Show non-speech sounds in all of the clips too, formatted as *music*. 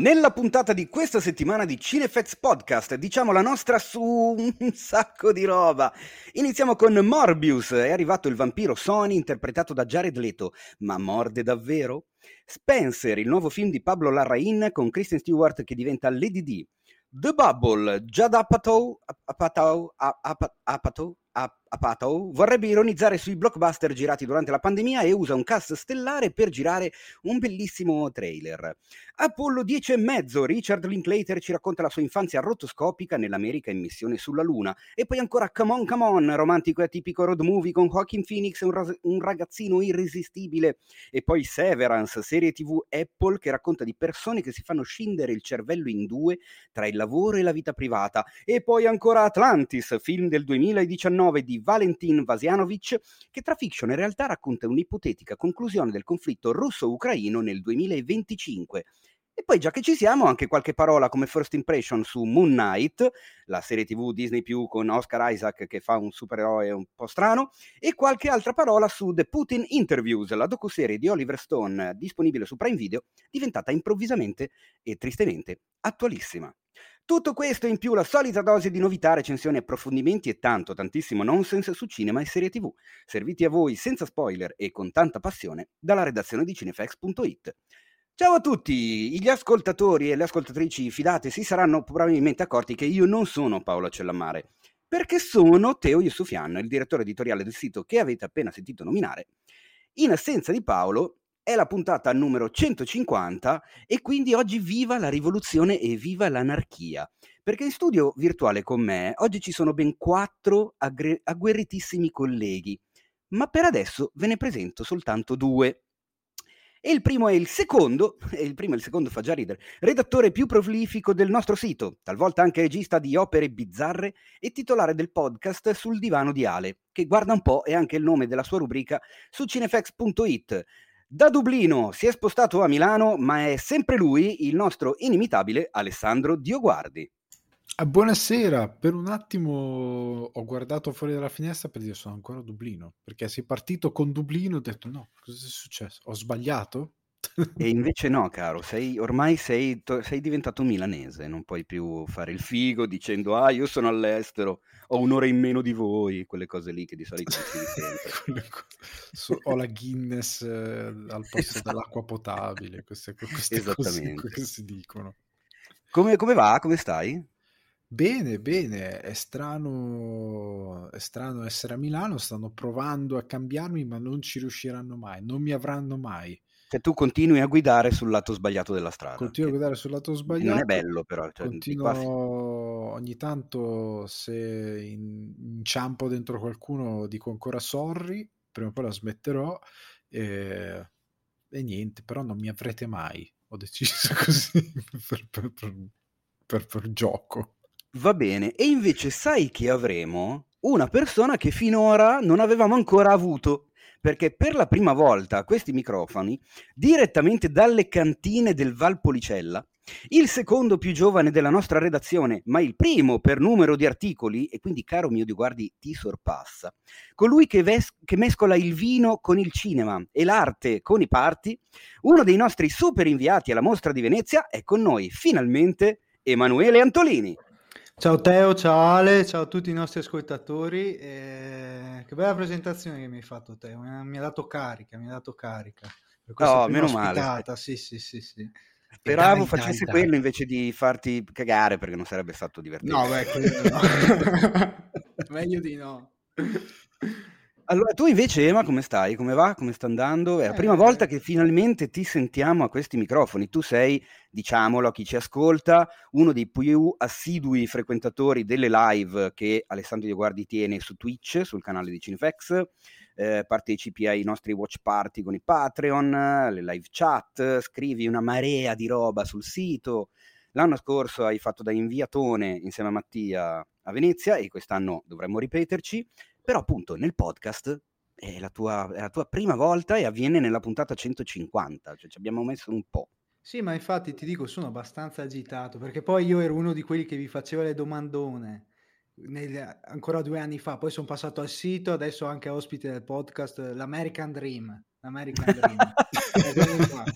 Nella puntata di questa settimana di Cinefx Podcast diciamo la nostra su un sacco di roba. Iniziamo con Morbius, è arrivato il vampiro Sony interpretato da Jared Leto, ma morde davvero? Spencer, il nuovo film di Pablo Larraín con Kristen Stewart che diventa Lady D. The Bubble, Judd Apatow, Apatow, Apatow, Apatow vorrebbe ironizzare sui blockbuster girati durante la pandemia e usa un cast stellare per girare un bellissimo trailer. Apollo 10 e mezzo, Richard Linklater ci racconta la sua infanzia rotoscopica nell'America in missione sulla Luna. E poi ancora Come On Come On, romantico e atipico road movie con Joaquin Phoenix, un, ras- un ragazzino irresistibile. E poi Severance, serie tv Apple che racconta di persone che si fanno scindere il cervello in due tra il lavoro e la vita privata. E poi ancora Atlantis, film del 2019 2019 Valentin Vasianovic, che tra fiction e realtà racconta un'ipotetica conclusione del conflitto russo-ucraino nel 2025. E poi, già che ci siamo, anche qualche parola come first impression su Moon Knight, la serie TV Disney Più con Oscar Isaac che fa un supereroe un po' strano, e qualche altra parola su The Putin Interviews, la docuserie di Oliver Stone disponibile su Prime Video, diventata improvvisamente e tristemente attualissima. Tutto questo in più la solita dose di novità, recensioni, approfondimenti e tanto, tantissimo nonsense su cinema e serie tv, serviti a voi senza spoiler e con tanta passione dalla redazione di cinefax.it. Ciao a tutti! Gli ascoltatori e le ascoltatrici fidate si saranno probabilmente accorti che io non sono Paolo Cellammare, perché sono Teo Yusufian, il direttore editoriale del sito che avete appena sentito nominare. In assenza di Paolo, è la puntata numero 150 e quindi oggi viva la rivoluzione e viva l'anarchia. Perché in studio virtuale con me oggi ci sono ben quattro aggre- agguerritissimi colleghi, ma per adesso ve ne presento soltanto due. E il primo è il secondo, *laughs* e il primo e il secondo fa già ridere, redattore più prolifico del nostro sito, talvolta anche regista di opere bizzarre e titolare del podcast Sul divano di Ale, che guarda un po' è anche il nome della sua rubrica su cinefx.it, da Dublino si è spostato a Milano, ma è sempre lui, il nostro inimitabile Alessandro Dioguardi. Ah, buonasera, per un attimo ho guardato fuori dalla finestra per dire sono ancora a Dublino, perché sei partito con Dublino ho detto no, cosa è successo? Ho sbagliato? E invece no, caro, sei, ormai sei, sei, diventato milanese, non puoi più fare il figo dicendo ah io sono all'estero, ho un'ora in meno di voi, quelle cose lì che di solito dici *laughs* sempre. so, ho la Guinness eh, al posto esatto. dell'acqua potabile, queste, queste *laughs* cose che si dicono. Come, come va? Come stai? Bene, bene, è strano, è strano essere a Milano, stanno provando a cambiarmi ma non ci riusciranno mai, non mi avranno mai. Cioè tu continui a guidare sul lato sbagliato della strada. Continuo a guidare sul lato sbagliato. Non è bello però. Cioè, continuo ogni tanto se in, inciampo dentro qualcuno dico ancora sorry, prima o poi la smetterò e, e niente, però non mi avrete mai. Ho deciso *laughs* così per, per, per, per gioco. Va bene, e invece sai che avremo? Una persona che finora non avevamo ancora avuto perché per la prima volta questi microfoni, direttamente dalle cantine del Valpolicella, il secondo più giovane della nostra redazione, ma il primo per numero di articoli, e quindi caro mio Dio guardi, ti sorpassa. Colui che, ves- che mescola il vino con il cinema e l'arte con i parti, uno dei nostri super inviati alla mostra di Venezia, è con noi finalmente Emanuele Antolini. Ciao Teo, ciao Ale, ciao a tutti i nostri ascoltatori. Eh, che bella presentazione che mi hai fatto Teo, mi ha dato carica, mi ha dato carica. No, meno ospitata. male. Sì, sì, sì, sì. Speravo facesse dai, quello dai. invece di farti cagare perché non sarebbe stato divertente. No, beh, *laughs* no. *laughs* Meglio di no. Allora, tu invece, Ema, come stai? Come va? Come sta andando? È la prima eh, volta che finalmente ti sentiamo a questi microfoni. Tu sei, diciamolo a chi ci ascolta, uno dei più assidui frequentatori delle live che Alessandro Di Guardi tiene su Twitch, sul canale di Cinefx. Eh, partecipi ai nostri watch party con i Patreon, le live chat, scrivi una marea di roba sul sito. L'anno scorso hai fatto da inviatone insieme a Mattia a Venezia e quest'anno dovremmo ripeterci. Però appunto nel podcast è la, tua, è la tua prima volta e avviene nella puntata 150, cioè ci abbiamo messo un po'. Sì, ma infatti ti dico, sono abbastanza agitato perché poi io ero uno di quelli che vi faceva le domandone nel, ancora due anni fa, poi sono passato al sito, adesso anche ospite del podcast l'American Dream. L'American Dream. *laughs*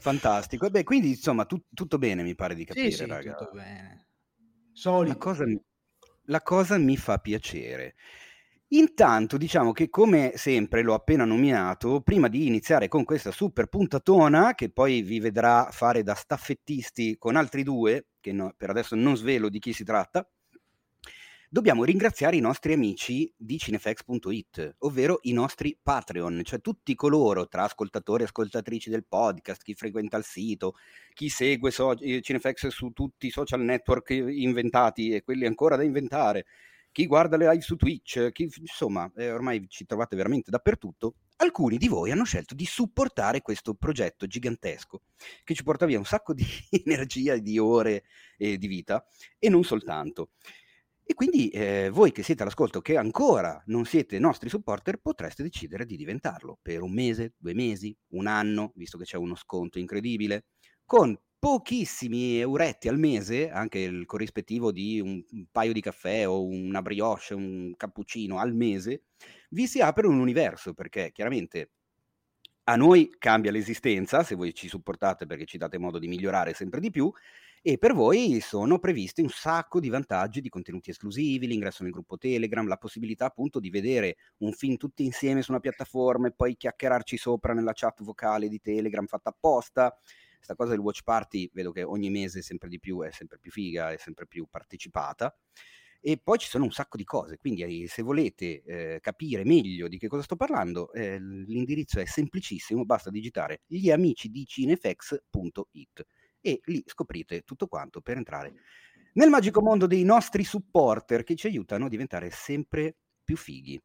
Fantastico. Beh, quindi insomma tu, tutto bene mi pare di capire, sì, sì, raga. tutto bene. Solito. cosa, la cosa mi fa piacere. Intanto diciamo che come sempre l'ho appena nominato, prima di iniziare con questa super puntatona che poi vi vedrà fare da staffettisti con altri due, che no- per adesso non svelo di chi si tratta, dobbiamo ringraziare i nostri amici di cinefx.it, ovvero i nostri Patreon, cioè tutti coloro tra ascoltatori e ascoltatrici del podcast, chi frequenta il sito, chi segue so- eh, Cinefx su tutti i social network inventati e quelli ancora da inventare, chi guarda le live su Twitch, chi, insomma, eh, ormai ci trovate veramente dappertutto. Alcuni di voi hanno scelto di supportare questo progetto gigantesco che ci porta via un sacco di *laughs* energia, di ore e di vita e non soltanto. E quindi eh, voi che siete all'ascolto, che ancora non siete nostri supporter, potreste decidere di diventarlo per un mese, due mesi, un anno, visto che c'è uno sconto incredibile, con pochissimi euretti al mese, anche il corrispettivo di un, un paio di caffè o una brioche, un cappuccino al mese, vi si apre un universo, perché chiaramente a noi cambia l'esistenza se voi ci supportate perché ci date modo di migliorare sempre di più e per voi sono previsti un sacco di vantaggi di contenuti esclusivi, l'ingresso nel gruppo Telegram, la possibilità appunto di vedere un film tutti insieme su una piattaforma e poi chiacchierarci sopra nella chat vocale di Telegram fatta apposta. Questa cosa del watch party vedo che ogni mese sempre di più è sempre più figa, è sempre più partecipata. E poi ci sono un sacco di cose, quindi eh, se volete eh, capire meglio di che cosa sto parlando, eh, l'indirizzo è semplicissimo, basta digitare gli amici di cinefx.it e lì scoprite tutto quanto per entrare nel magico mondo dei nostri supporter che ci aiutano a diventare sempre più fighi.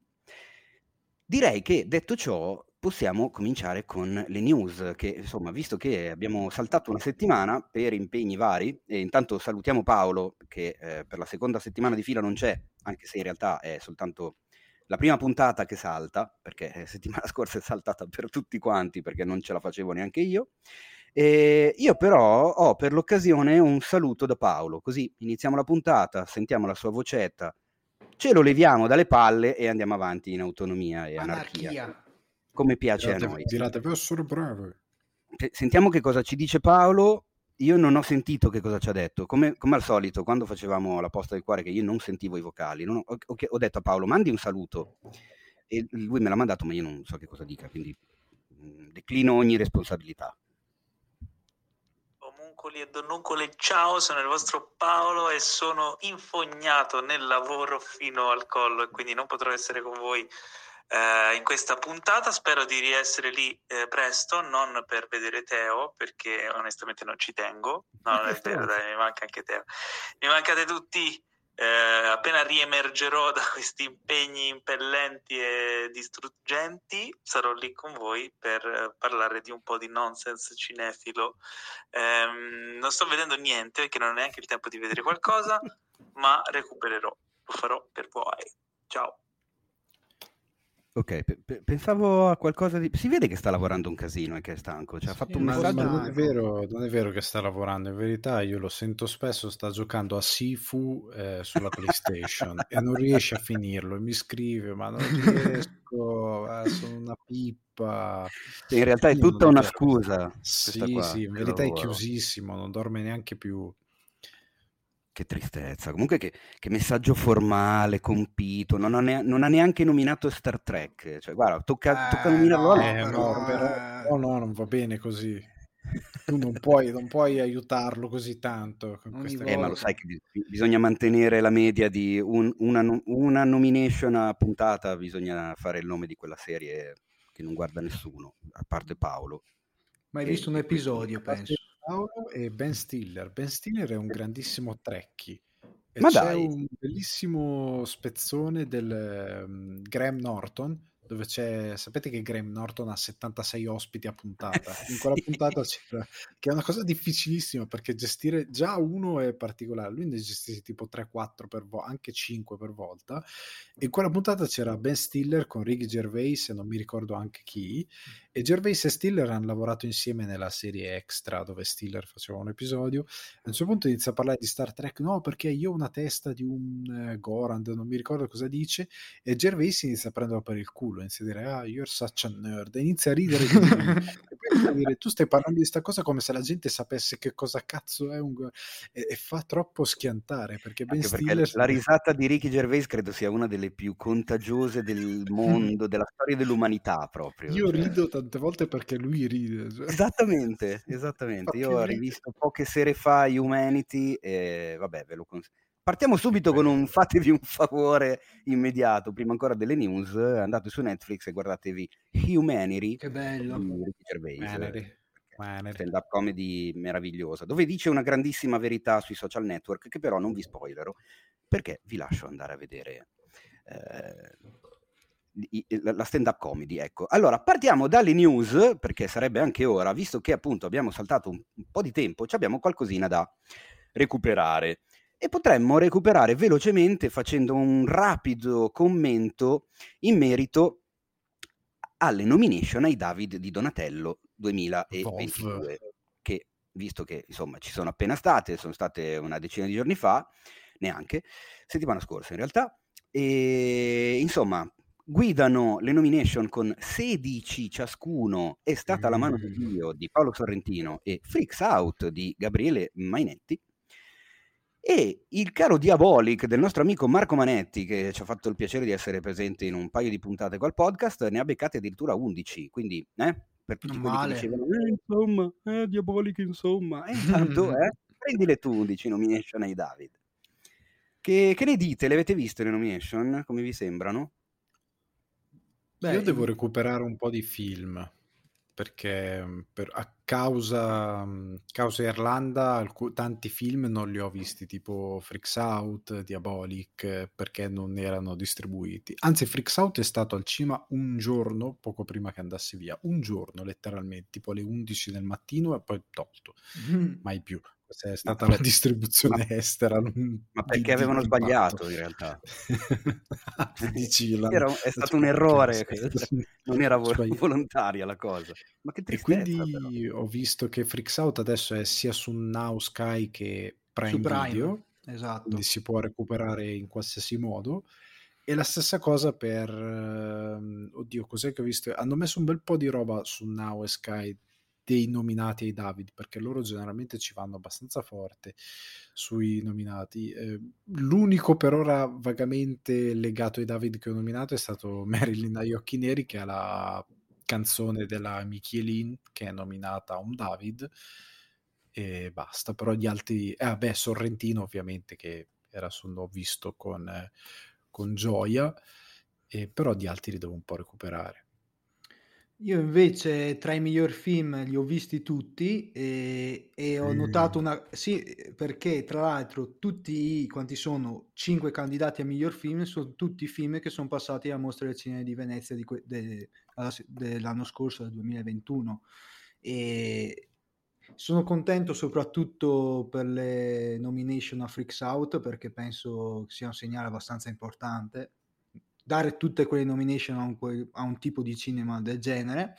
Direi che detto ciò possiamo cominciare con le news che insomma visto che abbiamo saltato una settimana per impegni vari e intanto salutiamo Paolo che eh, per la seconda settimana di fila non c'è anche se in realtà è soltanto la prima puntata che salta perché eh, settimana *laughs* scorsa è saltata per tutti quanti perché non ce la facevo neanche io e io però ho per l'occasione un saluto da Paolo, così iniziamo la puntata, sentiamo la sua vocetta, ce lo leviamo dalle palle e andiamo avanti in autonomia e anarchia. Anarchia. Come piace Dirate, a noi. dirate bravi. Se- Sentiamo che cosa ci dice Paolo. Io non ho sentito che cosa ci ha detto, come, come al solito quando facevamo la posta del cuore che io non sentivo i vocali, non ho, ho- ho detto a Paolo mandi un saluto e lui me l'ha mandato ma io non so che cosa dica, quindi mm, declino ogni responsabilità. Omuncoli e donnuncoli, ciao, sono il vostro Paolo e sono infognato nel lavoro fino al collo e quindi non potrò essere con voi eh, in questa puntata. Spero di riessere lì eh, presto, non per vedere Teo, perché onestamente non ci tengo. No, non è vero, *laughs* dai, mi manca anche Teo. Mi mancate tutti. Eh, appena riemergerò da questi impegni impellenti e distruggenti, sarò lì con voi per eh, parlare di un po' di nonsense cinefilo. Ehm, non sto vedendo niente perché non ho neanche il tempo di vedere qualcosa, ma recupererò. Lo farò per voi. Ciao. Ok, pe- pe- pensavo a qualcosa di... Si vede che sta lavorando un casino e che è stanco, cioè ha fatto un messaggio... non è, vero, non è vero che sta lavorando, in verità io lo sento spesso, sta giocando a Sifu eh, sulla PlayStation e non riesce a finirlo e mi scrive ma non riesco, eh, sono una pippa. In realtà è tutta è una vero. scusa. Sì, qua, sì, in verità è lavoro. chiusissimo, non dorme neanche più. Che tristezza. Comunque che, che messaggio formale, compito, non ha, ne- non ha neanche nominato Star Trek. Cioè, guarda, tocca, tocca Eh, nominarlo no, a Eh, no, però, eh. però no, non va bene così. Tu non puoi, non puoi aiutarlo così tanto Eh, ma lo sai che bis- bisogna mantenere la media di un- una, no- una nomination a puntata, bisogna fare il nome di quella serie che non guarda nessuno, a parte Paolo. Ma hai E- visto un episodio, penso. Paolo e Ben Stiller. Ben Stiller è un grandissimo. E Ma c'è dai. un bellissimo spezzone del ehm, Graham Norton dove c'è, sapete che Graham Norton ha 76 ospiti a puntata. *laughs* In quella puntata c'era, che è una cosa difficilissima perché gestire già uno è particolare, lui ne gestisce tipo 3-4 per volta, anche 5 per volta. In quella puntata c'era Ben Stiller con Ricky Gervais e non mi ricordo anche chi. E Gervais e Stiller hanno lavorato insieme nella serie Extra dove Stiller faceva un episodio. A un certo punto inizia a parlare di Star Trek, no perché io ho una testa di un eh, Gorand, non mi ricordo cosa dice, e Gervais inizia a prenderlo per il culo, inizia a dire ah you're such a nerd, e inizia a ridere di lui. *laughs* dire, tu stai parlando di questa cosa come se la gente sapesse che cosa cazzo è un... e, e fa troppo schiantare perché, ben Stiller... la risata di Ricky Gervais credo sia una delle più contagiose del *laughs* mondo, della storia dell'umanità proprio. Io cioè. rido tante volte perché lui ride. Cioè. Esattamente, *laughs* esattamente. Io ho rivisto poche sere fa Humanity e vabbè, ve lo consiglio. Partiamo subito con un fatevi un favore immediato, prima ancora delle news, andate su Netflix e guardatevi Humanity Che bello. Humanity. Humanity. stand-up comedy meravigliosa, dove dice una grandissima verità sui social network che però non vi spoilerò perché vi lascio andare a vedere eh, la la stand-up comedy. Ecco. Allora, partiamo dalle news, perché sarebbe anche ora, visto che appunto abbiamo saltato un, un po' di tempo, ci abbiamo qualcosina da recuperare. E potremmo recuperare velocemente facendo un rapido commento in merito alle nomination ai David di Donatello 2022, che visto che insomma ci sono appena state, sono state una decina di giorni fa, neanche, settimana scorsa in realtà, e insomma guidano le nomination con 16 ciascuno, è stata la mano di Mm. Dio di Paolo Sorrentino e Freaks Out di Gabriele Mainetti. E il caro Diabolic del nostro amico Marco Manetti, che ci ha fatto il piacere di essere presente in un paio di puntate col podcast, ne ha beccate addirittura 11. Quindi, eh, per tutti Non quelli male. che dicevano, eh, insomma, eh, Diabolic, insomma, e intanto, *laughs* eh, prendile tu 11 nomination ai David. Che, che ne dite? Le avete viste le nomination? Come vi sembrano? Beh, Io devo recuperare un po' di film perché mh, per- a causa, mh, causa Irlanda alcu- tanti film non li ho visti, tipo Freaks Out, Diabolic, perché non erano distribuiti. Anzi, Freaks Out è stato al cinema un giorno poco prima che andassi via, un giorno letteralmente, tipo alle 11 del mattino e poi tolto, Mm. *laughs* mai più. Questa è stata la distribuzione estera. non- Ma perché avevano sbagliato in realtà. *laughs* Dici, l'hanno- Era è stato un errore, *laughs* non era vo- Sbagliato. volontaria la cosa. Ma che E tristezza quindi però. ho visto che Freaks Out adesso è sia su Now Sky che Prime, Su Prime, Video, esatto. quindi si può recuperare in qualsiasi modo. E la stessa cosa per... ehm, oddio, cos'è che ho visto? Hanno messo un bel po' di roba su Now e Sky dei nominati ai David, perché loro generalmente ci vanno abbastanza forte sui nominati. Eh, l'unico per ora vagamente legato ai David che ho nominato è stato *laughs* Marilyn agli occhi neri, che ha la canzone della Michelin, che è nominata a un David, e basta. Però gli altri... Eh, vabbè, Sorrentino ovviamente, che era L'ho visto con, eh, con gioia, però di altri li devo un po' recuperare. Io invece tra i miglior film li ho visti tutti e, e ho Mm. notato una... Sì, perché tra l'altro tutti i, quanti sono, cinque candidati a miglior film, sono tutti film che sono passati alla Mostra del Cinema di Venezia di que- de- dell'anno scorso, del 2021. E sono contento soprattutto per le nomination a Freaks Out perché penso sia un segnale abbastanza importante dare tutte quelle nomination a un, a un tipo di cinema del genere.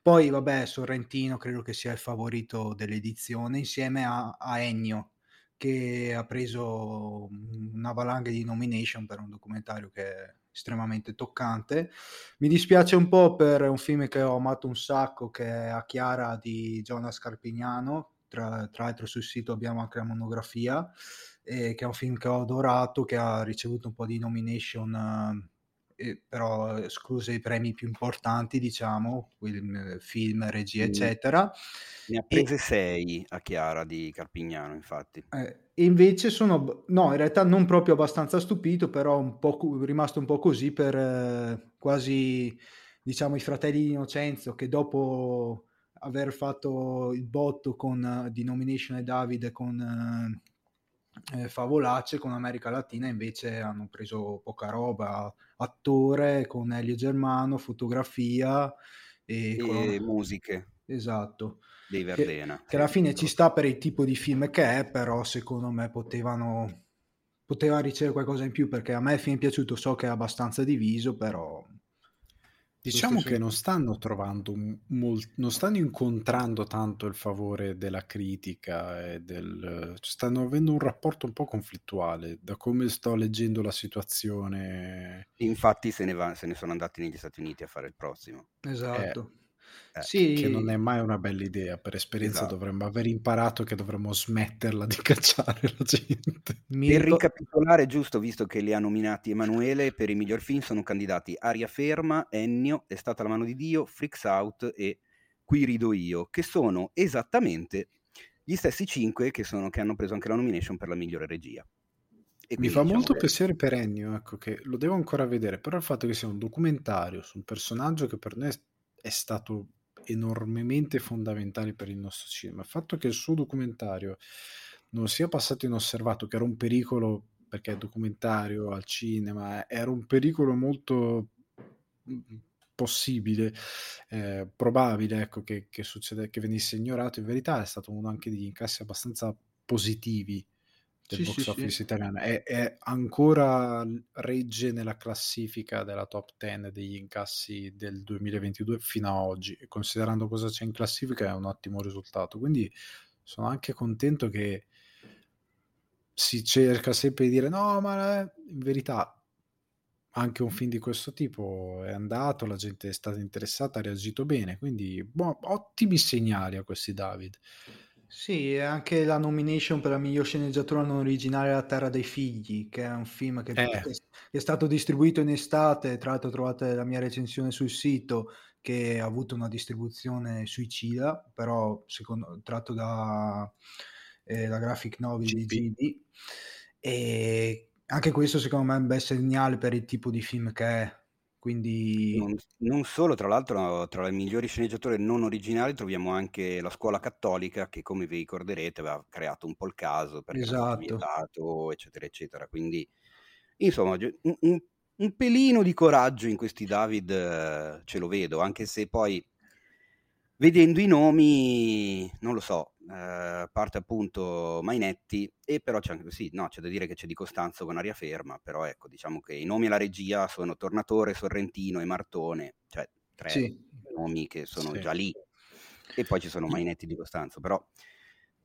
Poi, vabbè, Sorrentino credo che sia il favorito dell'edizione insieme a, a Ennio che ha preso una valanga di nomination per un documentario che è estremamente toccante. Mi dispiace un po' per un film che ho amato un sacco che è A Chiara di Jonas Carpignano. Tra, tra l'altro sul sito abbiamo anche la monografia eh, che è un film che ho adorato, che ha ricevuto un po' di nomination, eh, però escluse i premi più importanti, diciamo, film, film regia, Mm. eccetera. Ne ha prese 6 a Chiara di Carpignano, infatti. Eh, e invece sono, no, in realtà non proprio abbastanza stupito, però un po' cu- rimasto un po' così per eh, quasi, diciamo, i fratelli di Innocenzo che dopo aver fatto il botto con, eh, di nomination ai Davide con eh, eh, Favolacce, con America Latina invece hanno preso poca roba, attore con Elio Germano, fotografia e, E con- musiche esatto dei che, Verdena. che alla sì. fine ci sta per il tipo di film che è, però secondo me potevano poteva ricevere qualcosa in più perché a me il film è piaciuto, so che è abbastanza diviso, però Diciamo che non stanno trovando mol- non stanno incontrando tanto il favore della critica e del stanno avendo un rapporto un po' conflittuale da come sto leggendo la situazione. Infatti se ne, va- se ne sono andati negli Stati Uniti a fare il prossimo. esatto. Eh, sì. Che non è mai una bella idea. Per esperienza esatto. dovremmo aver imparato che dovremmo smetterla di *laughs* cacciare la gente. Per ricapitolare, giusto, visto che li ha nominati Emanuele, per i miglior film sono candidati Aria Ferma, Ennio, È stata la mano di Dio, Freaks Out e Qui rido io, che sono esattamente gli stessi cinque che, sono, che hanno preso anche la nomination per la migliore regia. E Mi fa diciamo molto che... piacere per Ennio, ecco, che lo devo ancora vedere, però il fatto che sia un documentario su un personaggio che per noi è stato enormemente fondamentale per il nostro cinema, il fatto che il suo documentario non sia passato inosservato, che era un pericolo, perché è documentario al cinema, era un pericolo molto mm, possibile, eh, probabile ecco, che, che, succede, che venisse ignorato, in verità è stato uno anche degli incassi abbastanza positivi del sì, box sì, office sì. italiano. È, è, ancora regge nella classifica della top 10 degli incassi del 2022 fino ad oggi. E considerando cosa c'è in classifica è un ottimo risultato. Quindi sono anche contento che si cerca sempre di dire no, ma in verità anche un film di questo tipo è andato, la gente è stata interessata, ha reagito bene, quindi boh, ottimi segnali a questi David. Sì, anche la nomination per la miglior sceneggiatura non originale La Terra dei Figli, che è un film che, eh. è stato distribuito in estate, tra l'altro trovate la mia recensione sul sito, che ha avuto una distribuzione suicida, però secondo, tratto da eh, la graphic novel GP. di GD. E anche questo secondo me è un bel segnale per il tipo di film che è. Quindi... Non, non solo, tra l'altro, tra le migliori sceneggiature non originali troviamo anche la scuola cattolica che, come vi ricorderete, aveva creato un po' il caso perché esatto. vietato, eccetera, eccetera. Quindi, insomma, un, un, un, pelino di coraggio in questi David eh, ce lo vedo, anche se poi vedendo i nomi, non lo so, eh, parte appunto Mainetti e però c'è anche sì, no, c'è da dire che c'è Di Costanzo con aria ferma, però ecco, diciamo che i nomi alla regia sono Tornatore, Sorrentino e Martone, cioè tre sì. nomi che sono sì. già lì. E poi ci sono Mainetti di Costanzo, però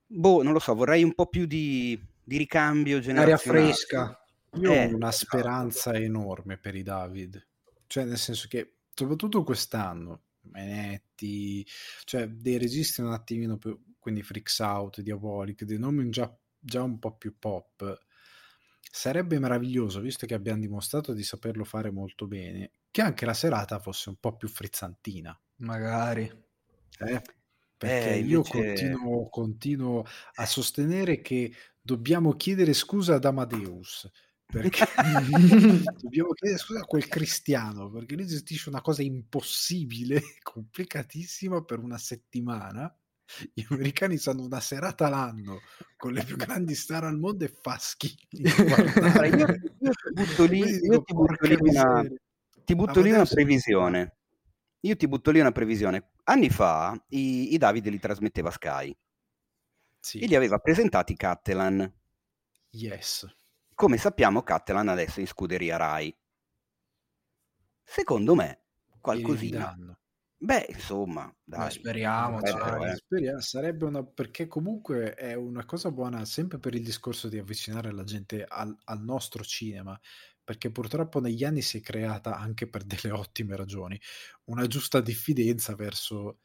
boh, non lo so, vorrei un po' più di, di ricambio generazionale. Aria fresca. Io eh, ho una esatto. speranza enorme per i David, cioè nel senso che soprattutto quest'anno Menetti, cioè dei registi un attimino più, quindi Freaks Out, Diabolic, dei nomi già, già un po' più pop. Sarebbe meraviglioso, visto che abbiamo dimostrato di saperlo fare molto bene, che anche la serata fosse un po' più frizzantina. Magari. Eh? Perché eh, io continuo, continuo a sostenere che dobbiamo chiedere scusa ad Amadeus perché *laughs* dobbiamo chiedere scusa a quel cristiano perché lui gestisce una cosa impossibile, *laughs* complicatissima per una settimana. Gli americani hanno una serata l'anno con le più grandi star al mondo e fa schifo. *laughs* io, io ti butto lì, ti butto lì una, ti butto lì una previsione. Io ti butto lì una previsione. Anni fa i, i Davide li trasmetteva Sky sì. e li aveva presentati Cattelan. Yes come sappiamo, Catalan adesso è in scuderia Rai. Secondo me, qualcosina. Beh, insomma, dai. speriamo, dai, eh. speriamo, sarebbe una perché comunque è una cosa buona sempre per il discorso di avvicinare la gente al, al nostro cinema, perché purtroppo negli anni si è creata anche per delle ottime ragioni una giusta diffidenza verso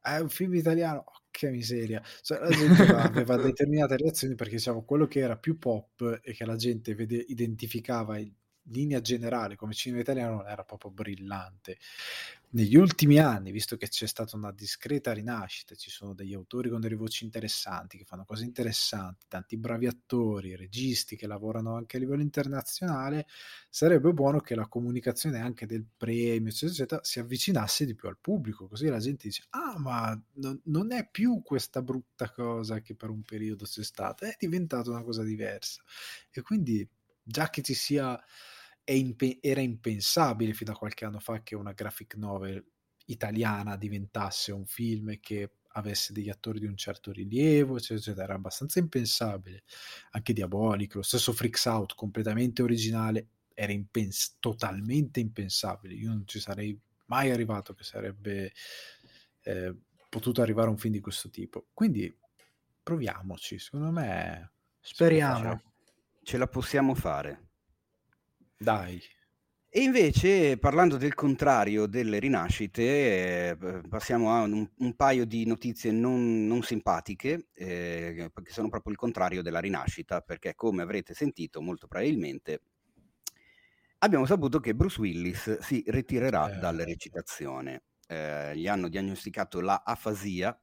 è un film italiano, oh, che miseria. Cioè, la gente aveva *laughs* determinate reazioni perché diciamo quello che era più pop e che la gente vede, identificava in linea generale come cinema italiano era proprio brillante negli ultimi anni, visto che c'è stata una discreta rinascita, ci sono degli autori con delle voci interessanti, che fanno cose interessanti, tanti bravi attori, registi che lavorano anche a livello internazionale, sarebbe buono che la comunicazione anche del premio, eccetera, eccetera, si avvicinasse di più al pubblico, così la gente dice, ah, ma non, non è più questa brutta cosa che per un periodo c'è stata, è diventata una cosa diversa. E quindi, già che ci sia impe- era impensabile fino a qualche anno fa che una graphic novel italiana diventasse un film che avesse degli attori di un certo rilievo, eccetera, eccetera. era abbastanza impensabile. Anche Diabolic, lo stesso Freaks Out, completamente originale, era impens- totalmente impensabile. Io non ci sarei mai arrivato che sarebbe eh, potuto arrivare a un film di questo tipo. Quindi proviamoci, secondo me. Speriamo. Ce la possiamo fare. Dai. E invece, parlando del contrario delle rinascite, eh, passiamo a un, un, paio di notizie non, non simpatiche, eh, che sono proprio il contrario della rinascita, perché come avrete sentito molto probabilmente, abbiamo saputo che Bruce Willis si ritirerà eh. dalla recitazione. Eh, gli hanno diagnosticato la afasia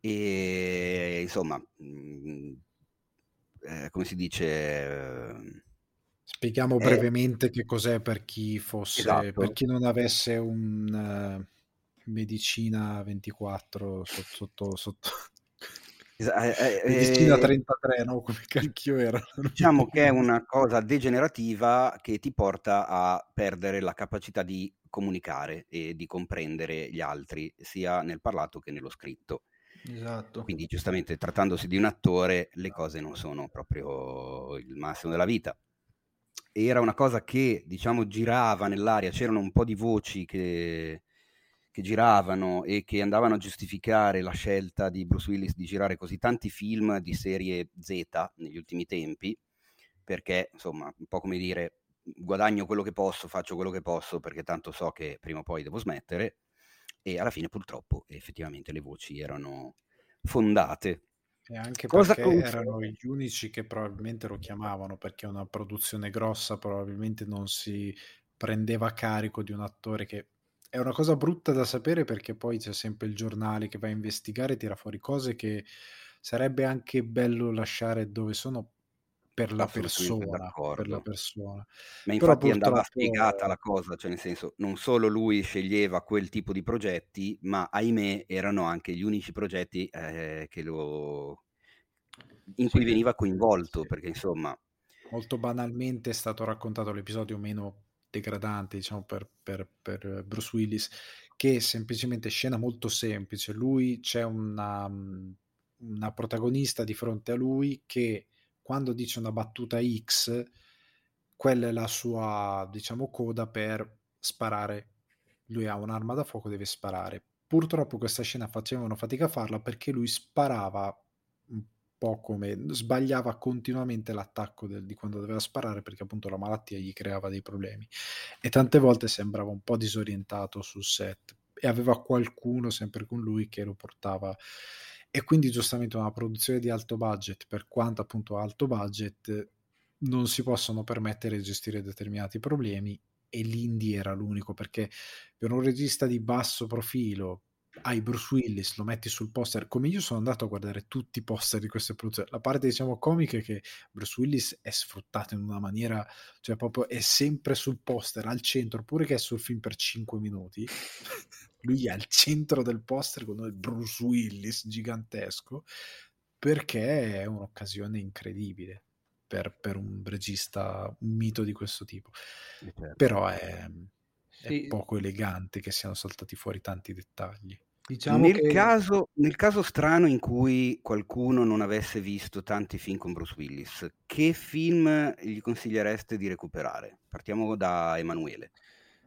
e insomma, mh, mm, eh, come si dice Spieghiamo eh, brevemente che cos'è per chi fosse, esatto. per chi non avesse un uh, medicina 24 sotto, sotto, sotto... Eh, *laughs* medicina 33, no? Come cacchio era? Diciamo che è una cosa degenerativa che ti porta a perdere la capacità di comunicare e di comprendere gli altri, sia nel parlato che nello scritto. Esatto. Quindi, giustamente, trattandosi di un attore, le cose non sono proprio il massimo della vita era una cosa che, diciamo, girava nell'aria, c'erano un po' di voci che, che giravano e che andavano a giustificare la scelta di Bruce Willis di girare così tanti film di serie Z negli ultimi tempi, perché, insomma, un po' come dire, guadagno quello che posso, faccio quello che posso, perché tanto so che prima o poi devo smettere, e alla fine purtroppo effettivamente le voci erano fondate e anche Cosa perché conf- erano gli unici che probabilmente lo chiamavano, perché una produzione grossa probabilmente non si prendeva carico di un attore che è una cosa brutta da sapere perché poi c'è sempre il giornale che va a investigare e tira fuori cose che sarebbe anche bello lasciare dove sono per la persona, per la persona. Ma infatti purtroppo... andava spiegata la cosa, cioè nel senso, non solo lui sceglieva quel tipo di progetti, ma ahimè erano anche gli unici progetti eh, lo... in cui veniva coinvolto, sì. perché insomma... Molto banalmente è stato raccontato l'episodio meno degradante, diciamo, per, per, per Bruce Willis, che è semplicemente scena molto semplice. Lui c'è una, una protagonista di fronte a lui che quando dice una battuta X, quella è la sua, diciamo, coda per sparare. Lui ha un'arma da fuoco, deve sparare. Purtroppo questa scena facevano fatica a farla perché lui sparava un po' come sbagliava continuamente l'attacco del, di quando doveva sparare perché appunto la malattia gli creava dei problemi e tante volte sembrava un po' disorientato sul set e aveva qualcuno sempre con lui che lo portava e quindi giustamente una produzione di alto budget, per quanto appunto alto budget, non si possono permettere di gestire determinati problemi e l'indie era l'unico perché per un regista di basso profilo hai Bruce Willis, lo metti sul poster, come io sono andato a guardare tutti i poster di queste produzioni, la parte diciamo comica è che Bruce Willis è sfruttato in una maniera, cioè proprio è sempre sul poster, al centro, pure che è sul film per 5 minuti, lui è al centro del poster con il Bruce Willis gigantesco perché è un'occasione incredibile per, per un regista, un mito di questo tipo. Certo. Però è, sì. è, poco elegante che siano saltati fuori tanti dettagli. Diciamo nel, che... caso, nel caso strano in cui qualcuno non avesse visto tanti film con Bruce Willis, che film gli consigliereste di recuperare? Partiamo da Emanuele.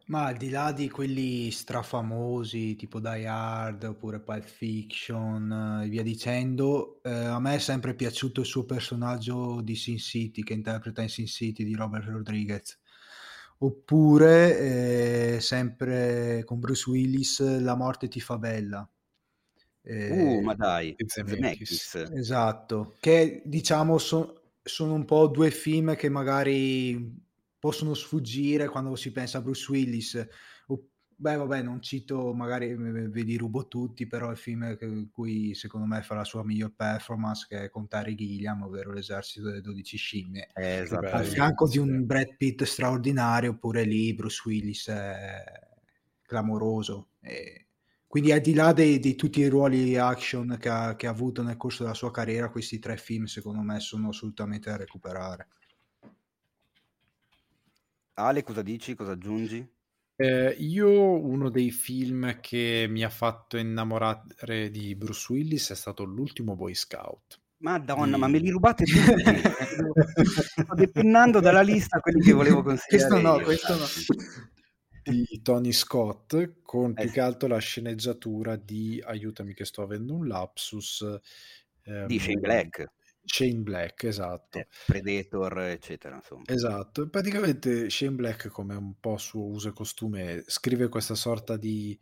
Ma al di là di quelli strafamosi tipo Die Hard oppure Pulp Fiction e via dicendo, eh, a me è sempre piaciuto il suo personaggio di Sin City che interpreta in Sin City di Robert Rodriguez. Oppure eh, sempre con Bruce Willis La morte ti fa bella. Uh, ma dai, Esatto, che diciamo so- sono un po' due film che magari possono sfuggire quando si pensa a Bruce Willis. Beh, vabbè, non cito, magari ve li rubo tutti, però il film in cui secondo me fa la sua miglior performance che è con Terry Gilliam, ovvero l'esercito delle 12 scimmie. Eh, esatto, al fianco di un Brad Pitt straordinario, oppure lì Bruce Willis è clamoroso. E quindi al di là di tutti i ruoli action che ha, che ha avuto nel corso della sua carriera, questi tre film secondo me sono assolutamente da recuperare. Ale, cosa dici? Cosa aggiungi? Eh, io uno dei film che mi ha fatto innamorare di Bruce Willis è stato l'ultimo Boy Scout. Madonna, di... ma me li rubate tutti. *laughs* Sto depennando dalla lista quelli che volevo consigliare. Questo no, io. questo no. Di Tony Scott, con eh, più che altro la sceneggiatura di Aiutami che sto avendo un lapsus. Ehm, di Shane Black Shane Black, esatto. Eh, Predator, eccetera, insomma. Esatto, praticamente Shane Black, come un po' suo uso e costume, scrive questa sorta di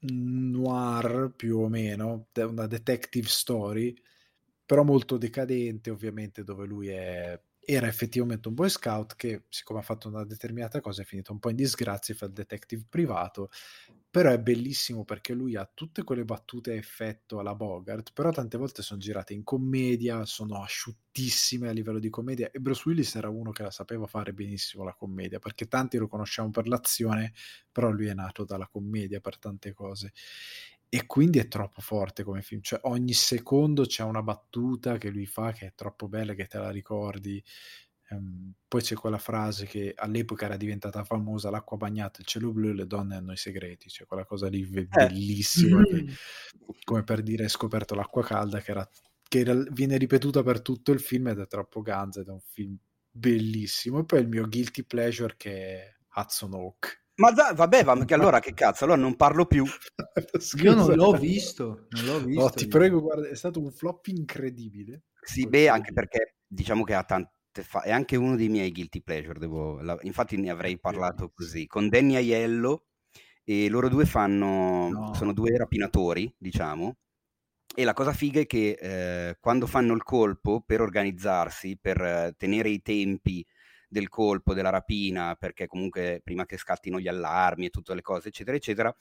noir più o meno, una detective story, però molto decadente ovviamente, dove lui è era effettivamente un boy scout che, siccome ha fatto una determinata cosa, è finito un po' in disgrazia fa il detective privato. Però è bellissimo perché lui ha tutte quelle battute a effetto alla Bogart, però tante volte sono girate in commedia, sono asciuttissime a livello di commedia e Bruce Willis era uno che la sapeva fare benissimo la commedia, perché tanti lo conosciamo per l'azione, però lui è nato dalla commedia per tante cose e quindi è troppo forte come film, cioè ogni secondo c'è una battuta che lui fa che è troppo bella che te la ricordi. Um, poi c'è quella frase che all'epoca era diventata famosa, l'acqua bagnata, il cielo blu e le donne hanno i segreti, cioè quella cosa lì eh. bellissima, eh. che, *laughs* come per dire hai scoperto l'acqua calda, che, era, che era, viene ripetuta per tutto il film ed è troppo ganza ed è un film bellissimo. E poi il mio guilty pleasure che è Hudson Hawk ma da, vabbè, ma che allora che cazzo, allora non parlo più. *laughs* Io non l'ho visto, non l'ho visto. No, ti prego, guarda, è stato un flop incredibile. Sì, beh, anche perché diciamo che ha tante fa- è anche uno dei miei guilty pleasure, devo... la... infatti ne avrei parlato così, con Danny Aiello e loro due fanno, no. sono due rapinatori, diciamo, e la cosa figa è che eh, quando fanno il colpo per organizzarsi, per eh, tenere i tempi del colpo, della rapina, perché comunque prima che scattino gli allarmi e tutte le cose, eccetera, eccetera,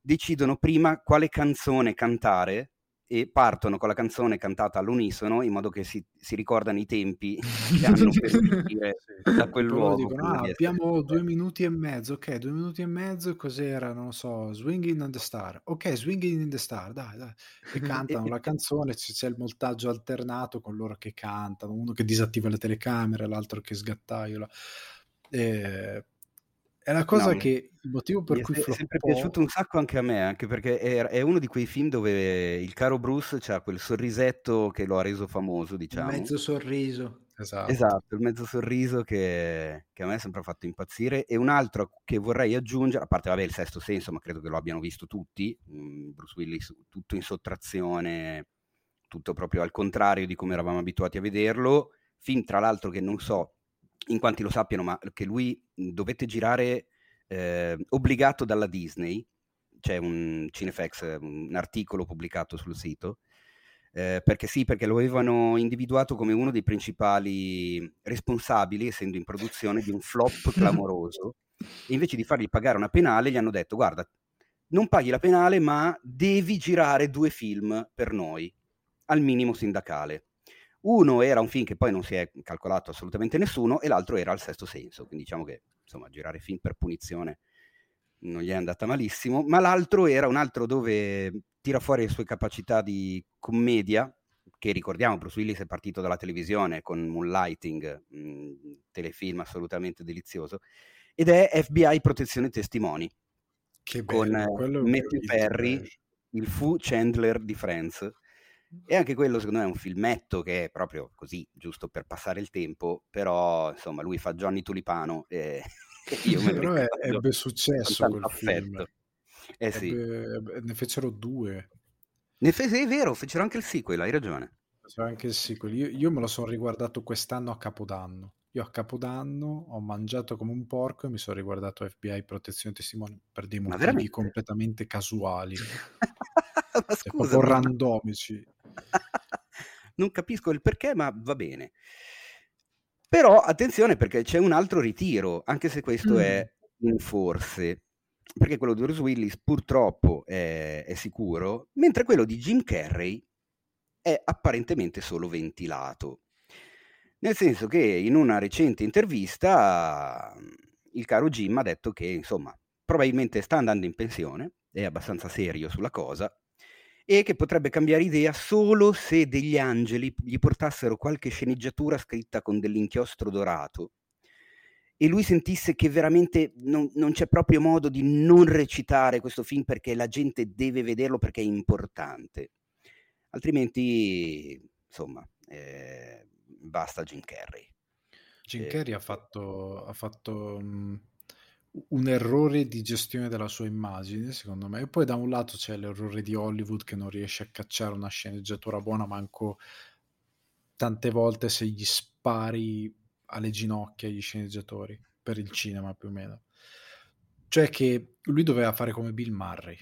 decidono prima quale canzone cantare e partono con la canzone cantata all'unisono in modo che si, si ricordano i tempi *laughs* che hanno per uscire da quel luogo. Dicono, ah, abbiamo due minuti e mezzo, ok, due minuti e mezzo, cos'era? Non lo so, Swinging in the Star. Ok, Swinging in the Star, dai, dai. E *laughs* cantano la canzone, c'è il montaggio alternato con loro che cantano, uno che disattiva le telecamere, l'altro che sgattaiola. Eh, è la cosa no, che il motivo per cui è sempre piaciuto un sacco anche a me, anche perché è, è, uno di quei film dove il caro Bruce ha quel sorrisetto che lo ha reso famoso, diciamo. Il mezzo sorriso. Esatto. esatto, il mezzo sorriso che, che, a me ha sempre fatto impazzire. E un altro che vorrei aggiungere, a parte vabbè il sesto senso, ma credo che lo abbiano visto tutti, mm, Bruce Willis tutto in sottrazione, tutto proprio al contrario di come eravamo abituati a vederlo. Film tra l'altro che non so in quanti lo sappiano, ma che lui dovette girare eh, obbligato dalla Disney, c'è un Cinefax, un articolo pubblicato sul sito, eh, perché sì, perché lo avevano individuato come uno dei principali responsabili, essendo in produzione, di un flop *laughs* clamoroso, e invece di fargli pagare una penale gli hanno detto, guarda, non paghi la penale, ma devi girare due film per noi, al minimo sindacale. Uno era un film che poi non si è calcolato assolutamente nessuno e l'altro era il sesto senso, quindi diciamo che insomma girare film per punizione non gli è andata malissimo, ma l'altro era un altro dove tira fuori le sue capacità di commedia, che ricordiamo Bruce Willis è partito dalla televisione con Moonlighting, un telefilm assolutamente delizioso, ed è FBI Protezione Testimoni, che bello, con Matthew Perry, il fu Chandler di Friends, e anche quello secondo me è un filmetto che è proprio così, giusto per passare il tempo, però insomma lui fa Johnny Tulipano e *laughs* io me però *laughs* è, ebbe successo quel film. Eh sì. Ebbe, ne fecero due. Ne fe- è vero, fecero anche il sequel, hai ragione. Fecero anche il sequel. Io, io me lo sono riguardato quest'anno a Capodanno. Io a Capodanno ho mangiato come un porco e mi sono riguardato FBI Protezione Testimoni per dei motivi completamente casuali. *laughs* ma cioè, scusa, ma... randomici. *laughs* non capisco il perché, ma va bene. Però attenzione perché c'è un altro ritiro, anche se questo mm. è in forse, perché quello di Bruce Willis purtroppo è, è sicuro, mentre quello di Jim Carrey è apparentemente solo ventilato. Nel senso che in una recente intervista il caro Jim ha detto che insomma probabilmente sta andando in pensione, è abbastanza serio sulla cosa e che potrebbe cambiare idea solo se degli angeli gli portassero qualche sceneggiatura scritta con dell'inchiostro dorato e lui sentisse che veramente non, non, c'è proprio modo di non recitare questo film perché la gente deve vederlo perché è importante. Altrimenti, insomma, eh, basta Jim Carrey. Jim eh, Carrey ha fatto, ha fatto um, un errore di gestione della sua immagine, secondo me. E poi da un lato c'è l'errore di Hollywood che non riesce a cacciare una sceneggiatura buona manco tante volte se gli spari alle ginocchia agli sceneggiatori per il cinema più o meno. Cioè che lui doveva fare come Bill Murray.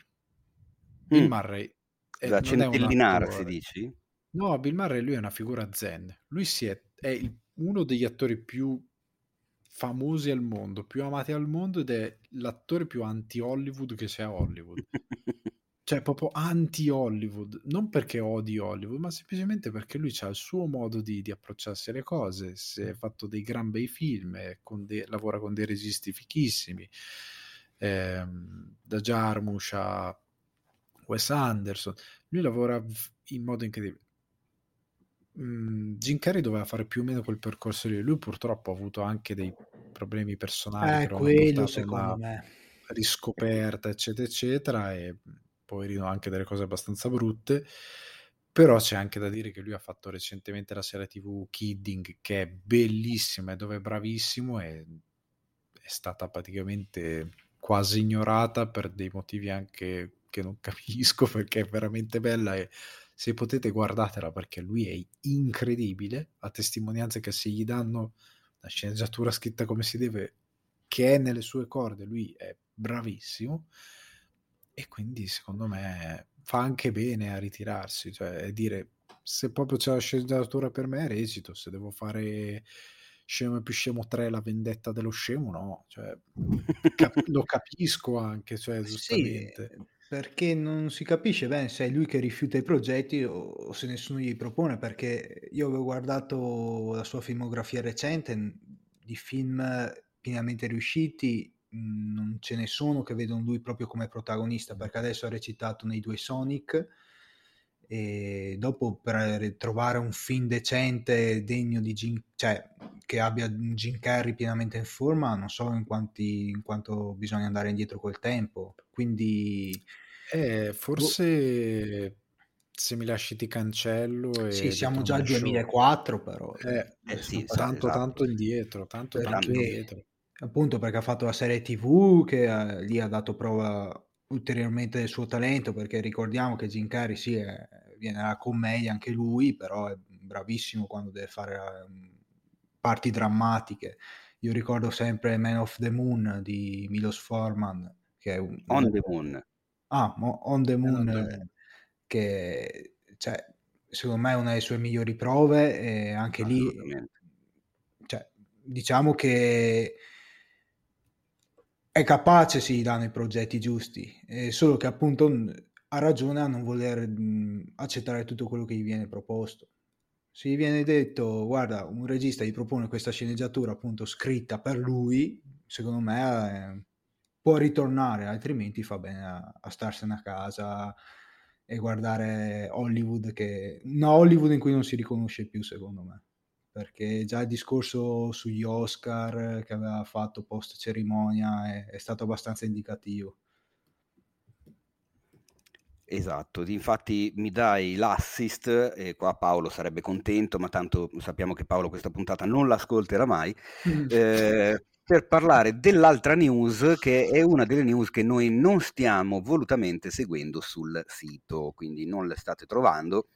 Bill Mm. Murray è, Da non è un centellinarsi, dici? No, Bill Murray lui è una figura zen. Lui si è, è il- uno degli attori più famosi al mondo, più amati al mondo ed è l'attore più anti-Hollywood che c'è a Hollywood. *laughs* Cioè, proprio anti-Hollywood, non perché odi Hollywood, ma semplicemente perché lui ha il suo modo di, di approcciarsi alle cose. Si è fatto dei gran bei film, con de- lavora con dei registi fichissimi, ehm, da Jarmusch a Wes Anderson. Lui lavora in modo incredibile. Mm, Jim Carrey doveva fare più o meno quel percorso lì. Lui purtroppo ha avuto anche dei problemi personali Eh, quello secondo una me. riscoperta, eccetera, eccetera, e poverino anche delle cose abbastanza brutte. Però c'è anche da dire che lui ha fatto recentemente la serie TV Kidding, che è bellissima e dove è bravissimo e è stata praticamente quasi ignorata per dei motivi anche che non *laughs* capisco perché è veramente bella e se potete guardatela perché lui è incredibile, a testimonianza che se gli danno la sceneggiatura scritta come si deve, che è nelle sue corde, lui è bravissimo e quindi secondo me fa anche bene a ritirarsi, cioè dire se proprio c'è la sceneggiatura per me recito, se devo fare scemo più scemo 3 la vendetta dello scemo no, cioè, cap- lo capisco anche, cioè Sì, giustamente. Perché non si capisce bene se è lui che rifiuta i progetti o, o se nessuno gli propone, perché io avevo guardato la sua filmografia recente, di film pienamente riusciti, non ce ne sono che vedono lui proprio come protagonista, perché adesso ha recitato nei due Sonic e dopo per trovare un film decente degno di Jim, cioè che abbia Jim Carrey pienamente in forma, non so in, quanti, in quanto bisogna andare indietro col tempo. Quindi Eh, forse se mi lasci ti cancello e sì, siamo già al Truman Show. 2004 però. Eh, Eh sì, Sono sa- tanto esatto. tanto indietro, tanto tanto Perché- indietro. appunto perché ha fatto la serie TV che eh, lì ha dato prova ulteriormente del suo talento perché ricordiamo che Jim Carrey sì, è- viene dalla commedia anche lui però è bravissimo quando deve fare eh, parti drammatiche io ricordo sempre Man of the Moon di Milos Forman che è un, On the Moon. Ah, On the Moon, On the eh, Moon. che cioè, secondo me è una delle sue migliori prove e anche lì cioè, diciamo che è capace, si danno i progetti giusti, eh, solo che appunto ha ragione a non voler mh, accettare tutto quello che gli viene proposto. Se gli viene detto, guarda, un regista gli propone questa sceneggiatura appunto scritta per lui, secondo me eh, può ritornare, altrimenti fa bene a, a starsene a casa e guardare Hollywood che una Hollywood in cui non si riconosce più, secondo me perché già il discorso sugli Oscar che aveva fatto post cerimonia è, è stato abbastanza indicativo. Esatto, infatti mi dai l'assist e qua Paolo sarebbe contento, ma tanto sappiamo che Paolo questa puntata non l'ascolterà mai, eh, per parlare dell'altra news che è una delle news che noi non stiamo volutamente seguendo sul sito, quindi non le state trovando,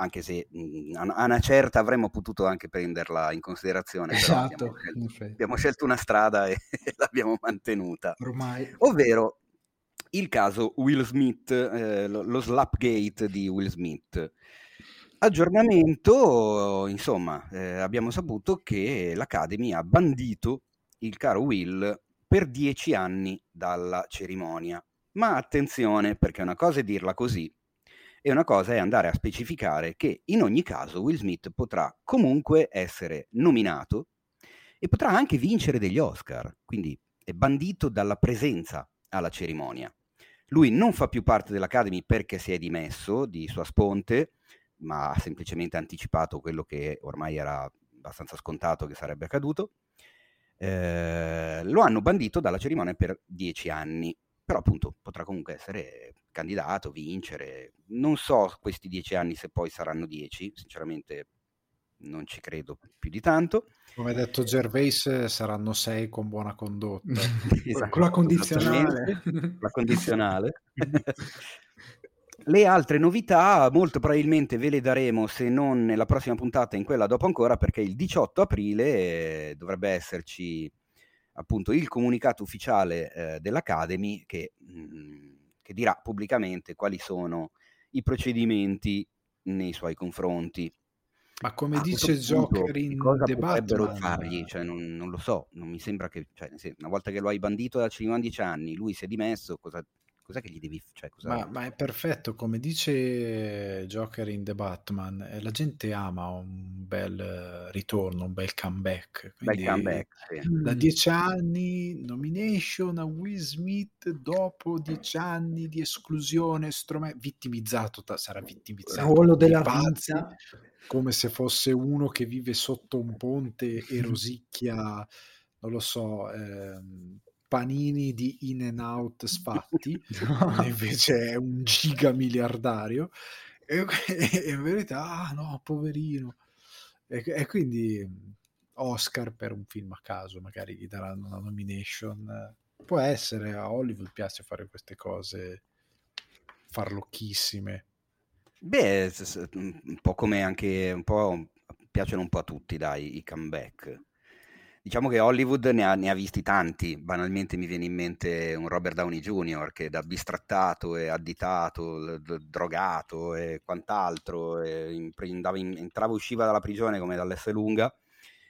anche se mh, a a una certa avremmo potuto anche prenderla in considerazione, Esatto, abbiamo scelto, abbiamo scelto una strada *laughs* e l'abbiamo mantenuta Ormai ovvero il caso Will Smith, eh, lo, lo Slapgate di Will Smith. Aggiornamento, insomma, eh, abbiamo saputo che l'Academy ha bandito il caro Will per dieci anni dalla cerimonia. Ma attenzione, perché una cosa è dirla così e una cosa è andare a specificare che in ogni caso Will Smith potrà comunque essere nominato e potrà anche vincere degli Oscar, quindi è bandito dalla presenza alla cerimonia. Lui non fa più parte dell'Academy perché si è dimesso di sua sponte, ma ha semplicemente anticipato quello che ormai era abbastanza scontato che sarebbe accaduto. Eh, lo hanno bandito dalla cerimonia per dieci anni, però appunto potrà comunque essere candidato, vincere. Non so questi dieci anni se poi saranno dieci, sinceramente non ci credo più di tanto. Come ha detto Gervais, saranno sei con buona condotta. *laughs* con la condizionale. la condizionale. Le altre novità molto probabilmente ve le daremo se non nella prossima puntata, in quella dopo ancora, perché il 18 aprile eh, dovrebbe esserci appunto il comunicato ufficiale eh, dell'Academy che, mh, mm, che dirà pubblicamente quali sono i procedimenti nei suoi confronti. Ma come a dice Joker in cosa The potrebbero Batman... fargli? Cioè, non, non, lo so, non mi sembra che... Cioè, una volta che lo hai bandito da 15 anni, lui si è dimesso, cosa, cos'è che gli devi... Cioè, cosa... ma, ma, è perfetto, come dice Joker in The Batman, eh, la gente ama un bel ritorno, un bel comeback. Quindi, bel comeback sì. Da dieci anni, nomination a Will Smith dopo dieci anni di esclusione, strome... vittimizzato, sarà vittimizzato. Ruolo della pazza. Come se fosse uno che vive sotto un ponte e rosicchia, non lo so, ehm, panini di in and out sfatti, *laughs* *laughs* invece è un giga miliardario. E, *laughs* e, in verità, ah no, poverino. E, e, quindi Oscar per un film a caso, magari gli daranno una nomination. Può essere, a Hollywood piace fare queste cose farlocchissime. Beh, un po' come anche un po' piacciono un po' a tutti, dai, i comeback. Diciamo che Hollywood ne ha, ne ha, visti tanti, banalmente mi viene in mente un Robert Downey Jr. che da bistrattato e additato, d- drogato e quant'altro, e in, in, entrava e usciva dalla prigione come dall'S lunga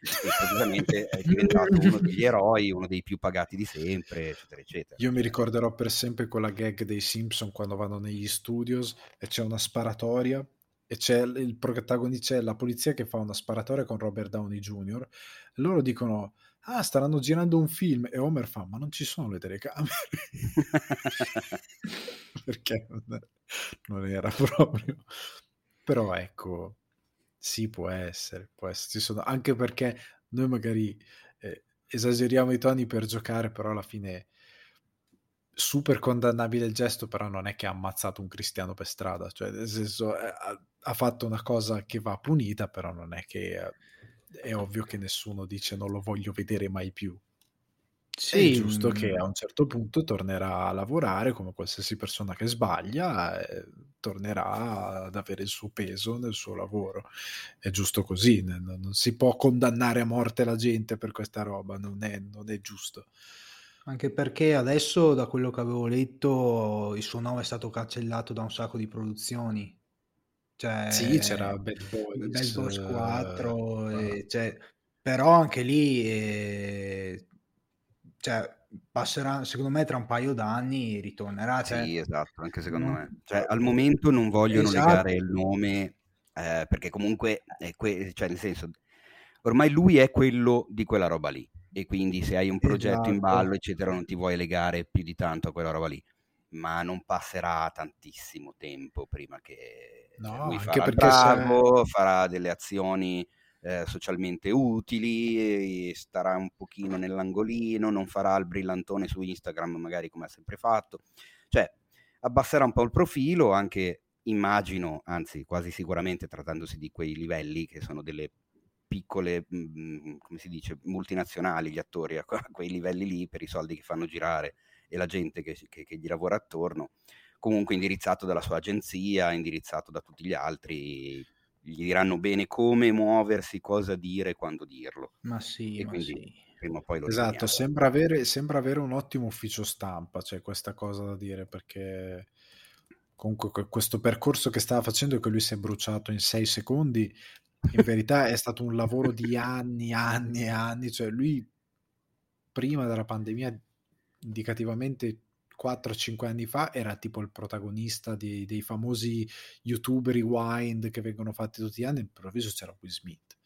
e praticamente è *laughs* diventato uno degli eroi, uno dei più pagati di sempre, eccetera, eccetera. Io mi ricorderò per sempre quella gag dei Simpson quando vanno negli studios e c'è una sparatoria e c'è il protagonista, c'è la polizia che fa una sparatoria con Robert Downey Jr. Loro dicono, ah, staranno girando un film. E Homer fa, ma non ci sono le telecamere. *laughs* Perché non era proprio. Però ecco, sì, può essere, può essere. Sono... Anche perché noi magari eh, esageriamo i toni per giocare, però alla fine super condannabile il gesto, però non è che ha ammazzato un cristiano per strada, cioè nel senso eh, ha, ha fatto una cosa che va punita, però non è che eh, è ovvio che nessuno dice non lo voglio vedere mai più. Sì, è giusto che a un certo punto tornerà a lavorare come qualsiasi persona che sbaglia, eh, tornerà ad avere il suo peso nel suo lavoro. È giusto così, non, non si può condannare a morte la gente per questa roba, non è, non è giusto. Anche perché adesso, da quello che avevo letto, il suo nome è stato cancellato da un sacco di produzioni. Cioè, sì, c'era Bad Boys, Bad Boys 4, uh, e, cioè, però anche lì eh, cioè, passerà, secondo me, tra un paio d'anni ritornerà. Cioè, sì, esatto, anche secondo no. me. Cioè, al momento non vogliono esatto. legare il nome eh, perché comunque, è que- cioè, nel senso, ormai lui è quello di quella roba lì e quindi se hai un progetto esatto. in ballo, eccetera, non ti vuoi legare più di tanto a quella roba lì. Ma non passerà tantissimo tempo prima che no, cioè, lui anche farà perché bravo, se... farà delle azioni eh, socialmente utili, starà un pochino nell'angolino, non farà il brillantone su Instagram magari come ha sempre fatto. Cioè, abbasserà un po' il profilo, anche immagino, anzi quasi sicuramente trattandosi di quei livelli che sono delle piccole, mh, mhmm, come si dice, multinazionali, gli attori a, *laughs* quei livelli lì per i soldi che fanno girare e la gente che, che, che gli lavora attorno, comunque indirizzato dalla sua agenzia, indirizzato da tutti gli altri, gli diranno bene come muoversi, cosa dire, quando dirlo. Ma sì, e quindi sì. prima o poi lo Esatto, sembra avere, sembra avere, un ottimo ufficio stampa, c'è cioè questa cosa da dire, perché comunque questo percorso che stava facendo e che lui si è bruciato in sei secondi in verità è stato un lavoro di anni, anni e anni, cioè lui prima della pandemia, indicativamente 4-5 anni fa, era tipo il protagonista di, dei famosi YouTube rewind che vengono fatti tutti gli anni, improvviso c'era Will Smith.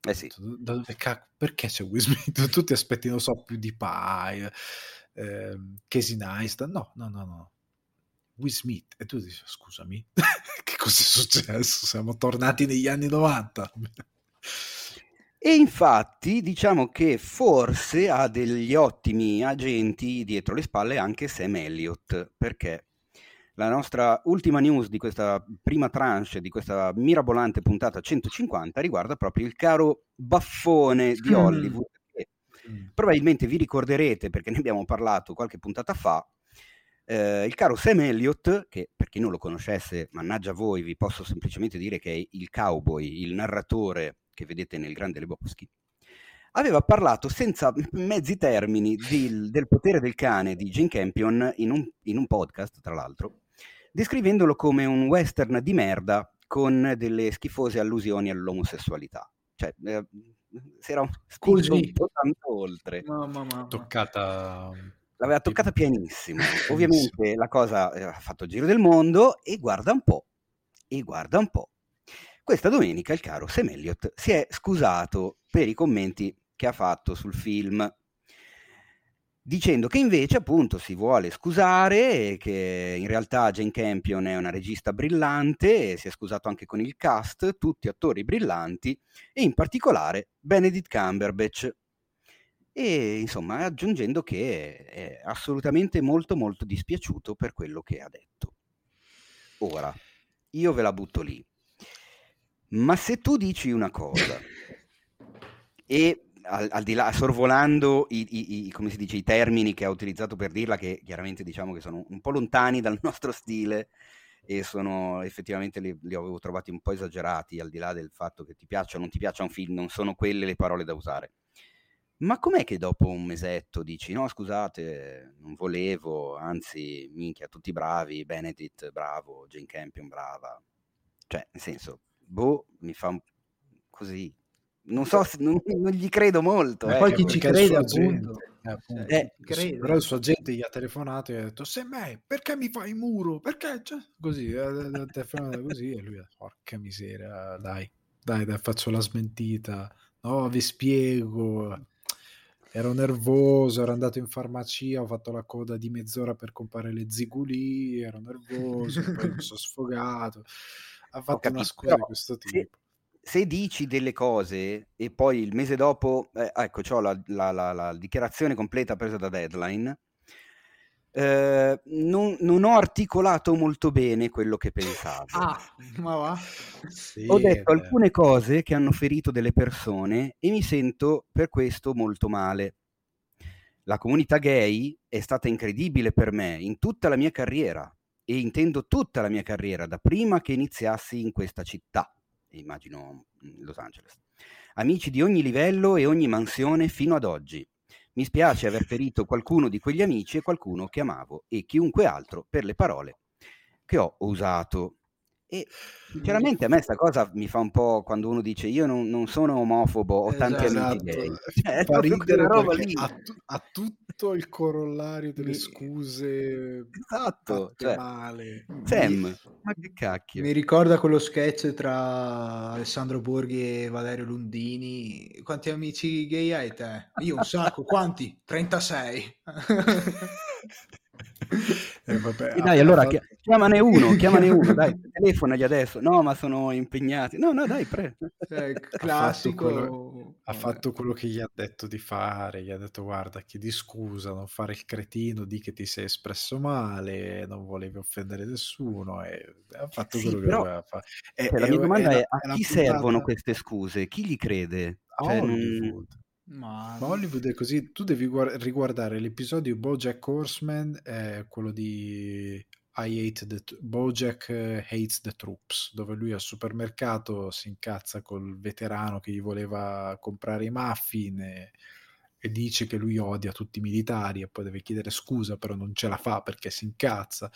Eh sì. Da dove cacchio, perché c'è Will Smith? *laughs* Tutti aspetti, non so, più di Pie, eh, Casey Neistat, no, no, no, no. Will Smith. E tu dici, scusami, *laughs* che cosa è successo? Siamo tornati negli anni 90. E infatti diciamo che forse ha degli ottimi agenti dietro le spalle anche Sam Elliott, perché la nostra ultima news di questa prima tranche, di questa mirabolante puntata 150, riguarda proprio il caro baffone di mm. Hollywood. Mm. Probabilmente vi ricorderete, perché ne abbiamo parlato qualche puntata fa, eh, il caro Sam Elliott, che per chi non lo conoscesse, mannaggia voi, vi posso semplicemente dire che è il cowboy, il narratore che vedete nel Grande Lebowski, aveva parlato senza mezzi termini di, del potere del cane di Jane Campion in un, in un podcast, tra l'altro, descrivendolo come un western di merda con delle schifose allusioni all'omosessualità. Cioè, eh, si era un po' tanto oltre. Mamma, mamma. Toccata l'aveva toccata pianissimo. *laughs* Ovviamente la cosa eh, ha fatto il giro del mondo e guarda un po', e guarda un po'. Questa domenica il caro Sam Elliott si è scusato per i commenti che ha fatto sul film, dicendo che invece appunto si vuole scusare che in realtà Jane Campion è una regista brillante e si è scusato anche con il cast, tutti attori brillanti e in particolare Benedict Cumberbatch e insomma aggiungendo che è assolutamente molto molto dispiaciuto per quello che ha detto. Ora, io ve la butto lì, ma se tu dici una cosa e al, al di là, sorvolando i, i, i, dice, i termini che ha utilizzato per dirla, che chiaramente diciamo che sono un po' lontani dal *laughs* nostro stile e sono effettivamente li, li avevo trovati un po' esagerati, al di là del fatto che ti piaccia o non ti piaccia un film, non sono quelle le parole da usare. Ma com'è che dopo un mesetto dici no, scusate, non volevo, anzi, minchia, tutti bravi, Benedict bravo, Jane Campion brava. Cioè, nel senso, boh, mi fa un... così. Non so, se, non, non gli credo molto. Eh, poi chi ci crede, appunto. Eh, appunto. Eh, crede. Però il suo agente gli ha telefonato e ha detto, se me, perché mi fai muro? Perché? Cioè, così, eh, telefonato così e lui, porca miseria, dai, dai, dai, faccio la smentita. No, vi spiego ero nervoso, ero andato in farmacia, ho fatto la coda di mezz'ora per comprare le ziguli, ero nervoso, poi mi sono sfogato. Ha fatto capito, una scusa di questo tipo. Se, se, dici delle cose e poi il mese dopo, eh, ecco, ho la, la, la, la dichiarazione completa presa da Deadline, eh, non, non, ho articolato molto bene quello che pensavo. Ah, ma va. Sì, ho detto beh. alcune cose che hanno ferito delle persone e mi sento per questo molto male. La comunità gay è stata incredibile per me in tutta la mia carriera e intendo tutta la mia carriera da prima che iniziassi in questa città, immagino Los Angeles. Amici di ogni livello e ogni mansione fino ad oggi mi spiace aver ferito qualcuno di quegli amici e qualcuno che amavo e chiunque altro per le parole che ho usato. E sinceramente a me questa cosa mi fa un po' quando uno dice io non, non sono omofobo, ho tanti esatto. amici gay. *laughs* Cioè, fa ridere roba lì. Ha, ha, tutto il corollario delle mi... scuse esatto, cioè, male. Sam, ma che cacchio. Mi ricorda quello sketch tra Alessandro Borghi e Valerio Lundini. Quanti amici gay hai te? Io un sacco, quanti? *laughs* 36. *laughs* Eh, vabbè, e dai, allora fatto... chiamane uno, chiamane uno, dai, *laughs* telefonagli adesso. No, ma sono impegnati. No, no, dai, pre. Eh, classico. *laughs* Ha fatto, quello, ha fatto, quello, che gli ha detto di fare. Gli ha detto, guarda, chiedi scusa, non fare il cretino, di che ti sei espresso male, non volevi offendere nessuno. E ha fatto sì, quello però, che doveva fare. E, cioè, la mia domanda è, è a chi puntata... servono queste scuse? Chi gli crede? Cioè, Hollywood. Ma... Ma... Hollywood è così, tu devi guard- riguardare l'episodio Bojack Horseman, eh, quello di I hate the t- Bojack Hates the Troops, dove lui al supermercato si incazza col veterano che gli voleva comprare i muffin e, e dice che lui odia tutti i militari e poi deve chiedere scusa, però non ce la fa perché si incazza.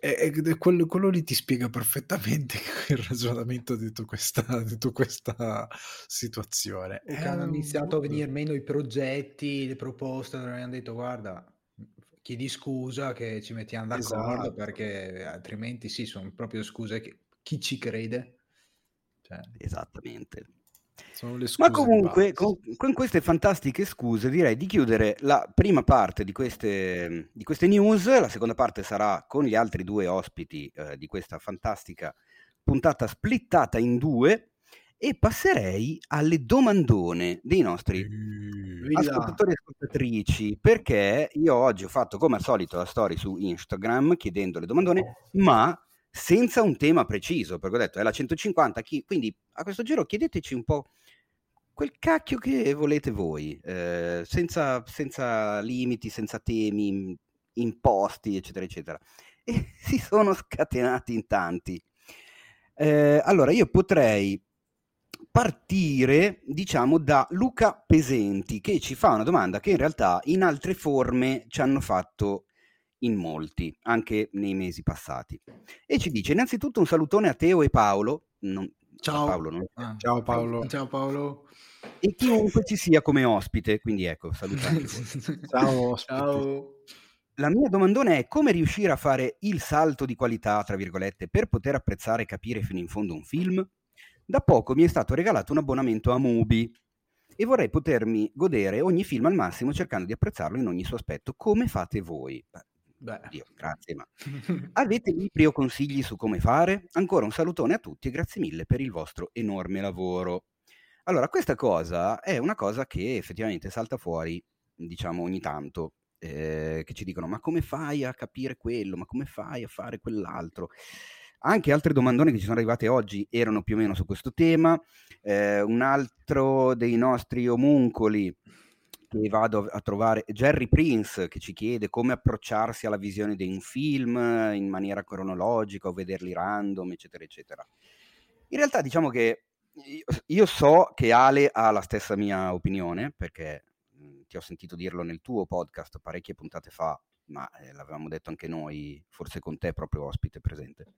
E, e quello, quello, lì ti spiega perfettamente *laughs* il ragionamento di tutta questa, di tutta questa situazione. E hanno iniziato a venire meno i progetti, le proposte, hanno detto guarda, chiedi scusa che ci mettiamo d'accordo esatto. perché altrimenti sì, sono proprio scuse che chi ci crede. Cioè... Esattamente. Ma comunque, con, con, queste fantastiche scuse, direi di chiudere la prima parte di queste, di queste news. La seconda parte sarà con gli altri due ospiti eh, di questa fantastica puntata splittata in due. E passerei alle domandone dei nostri mm, ascoltatori e ascoltatrici, perché io oggi ho fatto come al solito la story su Instagram chiedendo le domandone, ma senza un tema preciso, perché ho detto è la 150, chi... quindi a questo giro chiedeteci un po' quel cacchio che volete voi, eh, senza, senza, limiti, senza temi, imposti, eccetera, eccetera. *laughs* E si sono scatenati in tanti. Eh, allora, io potrei partire, diciamo, da Luca Pesenti, che ci fa una domanda che in realtà in altre forme ci hanno fatto in molti, anche nei mesi passati. E ci dice innanzitutto un salutone a Teo e Paolo. Non, ciao. Paolo, non... ah, ciao Paolo. Ciao Paolo. E chiunque ci sia come ospite, quindi ecco, salutate. *laughs* ciao, ciao. La mia domandona è come riuscire a fare il salto di qualità, tra virgolette, per poter apprezzare e capire fino in fondo un film? Da poco mi è stato regalato un abbonamento a Mubi e vorrei potermi godere ogni film al massimo cercando di apprezzarlo in ogni suo aspetto. Come fate voi? Beh, Dio, grazie, ma *laughs* avete libri o consigli su come fare? Ancora un salutone a tutti e grazie mille per il vostro enorme lavoro. Allora, questa cosa è una cosa che effettivamente salta fuori, diciamo, ogni tanto, eh, che ci dicono, ma come fai a capire quello? Ma come fai a fare quell'altro? Anche altre domandone che ci sono arrivate oggi erano più o meno su questo tema. Eh, un altro dei nostri omuncoli che vado a trovare Jerry Prince che ci chiede come approcciarsi alla visione di un film in maniera cronologica o vederli random, eccetera, eccetera. In realtà diciamo che io so che Ale ha la stessa mia opinione, perché mh, ti ho sentito dirlo nel tuo podcast parecchie puntate fa, ma eh, l'avevamo detto anche noi, forse con te proprio ospite presente.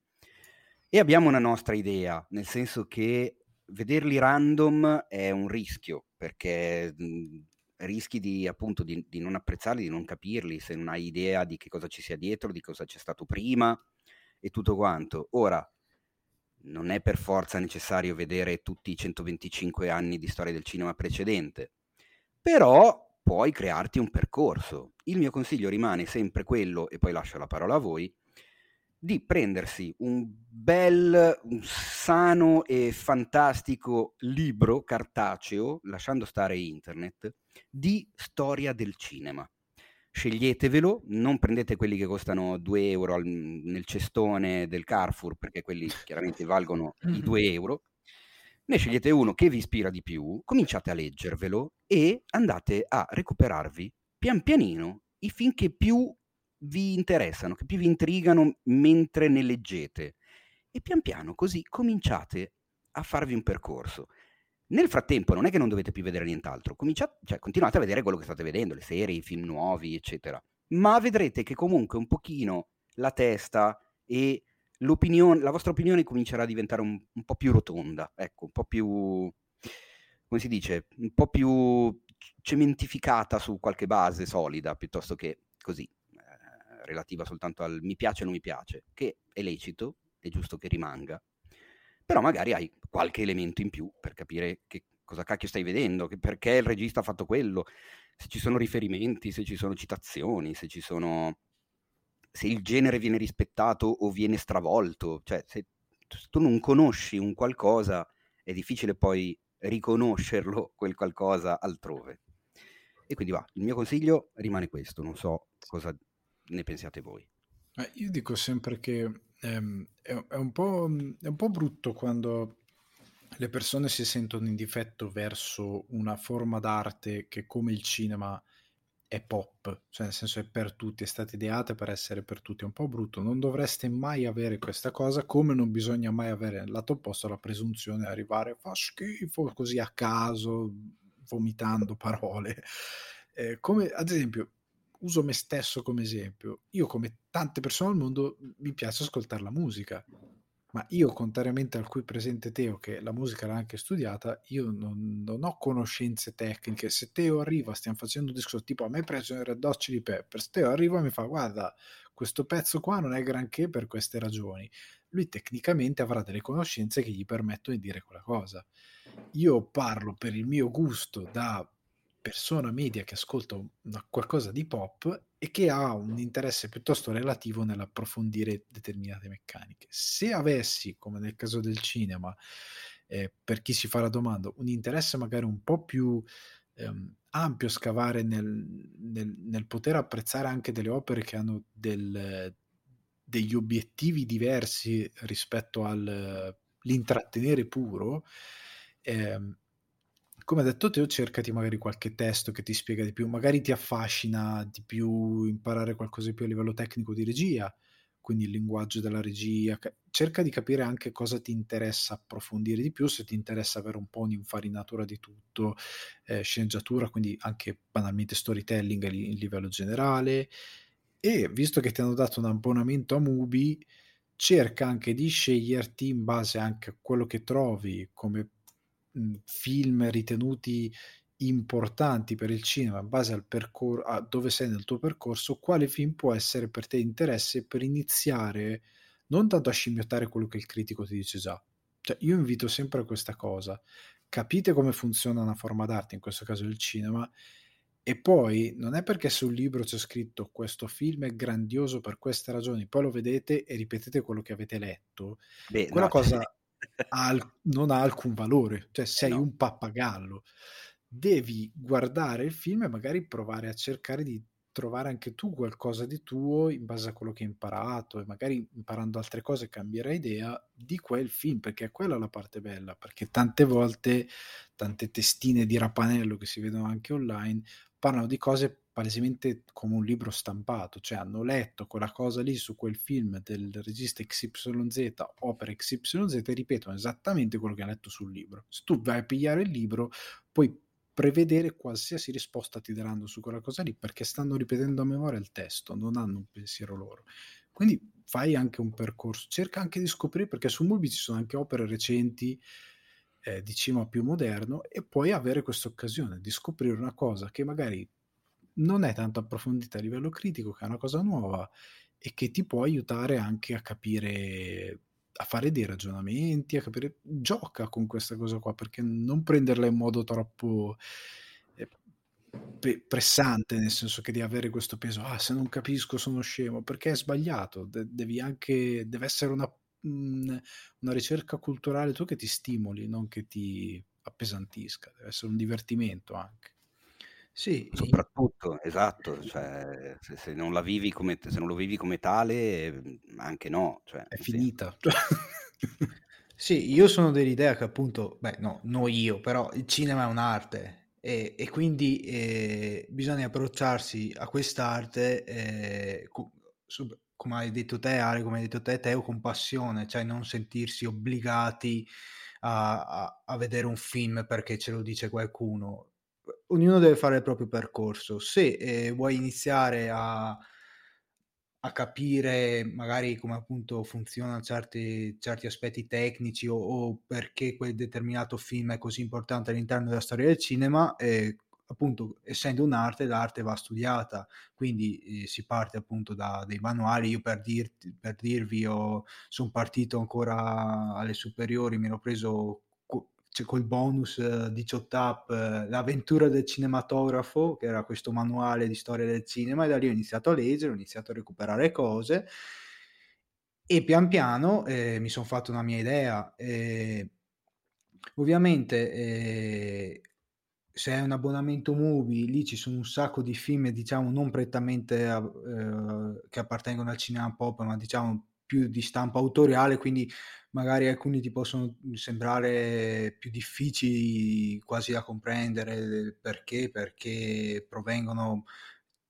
E abbiamo una nostra idea, nel senso che vederli random è un rischio, perché mh, rischi di, appunto, di, di, non apprezzarli, di non capirli, se non hai idea di che cosa ci sia dietro, di cosa c'è stato prima e tutto quanto. Ora, non è per forza necessario vedere tutti i 125 anni di storia del cinema precedente, però puoi crearti un percorso. Il mio consiglio rimane sempre quello, e poi lascio la parola a voi, di prendersi un bel, un sano e fantastico libro cartaceo, lasciando stare internet, di storia del cinema. Sceglietevelo, non prendete quelli che costano 2 euro al, nel cestone del Carrefour, perché quelli chiaramente valgono *laughs* i 2 euro. Ne scegliete uno che vi ispira di più, cominciate a leggervelo e andate a recuperarvi pian pianino i film che più vi interessano, che più vi intrigano mentre ne leggete. E pian piano così cominciate a farvi un percorso. Nel frattempo non è che non dovete più vedere nient'altro, cioè, continuate a vedere quello che state vedendo, le serie, i film nuovi, eccetera. Ma vedrete che comunque un pochino la testa e la vostra opinione comincerà a diventare un, un po' più rotonda, ecco, un po' più, come si dice, un po' più cementificata su qualche base solida, piuttosto che così, relativa soltanto al mi piace o non mi piace, che è lecito, è giusto che rimanga, però magari hai qualche elemento in più per capire che cosa cacchio stai vedendo, che perché il regista ha fatto quello, se ci sono riferimenti, se ci sono citazioni, se ci sono se il genere viene rispettato o viene stravolto, cioè se tu non conosci un qualcosa è difficile poi riconoscerlo *laughs* quel qualcosa altrove. E quindi va, il mio consiglio rimane questo, non so cosa ne pensiate voi. Eh, io dico sempre che ehm, è, è, un è, un po', brutto quando le persone si sentono in difetto verso una forma d'arte che come il cinema è pop, cioè nel senso è per tutti, è stata ideata per essere per tutti, è un po' brutto, non dovreste mai avere questa cosa, come non bisogna mai avere nel lato opposto la presunzione di arrivare fa schifo così a caso, vomitando parole. Eh, come ad esempio, uso me stesso come esempio. Io, come tante persone al mondo, mi piace ascoltare la musica. Ma io, contrariamente al cui presente Teo, che la musica l'ha anche studiata, io non, non ho conoscenze tecniche. Se Teo arriva, stiamo facendo un discorso tipo a me piacciono i Red Hot Chili Peppers, Teo arriva e mi fa guarda, questo pezzo qua non è granché per queste ragioni. Lui tecnicamente avrà delle conoscenze che gli permettono di dire quella cosa. Io parlo per il mio gusto da persona media che ascolta una, qualcosa di pop e che ha un interesse piuttosto relativo nell'approfondire determinate meccaniche. Se avessi, come nel caso del cinema, eh, per chi si fa la domanda, un interesse magari un po' più ehm, ampio scavare nel, nel, nel, poter apprezzare anche delle opere che hanno del, degli obiettivi diversi rispetto all'intrattenere puro, ehm, come ha detto Teo, cercati magari qualche testo che ti spiega di più, magari ti affascina di più imparare qualcosa di più a livello tecnico di regia, quindi il linguaggio della regia, cerca di capire anche cosa ti interessa approfondire di più, se ti interessa avere un po' un'infarinatura di tutto, eh, sceneggiatura, quindi anche banalmente storytelling a livello generale, e visto che ti hanno dato un abbonamento a Mubi, cerca anche di sceglierti in base anche a quello che trovi come mh, film ritenuti importanti per il cinema in base al percorso a dove sei nel tuo percorso quale film può essere per te interesse per iniziare non tanto a scimmiottare quello che il critico ti dice già cioè io invito sempre a questa cosa capite come funziona una forma d'arte in questo caso il cinema e poi non è perché sul libro c'è scritto questo film è grandioso per queste ragioni, poi lo vedete e ripetete quello che avete letto, Beh, quella no. cosa ha, non ha alcun valore, cioè sei no. un pappagallo. Devi guardare il film e magari provare a cercare di trovare anche tu qualcosa di tuo in base a quello che hai imparato e magari imparando altre cose cambierai idea di quel film perché è quella la parte bella perché tante volte tante testine di rapanello che si vedono anche online parlano di cose palesemente come un libro stampato, cioè hanno letto quella cosa lì su quel film del regista XYZ, opera XYZ e ripetono esattamente quello che hanno letto sul libro. Se tu vai a pigliare il libro, puoi prevedere qualsiasi risposta ti daranno su quella cosa lì perché stanno ripetendo a memoria il testo, non hanno un pensiero loro. Quindi fai anche un percorso, cerca anche di scoprire perché su Mubi ci sono anche opere recenti eh, di cinema più moderno e poi avere questa occasione di scoprire una cosa che magari non è tanto approfondita a livello critico, che è una cosa nuova e che ti può aiutare anche a capire, a fare dei ragionamenti, a capire, gioca con questa cosa qua perché non prenderla in modo troppo eh, pressante, nel senso che devi avere questo peso, ah se non capisco sono scemo, perché è sbagliato, De- devi anche, deve essere una una ricerca culturale tu che ti stimoli, non che ti appesantisca, deve essere un divertimento anche. Sì, soprattutto, esatto, cioè, se, se, non la vivi come, se non lo vivi come tale, anche no. Cioè, è finita. *laughs* sì, io sono dell'idea che appunto, beh no, non io, però il cinema è un'arte e, e quindi eh, bisogna approcciarsi a quest'arte eh, sub, come hai detto te, Ale, come hai detto te, Teo, con passione, cioè non sentirsi obbligati a, a, a, vedere un film perché ce lo dice qualcuno. Ognuno deve fare il proprio percorso. Se eh, vuoi iniziare a, a, capire magari come appunto funzionano certi, certi aspetti tecnici o, o, perché quel determinato film è così importante all'interno della storia del cinema, eh, appunto essendo un'arte l'arte va studiata quindi eh, si parte appunto da dei manuali io per, dirti, per dirvi sono partito ancora alle superiori mi ero preso cioè, col bonus eh, 18 app eh, l'avventura del cinematografo che era questo manuale di storia del cinema e da lì ho iniziato a leggere ho iniziato a recuperare cose e pian piano eh, mi sono fatto una mia idea ovviamente eh, se hai un abbonamento movie, lì ci sono un sacco di film, diciamo, non prettamente eh, che appartengono al cinema pop, ma diciamo più di stampa autoriale, quindi magari alcuni ti possono sembrare più difficili quasi da comprendere perché, perché provengono,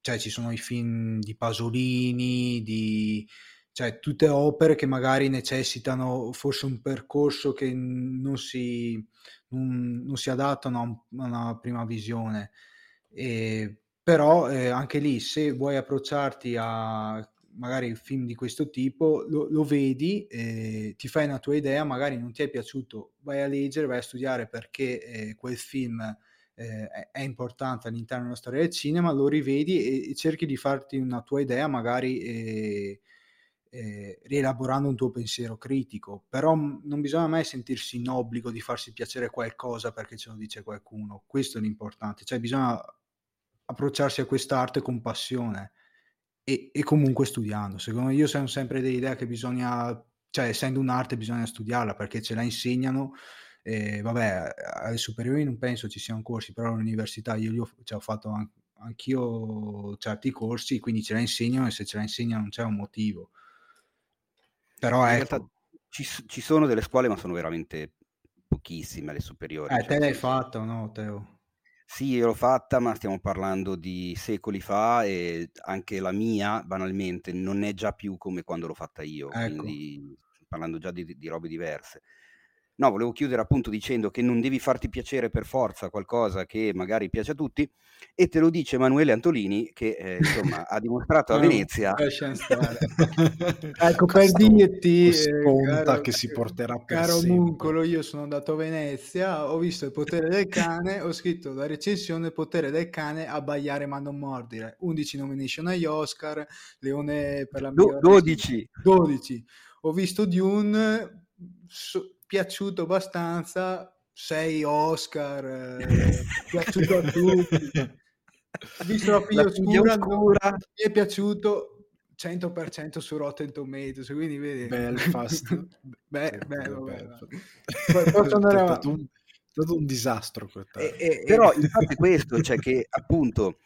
cioè ci sono i film di Pasolini, di cioè tutte opere che magari necessitano forse un percorso che non si, non, non si adattano a, una prima visione. E, però eh, anche lì, se vuoi approcciarti a magari film di questo tipo, lo, lo vedi, eh, ti fai una tua idea, magari non ti è piaciuto, vai a leggere, vai a studiare perché eh, quel film eh, è importante all'interno della storia del cinema, lo rivedi e, e cerchi di farti una tua idea, magari rielaborando un tuo pensiero critico, però non bisogna mai sentirsi in obbligo di farsi piacere qualcosa perché ce lo dice qualcuno, questo è l'importante, cioè bisogna approcciarsi a quest'arte con passione e, e comunque studiando, secondo me io sono sempre dell'idea che bisogna, cioè essendo un'arte bisogna studiarla perché ce la insegnano, eh, vabbè alle superiori non penso ci siano corsi, però all'università io li ho, cioè, ho fatto anche anch'io certi corsi, quindi ce la insegnano e se ce la insegnano non c'è un motivo. Però In ecco. realtà ci, ci sono delle scuole, ma sono veramente pochissime alle superiori. Eh, cioè, te l'hai fatto, no, Teo? Sì, l'ho fatta, ma stiamo parlando di secoli fa e anche la mia, banalmente, non è già più come quando l'ho fatta io, Ecco. quindi parlando già di, di robe diverse. No, volevo chiudere appunto dicendo che non devi farti piacere per forza qualcosa che magari piace a tutti e te lo dice Emanuele Antolini che eh, *laughs* insomma ha dimostrato a Venezia. *laughs* Ecco, per dirti, eh, sponta caro- che si porterà per Caro sempre. Muncolo, io sono andato a Venezia, ho visto il potere del cane, ho scritto la recensione il potere del cane abbaiare ma non mordere. 11 nomination agli Oscar, Leone per la Do- migliore 12. 12. Ho visto Dune, so- piaciuto abbastanza, 6 Oscar, eh, piaciuto a *laughs* tutti. Visto la figlia oscura, non- oscura. mi è piaciuto 100% su Rotten Tomatoes, quindi vedi. Belfast. *laughs* Beh, bello, bello. *laughs* Posso andare è avanti? stato un, è stato un disastro quest'anno. E- e- Però il fatto è questo, cioè che appunto,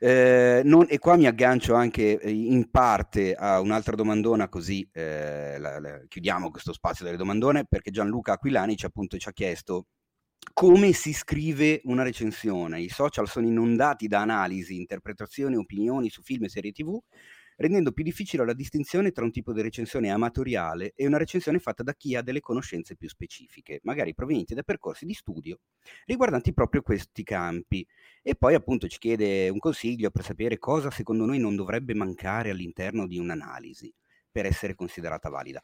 eh, non- e qua mi aggancio anche eh, in parte a un'altra domandona, così eh, la- la- chiudiamo questo spazio delle domandone, perché Gianluca Aquilani ci, appunto, ci ha chiesto come si scrive una recensione. I social sono inondati da analisi, interpretazioni, opinioni su film e serie tv, rendendo più difficile la distinzione tra un tipo di recensione amatoriale e una recensione fatta da chi ha delle conoscenze più specifiche, magari provenienti da percorsi di studio riguardanti proprio questi campi. E poi appunto ci chiede un consiglio per sapere cosa secondo noi non dovrebbe mancare all'interno di un'analisi per essere considerata valida.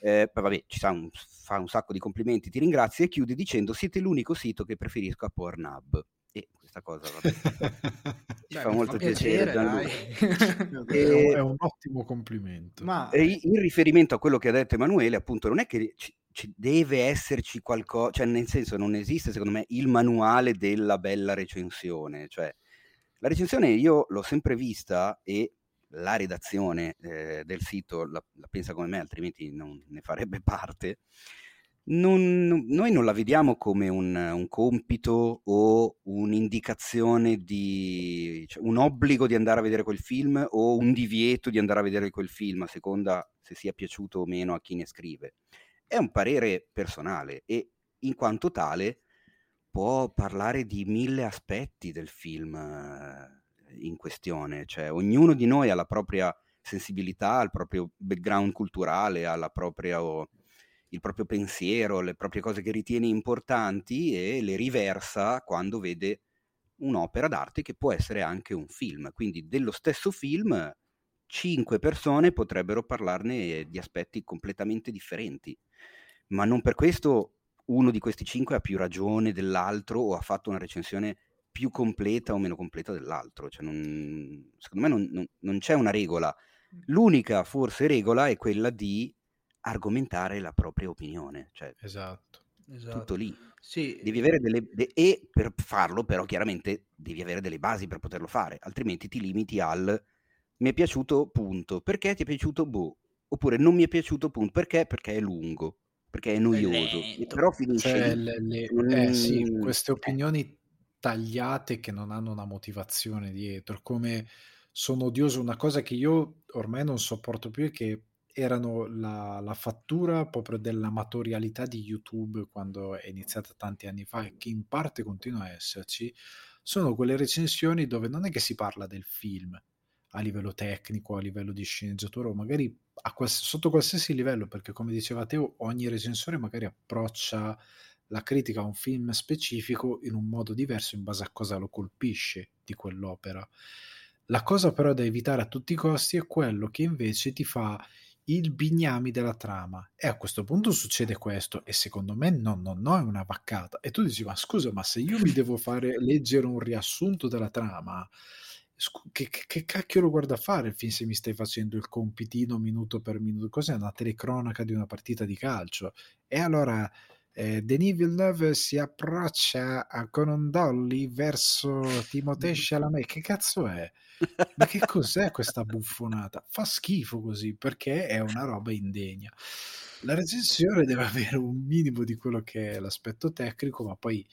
Eh, poi vabbè, ci un, fa un sacco di complimenti, ti ringrazio e chiude dicendo siete l'unico sito che preferisco a Pornhub. E questa cosa vabbè, *laughs* ci Beh, fa mi molto piacere, dai. è, un, E- è un ottimo complimento. Ma E in in riferimento a quello che ha detto Emanuele, appunto, non è che ci, ci deve esserci qualcosa, cioè nel senso non esiste secondo me il manuale della bella recensione, cioè la recensione io l'ho sempre vista e la redazione eh, del sito la, la pensa come me, altrimenti non ne farebbe *laughs* parte. Non- noi non la vediamo come un, un compito o un'indicazione di cioè, un obbligo di andare a vedere quel film o un divieto di andare a vedere quel film, a seconda se sia piaciuto o meno a chi ne scrive. È un parere personale e in quanto tale può parlare di mille aspetti del film eh, in questione, cioè ognuno di noi ha la propria sensibilità, il proprio background culturale, la propria, o- il proprio pensiero, le proprie cose che ritiene importanti e le riversa quando vede un'opera d'arte che può essere anche un film. Quindi dello stesso film cinque persone potrebbero parlarne di aspetti completamente differenti, ma non per questo uno di questi cinque ha più ragione dell'altro o ha fatto una recensione più completa o meno completa dell'altro. Cioè non- secondo me non, non- non c'è una regola. L'unica forse regola è quella di argomentare la propria opinione, cioè Esatto. esatto. tutto lì. Sì, Devi avere delle de- e per farlo però chiaramente devi avere delle basi per poterlo fare, altrimenti ti limiti al mi è piaciuto punto, perché ti è piaciuto boh, oppure non mi è piaciuto punto, perché? Perché è lungo, perché è noioso, lento. però finisce Cioè, le- le- Non- eh, sì, queste opinioni tagliate che non hanno una motivazione dietro, come sono odioso una cosa che io ormai non sopporto più è che erano la, la fattura proprio dell'amatorialità di YouTube quando è iniziata tanti anni fa e che in parte continua a esserci, sono quelle recensioni dove non è che si parla del film a livello tecnico, a livello di sceneggiatura o magari quals- sotto qualsiasi livello, perché come diceva Teo, ogni recensore magari approccia la critica a un film specifico in un modo diverso in base a cosa lo colpisce di quell'opera. La cosa però da evitare a tutti i costi è quello che invece ti fa il bignami della trama. E a questo punto succede questo e secondo me no, no, no, è una vaccata. E tu dici ma scusa ma se io mi devo fare leggere un riassunto della trama che, che- che cacchio lo guarda fare film se mi stai facendo il compitino minuto per minuto? Cos'è una telecronaca di una partita di calcio? E allora eh, Denis Villeneuve si approccia a- con un dolly verso Timothée Chalamet. Che cazzo è? Ma che cos'è questa buffonata? Fa schifo così perché è una roba indegna. La recensione deve avere un minimo di quello che è l'aspetto tecnico, ma poi,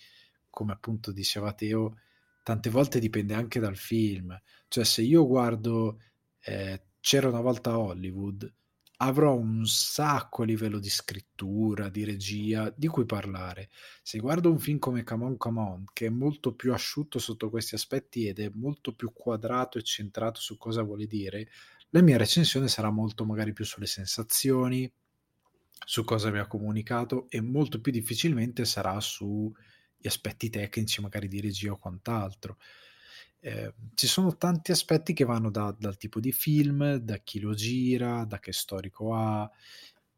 come appunto diceva Teo, tante volte dipende anche dal film. Cioè, se io guardo eh, C'era una volta Hollywood, avrò un sacco a livello di scrittura, di regia, di cui parlare. Se guardo un film come Come On Come On, che è molto più asciutto sotto questi aspetti ed è molto più quadrato e centrato su cosa vuole dire, la mia recensione sarà molto magari più sulle sensazioni, su cosa vi ha comunicato e molto più difficilmente sarà sugli aspetti tecnici, magari di regia o quant'altro. Eh, ci sono tanti aspetti che vanno da, dal tipo di film, da chi lo gira, da che storico ha,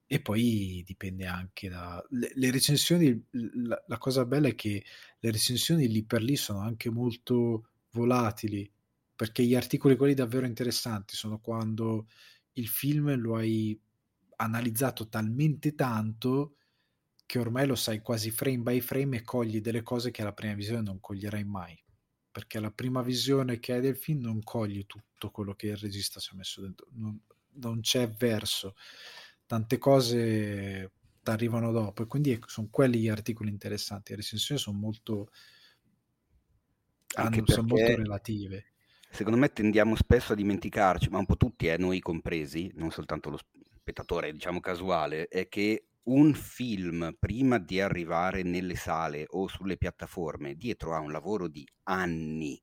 e poi dipende anche da... Le, le recensioni, la, la, cosa bella è che le recensioni lì per lì sono anche molto volatili, perché gli articoli quelli davvero interessanti sono quando il film lo hai analizzato talmente tanto che ormai lo sai quasi frame by frame e cogli delle cose che alla prima visione non coglierai mai perché la prima visione che hai del film non cogli tutto quello che il regista ci ha messo dentro non, non c'è verso. Tante cose ti arrivano dopo e quindi sono quelli gli articoli interessanti. Le recensioni sono molto hanno, sono molto relative. secondo me tendiamo spesso a dimenticarci ma un po' tutti eh, noi compresi non soltanto lo spettatore diciamo casuale è che un film prima di arrivare nelle sale o sulle piattaforme dietro a un lavoro di anni,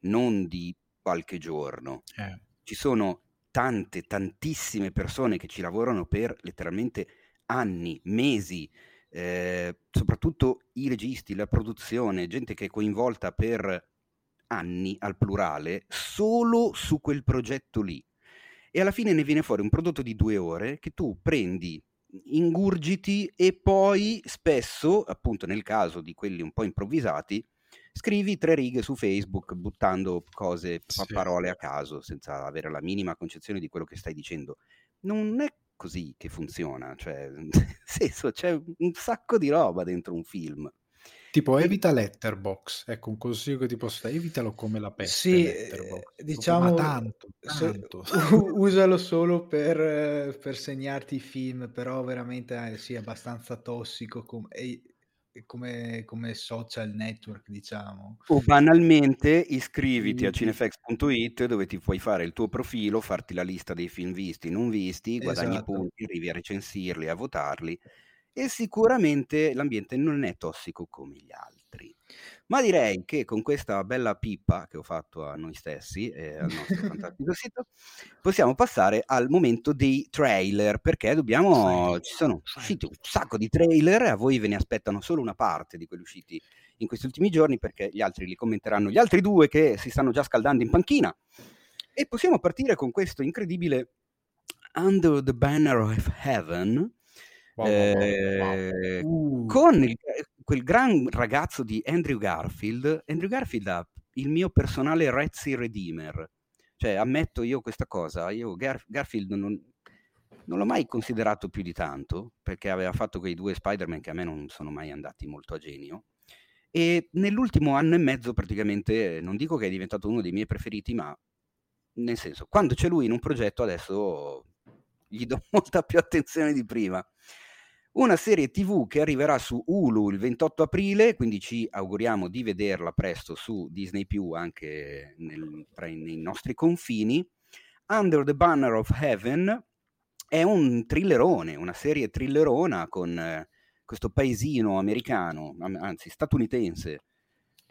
non di qualche giorno. Eh. Ci sono tante, tantissime persone che ci lavorano per letteralmente anni, mesi, eh, soprattutto i registi, la produzione, gente che è coinvolta per anni al plurale solo su quel progetto lì. E alla fine ne viene fuori un prodotto di due ore che tu prendi ingurgiti e poi spesso, appunto nel caso di quelli un po' improvvisati, scrivi tre righe su Facebook buttando cose, sì. parole a caso, senza avere la minima concezione di quello che stai dicendo. Non è così che funziona, cioè, *laughs* nel senso, c'è un sacco di roba dentro un film. Tipo evita Letterbox, ecco un consiglio che ti posso dare, evitalo come la peste. Sì, eh, diciamo, tanto, tanto. *laughs* usalo solo per, per, segnarti i film, però veramente eh, sì, è abbastanza tossico com- e, come, come, social network, diciamo. O banalmente iscriviti a cinefx.it dove ti puoi fare il tuo profilo, farti la lista dei film visti, non visti, guadagni esatto. punti, arrivi a recensirli, a votarli e sicuramente l'ambiente non è tossico come gli altri. Ma direi che con questa bella pippa che ho fatto a noi stessi e al nostro *laughs* fantastico sito, possiamo passare al momento dei trailer, perché dobbiamo, ci sono usciti un sacco di trailer, a voi ve ne aspettano solo una parte di quelli usciti in questi ultimi giorni, perché gli altri li commenteranno gli altri due che si stanno già scaldando in panchina. E possiamo partire con questo incredibile Under the Banner of Heaven, Wow, eh, wow. Uh. Con il, quel gran ragazzo di Andrew Garfield, Andrew Garfield ha il mio personale Rezzi Redeemer. Cioè, ammetto io questa cosa, io Gar- Garfield non, non l'ho mai considerato più di tanto, perché aveva fatto quei due Spider-Man che a me non sono mai andati molto a genio. E nell'ultimo anno e mezzo praticamente, non dico che è diventato uno dei miei preferiti, ma nel senso, quando c'è lui in un progetto adesso gli do *laughs* molta più attenzione di prima una serie TV che arriverà su Hulu il 28 aprile, quindi ci auguriamo di vederla presto su Disney Più anche nel, nei nostri confini. Under the Banner of Heaven è un thrillerone, una serie thrillerona con eh, questo paesino americano, anzi statunitense,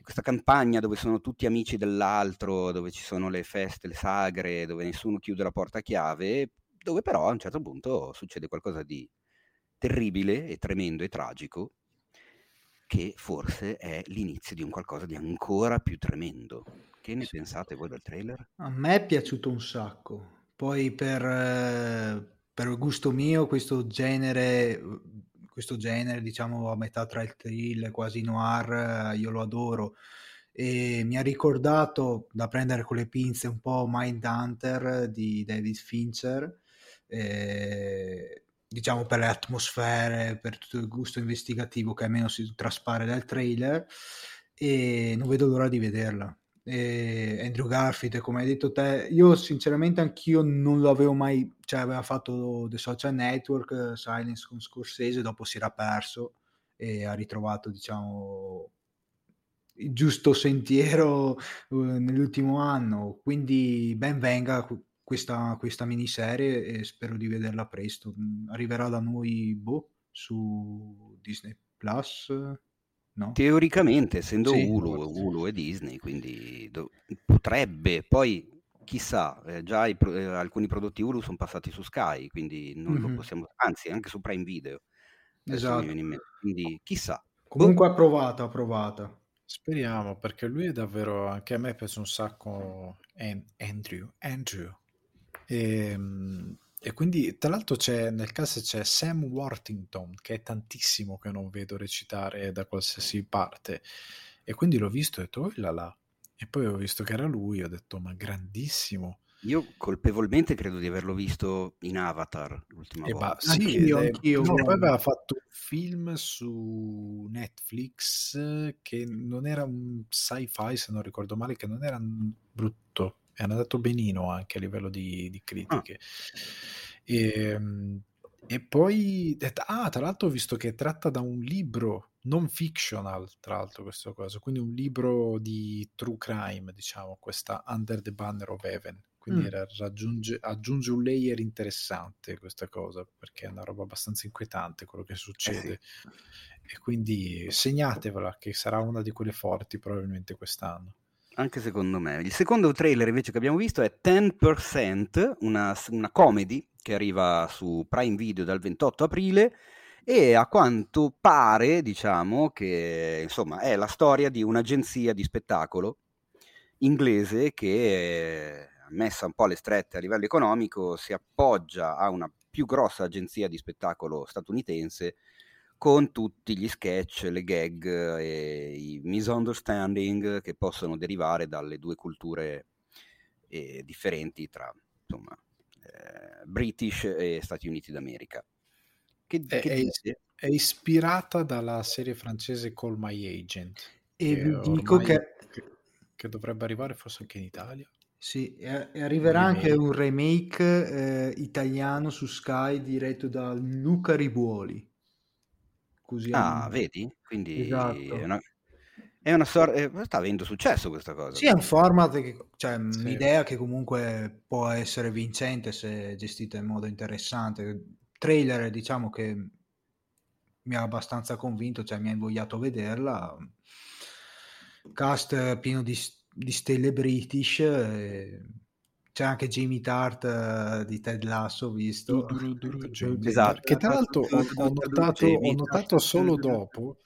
questa campagna dove sono tutti amici dell'altro, dove ci sono le feste, le sagre, dove nessuno chiude la porta a chiave, dove però a un certo punto succede qualcosa di terribile e tremendo e tragico che forse è l'inizio di un qualcosa di ancora più tremendo. Che ne pensate voi del trailer? A me è piaciuto un sacco. Poi per, eh, per gusto mio questo genere, questo genere diciamo a metà tra il thriller quasi noir, io lo adoro e mi ha ricordato da prendere con le pinze un po' Mindhunter di David Fincher. Eh, diciamo per le atmosfere, per tutto il gusto investigativo che almeno si traspare dal trailer e non vedo l'ora di vederla. E Andrew Garfield, come hai detto te, io sinceramente anch'io non lo avevo mai, cioè aveva fatto The Social Network, Silence con Scorsese, dopo si era perso e ha ritrovato, diciamo, il giusto sentiero uh, nell'ultimo anno, quindi ben venga questa, questa miniserie e spero di vederla presto. Mm, arriverà da noi boh, su Disney Plus. No? Teoricamente, essendo Sì, Hulu. Hulu e Disney, quindi do- potrebbe, poi chissà, eh, già i pro- eh, alcuni prodotti Hulu sono passati su Sky, quindi non lo Mhm. possiamo, anzi anche su Prime Video, Esatto. quindi chissà. Comunque approvata, approvata. Speriamo, perché lui è davvero, anche a me piace un sacco An- Andrew, Andrew. E, mm, e quindi, tra l'altro, c'è, nel caso c'è Sam Worthington, che è tantissimo che non vedo recitare da qualsiasi parte. E quindi l'ho visto e ho detto, oh là là. E poi ho visto che era lui, ho detto, ma grandissimo. io colpevolmente credo di averlo visto in Avatar l'ultima E volta. sì, Anch'io, anch'io, no, poi aveva fatto un film su Netflix eh, che non era un sci-fi, se non ricordo male, che non era brutto, è andato benino anche a livello di, di critiche. E, mm, e poi, ah, tra l'altro ho visto che è tratta da un libro non fictional, tra l'altro questa cosa, quindi un libro di true crime, diciamo, questa Under the Banner of Heaven. Quindi Mm. era- raggiunge, aggiunge un layer interessante questa cosa, perché è una roba abbastanza inquietante quello che succede. E quindi segnatevela, che sarà una di quelle forti probabilmente quest'anno. Anche secondo me. Il secondo trailer invece che abbiamo visto è 10%, una, una comedy che arriva su Prime Video dal 28 aprile e a quanto pare, diciamo, che insomma è la storia di un'agenzia di spettacolo inglese che, messa un po' alle strette a livello economico, si appoggia a una più grossa agenzia di spettacolo statunitense con tutti gli sketch, le gag e i misunderstanding che possono derivare dalle due culture eh, differenti tra insomma, eh, British e Stati Uniti d'America. Che, È, che è- dite? è ispirata dalla serie francese Call My Agent. E vi dico che che, dovrebbe arrivare forse anche in Italia. sì, e- arriverà Un anche un remake eh, italiano su Sky diretto da Luca Ribuoli. Così Ah, vedi? Quindi Esatto. è una, è una sorta... sta avendo successo questa cosa. Sì, è un format, che, cioè Sì. un'idea che comunque può essere vincente se gestita in modo interessante. Trailer, diciamo che mi ha abbastanza convinto, cioè mi ha invogliato a vederla. Cast pieno di, di stelle british. e C'è anche Jamie Tart eh, di Ted Lasso, visto. Duru, duru, *laughs* Jamie Esatto. Che tra l'altro ho, ho notato, ho notato solo *laughs* dopo,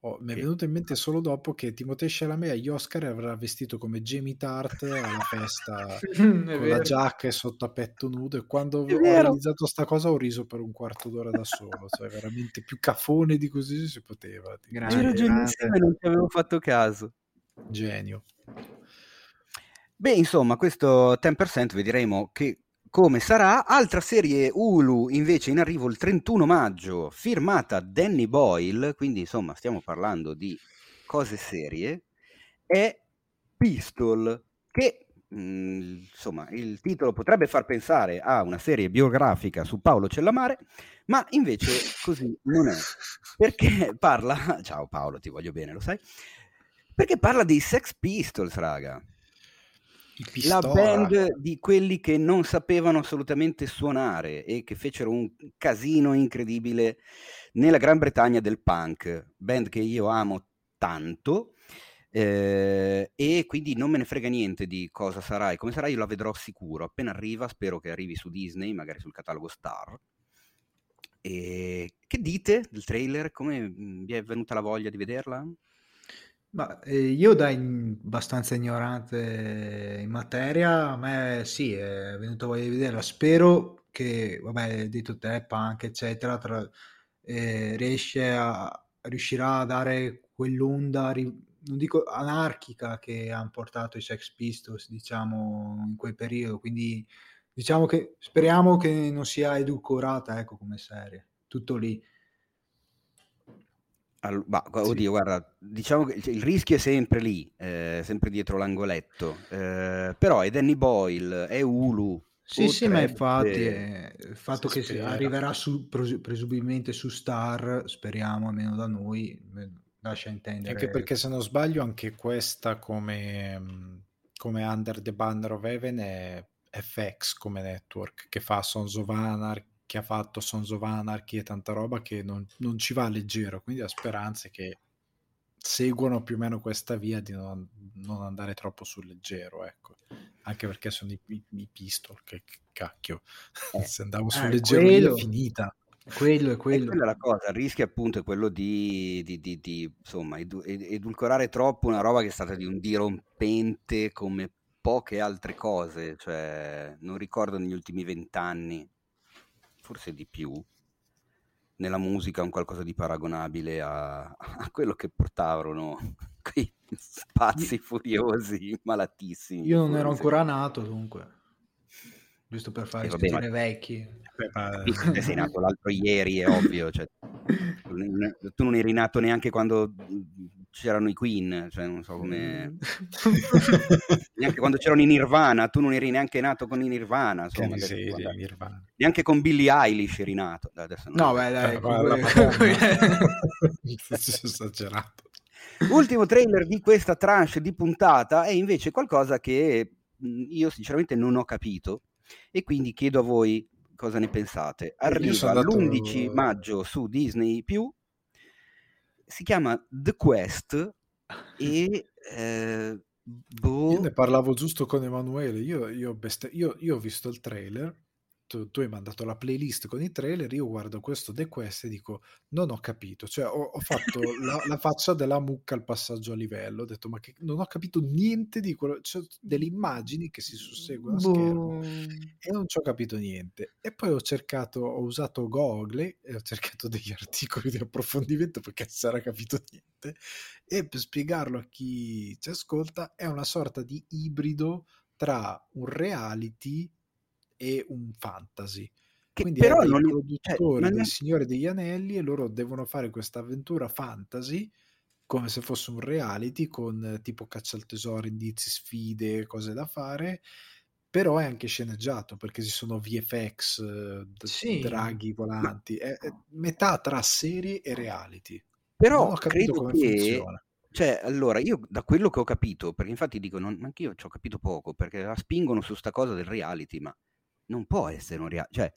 oh, mi è venuto in mente solo dopo che Timothée Chalamet agli Oscar avrà vestito come Jamie Tart alla festa *laughs* con la giacca e sotto a petto nudo e quando È ho vero. realizzato sta cosa ho riso per un quarto d'ora da solo, cioè veramente più cafone di così si poteva. Grande. Hai cioè, ragionissimo e non ci avevo fatto caso. genio. Beh, insomma, questo 10% vedremo che, come sarà. Altra serie Hulu invece in arrivo il 31 maggio, firmata Danny Boyle, quindi insomma stiamo parlando di cose serie, è Pistol, che mh, insomma il titolo potrebbe far pensare a una serie biografica su Paolo Cellamare, ma invece così non è, perché parla... *laughs* Ciao Paolo, ti voglio bene, lo sai? Perché parla dei Sex Pistols, raga. La band di quelli che non sapevano assolutamente suonare e che fecero un casino incredibile nella Gran Bretagna del punk, band che io amo tanto eh, e quindi non me ne frega niente di cosa sarà e come sarà, io la vedrò sicuro. Appena arriva, spero che arrivi su Disney, magari sul catalogo Star. E che dite del trailer? Come mh, vi è venuta la voglia di vederla? Ma eh, io da in- abbastanza ignorante in materia, a me sì, è venuto voglia di vederla. Spero che, vabbè, detto te, punk, eccetera, tra- eh, riesce a, riuscirà a dare quell'onda, ri- non dico anarchica, che hanno portato i Sex Pistols, diciamo, in quel periodo. Quindi, diciamo che speriamo che non sia edulcorata, ecco, come serie. Tutto lì. All- bah, Sì. oddio, guarda, diciamo che il rischio è sempre lì, eh, sempre dietro l'angoletto. eh, però è Danny Boyle, è Hulu. Sì, sì, ma infatti eh, il fatto che spera. arriverà su, pres- presumibilmente su Star, speriamo almeno da noi, lascia intendere. Anche perché se non sbaglio anche questa come, come Under the Banner of Heaven è, FX come network che fa Sons of Anarchy, che ha fatto Sons of Anarchy e tanta roba che non, non ci va leggero, quindi ha speranze che seguono più o meno questa via di non, non andare troppo sul leggero, ecco. Anche perché sono i, i, i pistol, che, che cacchio. Eh, *laughs* Se andavo sul eh, leggero quello, è finita. Quello è quello. E quella è la cosa, il rischio appunto è quello di, di, di, di insomma, edu- edulcorare troppo una roba che è stata di un dirompente come poche altre cose, cioè non ricordo negli ultimi vent'anni, forse di più, nella musica un qualcosa di paragonabile a, a quello che portavano *laughs* quei spazi furiosi, malatissimi. Io non ero ancora nato dunque, giusto per fare eh, vabbè, vecchi. Beh, sei nato l'altro ieri, è ovvio, cioè, tu non eri nato neanche quando c'erano i Queen, cioè non so come... Mm. *laughs* neanche quando c'erano i Nirvana, tu non eri neanche nato con i Nirvana, insomma, miseria, Nirvana. neanche con Billie Eilish eri nato. Adesso no, beh, dai, *laughs* *laughs* esagerato. Ultimo trailer di questa tranche di puntata è invece qualcosa che io sinceramente non ho capito e quindi chiedo a voi cosa ne pensate. Arriva l'11 maggio su Disney si chiama The Quest e eh, boh... Io ne parlavo giusto con Emanuele, io, io, best... io, io ho visto il trailer tu, tu, hai mandato la playlist con i trailer, io guardo questo The Quest e dico non ho capito, cioè ho, ho fatto la, la, faccia della mucca al passaggio a livello, ho detto ma che, non ho capito niente di quello, cioè, delle immagini che si susseguono a schermo e non ci ho capito niente. E poi ho cercato, ho usato Google e ho cercato *laughs* degli articoli di approfondimento perché non si era capito niente e per spiegarlo a chi ci ascolta è una sorta di ibrido tra un reality e un fantasy. Che Quindi però è non cioè, produttori cioè, del Signore degli Anelli e loro devono fare questa avventura fantasy come se fosse un reality con tipo caccia al tesoro, indizi, sfide, cose da fare però è anche sceneggiato perché ci sono VFX, d- sì. draghi volanti, è, è, metà tra serie e reality. Però credo che funziona. Cioè, allora, io da quello che ho capito, perché infatti dico, non, anche io ci ho capito poco, perché la spingono su sta cosa del reality, ma non può essere un reality. Cioè,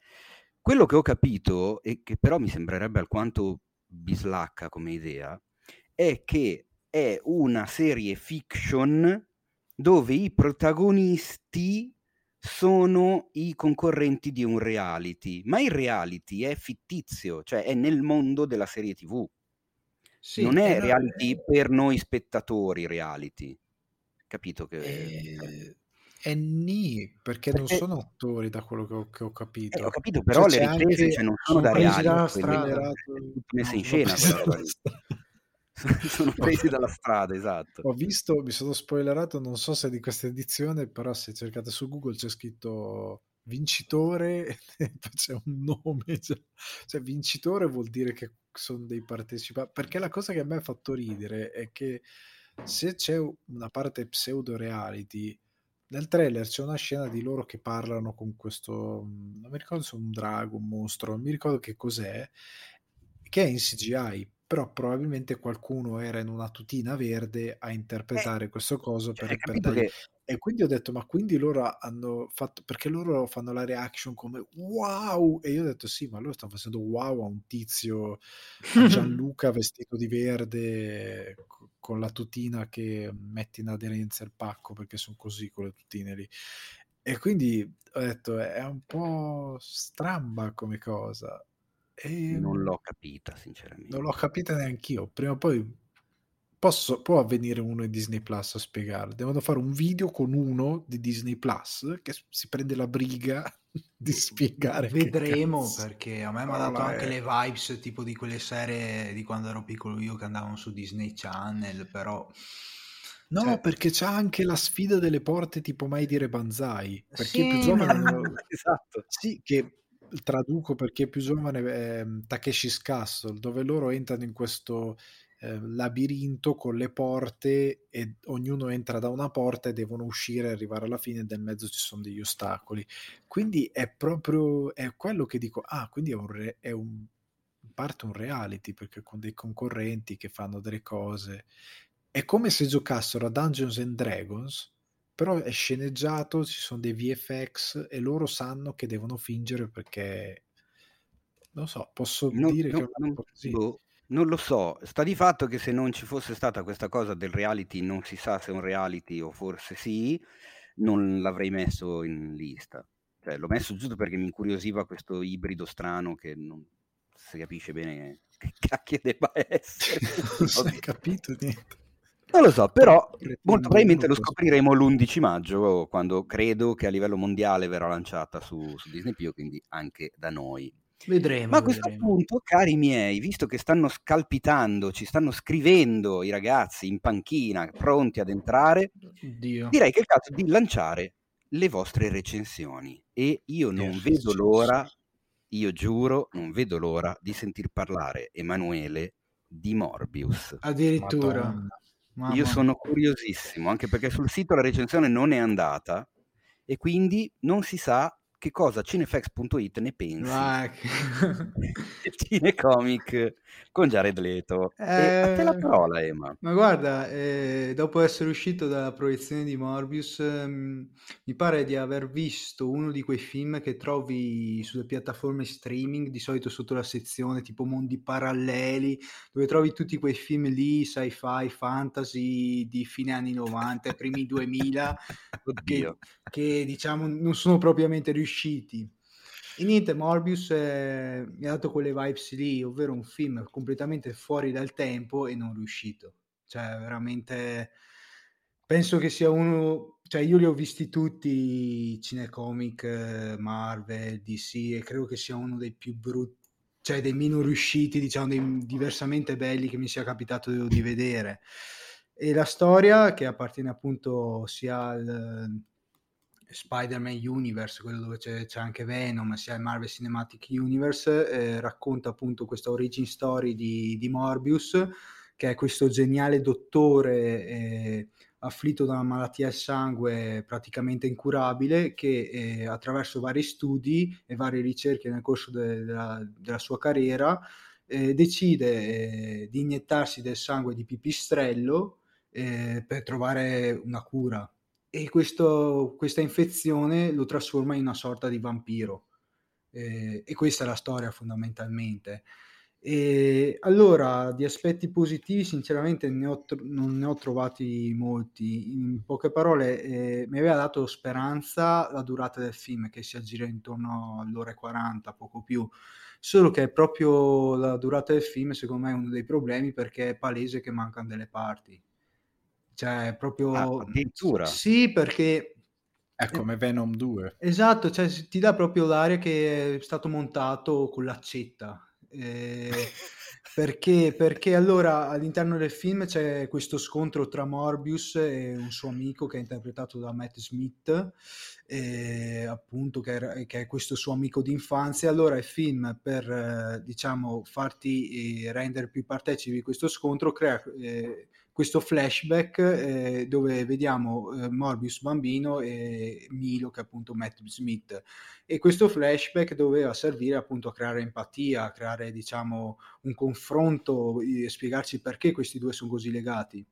quello che ho capito, e che però mi sembrerebbe alquanto bislacca come idea, è che è una serie fiction dove i protagonisti sono i concorrenti di un reality, ma il reality è fittizio, cioè è nel mondo della serie TV. Sì, non è reality è... per noi spettatori, reality. Capito che... Eh, è ni, perché, non sono attori da quello che ho, che ho capito. Eh, ho capito, però cioè, le riprese anche, cioè, non sono, *laughs* sono da reali, strada. messe in scena. sono presi dalla strada, esatto. Ho visto, mi sono spoilerato, non so se di questa edizione, però se cercate su Google c'è scritto vincitore *laughs* c'è un nome. Cioè, cioè, vincitore vuol dire che sono dei partecipanti. Perché la cosa che a me ha fatto ridere è che se c'è una parte pseudo reality nel trailer c'è una scena di loro che parlano con questo, non mi ricordo se è un drago, un mostro, non mi ricordo che cos'è, che è in CGI, però probabilmente qualcuno era in una tutina verde a interpretare eh, questo coso cioè, per, per dargli... che... E quindi ho detto, ma quindi loro hanno fatto, perché loro fanno la reaction come wow, e io ho detto sì, ma loro stanno facendo wow a un tizio, a *laughs* Gianluca vestito di verde con la tutina che metti in aderenza il pacco, perché sono così con le tutine lì. E quindi ho detto, è un po' stramba come cosa. E non l'ho capita, sinceramente. Non l'ho capita neanche io. Prima o poi posso, può avvenire uno di Disney Plus a spiegare. Devono fare un video con uno di Disney Plus che si prende la briga *laughs* di spiegare. Vedremo perché a me mi ha dato anche le vibes tipo di quelle serie di quando ero piccolo io che andavano su Disney Channel, però... No, cioè... perché c'è anche la sfida delle porte tipo mai dire Banzai. Perché sì, più giovane... No. *laughs* esatto. Sì, che traduco perché è più giovane è Takeshi's Castle, dove loro entrano in questo eh, labirinto con le porte e ognuno entra da una porta e devono uscire e arrivare alla fine e nel mezzo ci sono degli ostacoli. Quindi è proprio è quello che dico, ah, quindi è un, re, è un parte un reality perché con dei concorrenti che fanno delle cose. È come se giocassero a Dungeons and Dragons però è sceneggiato, ci sono dei VFX e loro sanno che devono fingere perché non so, posso Non, dire che è una non- boh, non lo so, sta di fatto che se non ci fosse stata questa cosa del reality, non si sa se è un reality o forse sì, non l'avrei messo in lista. Cioè, l'ho messo giusto perché mi incuriosiva questo ibrido strano che non si capisce bene che *laughs* cacchio debba essere. *laughs* non si è capito niente. Non lo so, però molto probabilmente lo scopriremo l'11 maggio, quando credo che a livello mondiale verrà lanciata su, su Disney+, quindi anche da noi. Vedremo. Ma a questo vedremo. punto, cari miei, visto che stanno scalpitando, ci stanno scrivendo i ragazzi in panchina, pronti ad entrare, Dio. direi che è il caso di lanciare le vostre recensioni. E io non Le vedo l'ora, io giuro, non vedo l'ora di sentir parlare Emanuele di Morbius. Addirittura. Madonna. Mamma Io sono curiosissimo, anche perché sul sito la recensione non è andata e quindi non si sa che cosa cinefx.it ne pensi *laughs* che- del cinecomic con Jared Leto. E a te la Eh, parola, Emma. Ma guarda, eh, dopo essere uscito dalla proiezione di Morbius, ehm, mi pare di aver visto uno di quei film che trovi sulle piattaforme streaming, di solito sotto la sezione tipo Mondi Paralleli, dove trovi tutti quei film lì, sci-fi, fantasy di fine anni 90, primi 2000, *laughs* che, che diciamo non sono propriamente riusciti. E niente, Morbius eh, mi ha dato quelle vibes lì, ovvero un film completamente fuori dal tempo e non riuscito. Cioè, veramente penso che sia uno, cioè io li ho visti tutti, Cinecomic, eh, Marvel, DC, e credo che sia uno dei più brutti, cioè dei meno riusciti, diciamo, dei diversamente belli che mi sia capitato di vedere. E la storia, che appartiene appunto sia al Spider-Man Universe, quello dove c'è, c'è anche Venom, sia il Marvel Cinematic Universe, eh, racconta appunto questa origin story di, di Morbius, che è questo geniale dottore eh, afflitto da una malattia al sangue praticamente incurabile, che eh, attraverso vari studi e varie ricerche nel corso de- della, della sua carriera eh, decide eh, di iniettarsi del sangue di pipistrello eh, per trovare una cura e questo- questa infezione lo trasforma in una sorta di vampiro. Eh, e questa è la storia fondamentalmente. E allora, di aspetti positivi, sinceramente ne ho non ne ho trovati molti. In poche parole, eh, mi aveva dato speranza la durata del film, che si aggira intorno all'ora e 40, poco più. Solo che è proprio la durata del film, secondo me, è uno dei problemi perché è palese che mancano delle parti. Cioè, è proprio... Ah, addirittura. Sì, perché... È come Venom 2. Esatto, cioè ti dà proprio l'aria che è stato montato con l'accetta. Eh, *laughs* perché, perché allora all'interno del film c'è questo scontro tra Morbius e un suo amico che è interpretato da Matt Smith, eh, appunto che, era- che è questo suo amico d'infanzia. Allora il film per eh, diciamo farti eh, rendere più partecipi di questo scontro crea eh, questo flashback eh, dove vediamo eh, Morbius bambino e Milo che è appunto Matt Smith e questo flashback doveva servire appunto a creare empatia, a creare diciamo un confronto spiegarci perché questi due sono così legati.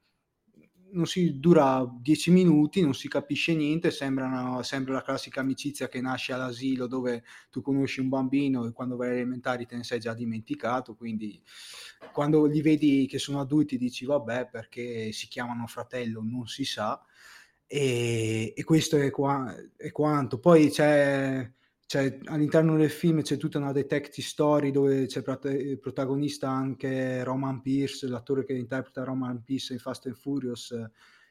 Non si dura dieci minuti, non si capisce niente, sembra, una- sembra la classica amicizia che nasce all'asilo dove tu conosci un bambino e quando vai alle elementari te ne sei già dimenticato, quindi quando li vedi che sono adulti dici vabbè perché si chiamano fratello non si sa e, e questo è, qua- è quanto. Poi c'è, c'è all'interno del film c'è tutta una detective story dove c'è prot- protagonista anche Roman Pierce, l'attore che interpreta Roman Pierce in Fast and Furious.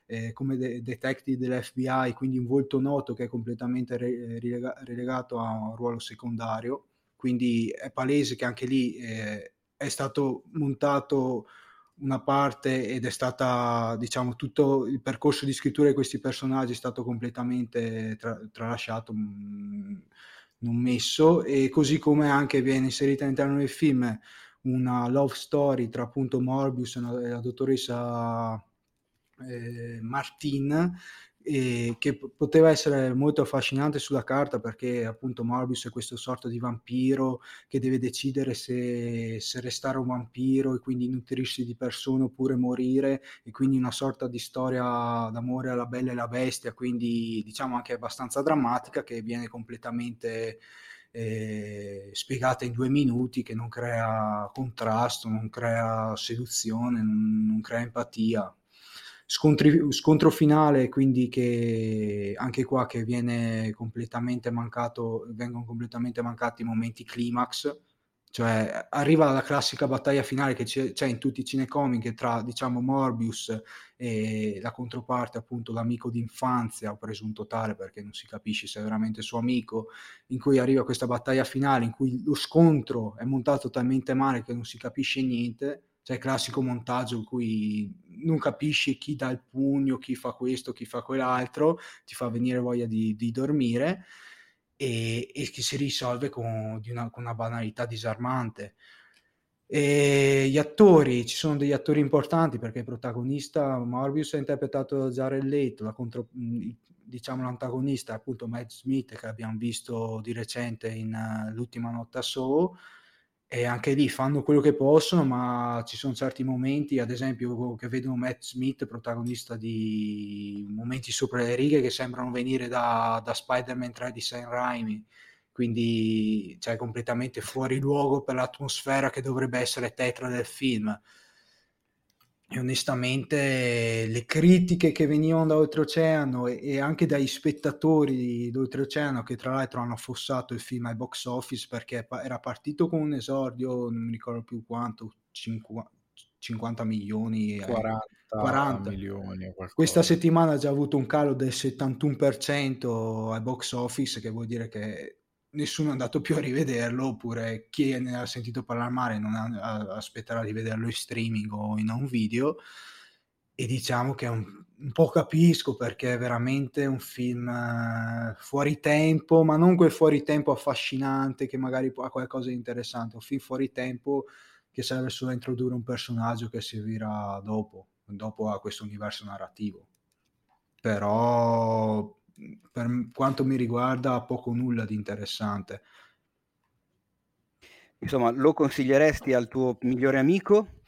eh, come de- detective dell'FBI, quindi un volto noto che è completamente re- rilega- relegato a un ruolo secondario, quindi è palese che anche lì eh, è stato montato una parte ed è stata, diciamo, tutto il percorso di scrittura di questi personaggi è stato completamente tra- tralasciato, mh, non messo, e così come anche viene inserita all'interno del film una love story tra appunto Morbius e la, dottoressa eh, Martin, e che poteva essere molto affascinante sulla carta perché appunto Morbius è questo sorta di vampiro che deve decidere se, se restare un vampiro e quindi nutrirsi di persone oppure morire e quindi una sorta di storia d'amore alla bella e la bestia, quindi diciamo anche abbastanza drammatica che viene completamente eh, spiegata in due minuti che non crea contrasto, non crea seduzione, non, non crea empatia scontri, scontro finale, quindi che anche qua che viene completamente mancato, vengono completamente mancati i momenti climax, cioè arriva la classica battaglia finale che c'è, c'è in tutti i cinecomic tra diciamo Morbius e la controparte appunto l'amico d'infanzia o presunto tale perché non si capisce se è veramente suo amico in cui arriva questa battaglia finale in cui lo scontro è montato talmente male che non si capisce niente c'è il classico montaggio in cui non capisci chi dà il pugno, chi fa questo, chi fa quell'altro, ti fa venire voglia di, di dormire e, e, che si risolve con, una, con una banalità disarmante. E gli attori, ci sono degli attori importanti perché il protagonista Morbius è interpretato da Jared Leto, la contro, diciamo l'antagonista appunto Matt Smith che abbiamo visto di recente in uh, L'ultima notte a Soho e anche lì fanno quello che possono, ma ci sono certi momenti, ad esempio, che vedono Matt Smith, protagonista di momenti sopra le righe, che sembrano venire da, da Spider-Man 3 di Sam Raimi, quindi cioè, completamente fuori *laughs* luogo per l'atmosfera che dovrebbe essere tetra del film e onestamente le critiche che venivano da oltreoceano e, e anche dagli spettatori d'oltreoceano che tra l'altro hanno affossato il film ai box office perché era partito con un esordio non mi ricordo più quanto 50, 50 milioni 40, 40. milioni questa settimana ha già avuto un calo del 71% ai box office che vuol dire che nessuno è andato più a rivederlo, oppure chi ne ha sentito parlare male non ha, aspetterà di vederlo in streaming o in un video. E diciamo che un, un po' capisco perché è veramente un film uh, fuori tempo, ma non quel fuori tempo affascinante che magari ha qualcosa di interessante, un film fuori tempo che serve solo a introdurre un personaggio che servirà dopo, dopo a questo universo narrativo. Però per quanto mi riguarda poco o nulla di interessante. Insomma, lo consiglieresti al tuo migliore amico?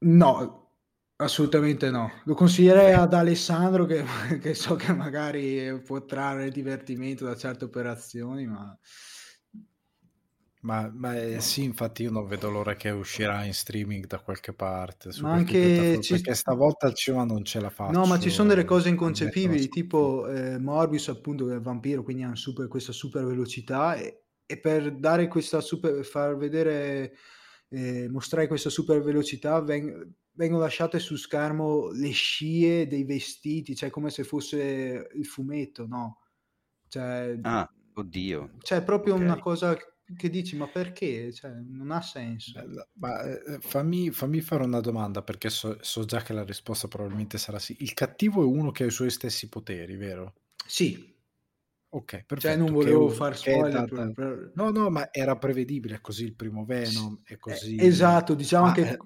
No, assolutamente no. Lo consiglierei ad Alessandro che, *laughs* che so che magari può trarre divertimento da certe operazioni, ma ma, ma eh, sì, infatti io non vedo l'ora che uscirà in streaming da qualche parte. Ma anche ci... Perché stavolta al cinema non ce la faccio. No, ma ci sono delle cose inconcepibili, tipo eh, Morbius appunto che è il vampiro, quindi ha super, questa super velocità e, e, per dare questa super, far vedere, eh, mostrare questa super velocità veng- vengono lasciate su schermo le scie dei vestiti, cioè come se fosse il fumetto, no? Cioè, ah, oddio. Cioè, proprio okay. una cosa che dici ma perché? Cioè, non ha senso. Ma eh, fammi, fammi, fare una domanda perché so, so, già che la risposta probabilmente sarà sì. Il cattivo è uno che ha i suoi stessi poteri, vero? Sì. Ok, perfetto. Cioè, non volevo far spoiler. Per, per... No, no, ma era prevedibile così il primo Venom e così. Eh, esatto, diciamo ah, che, eh,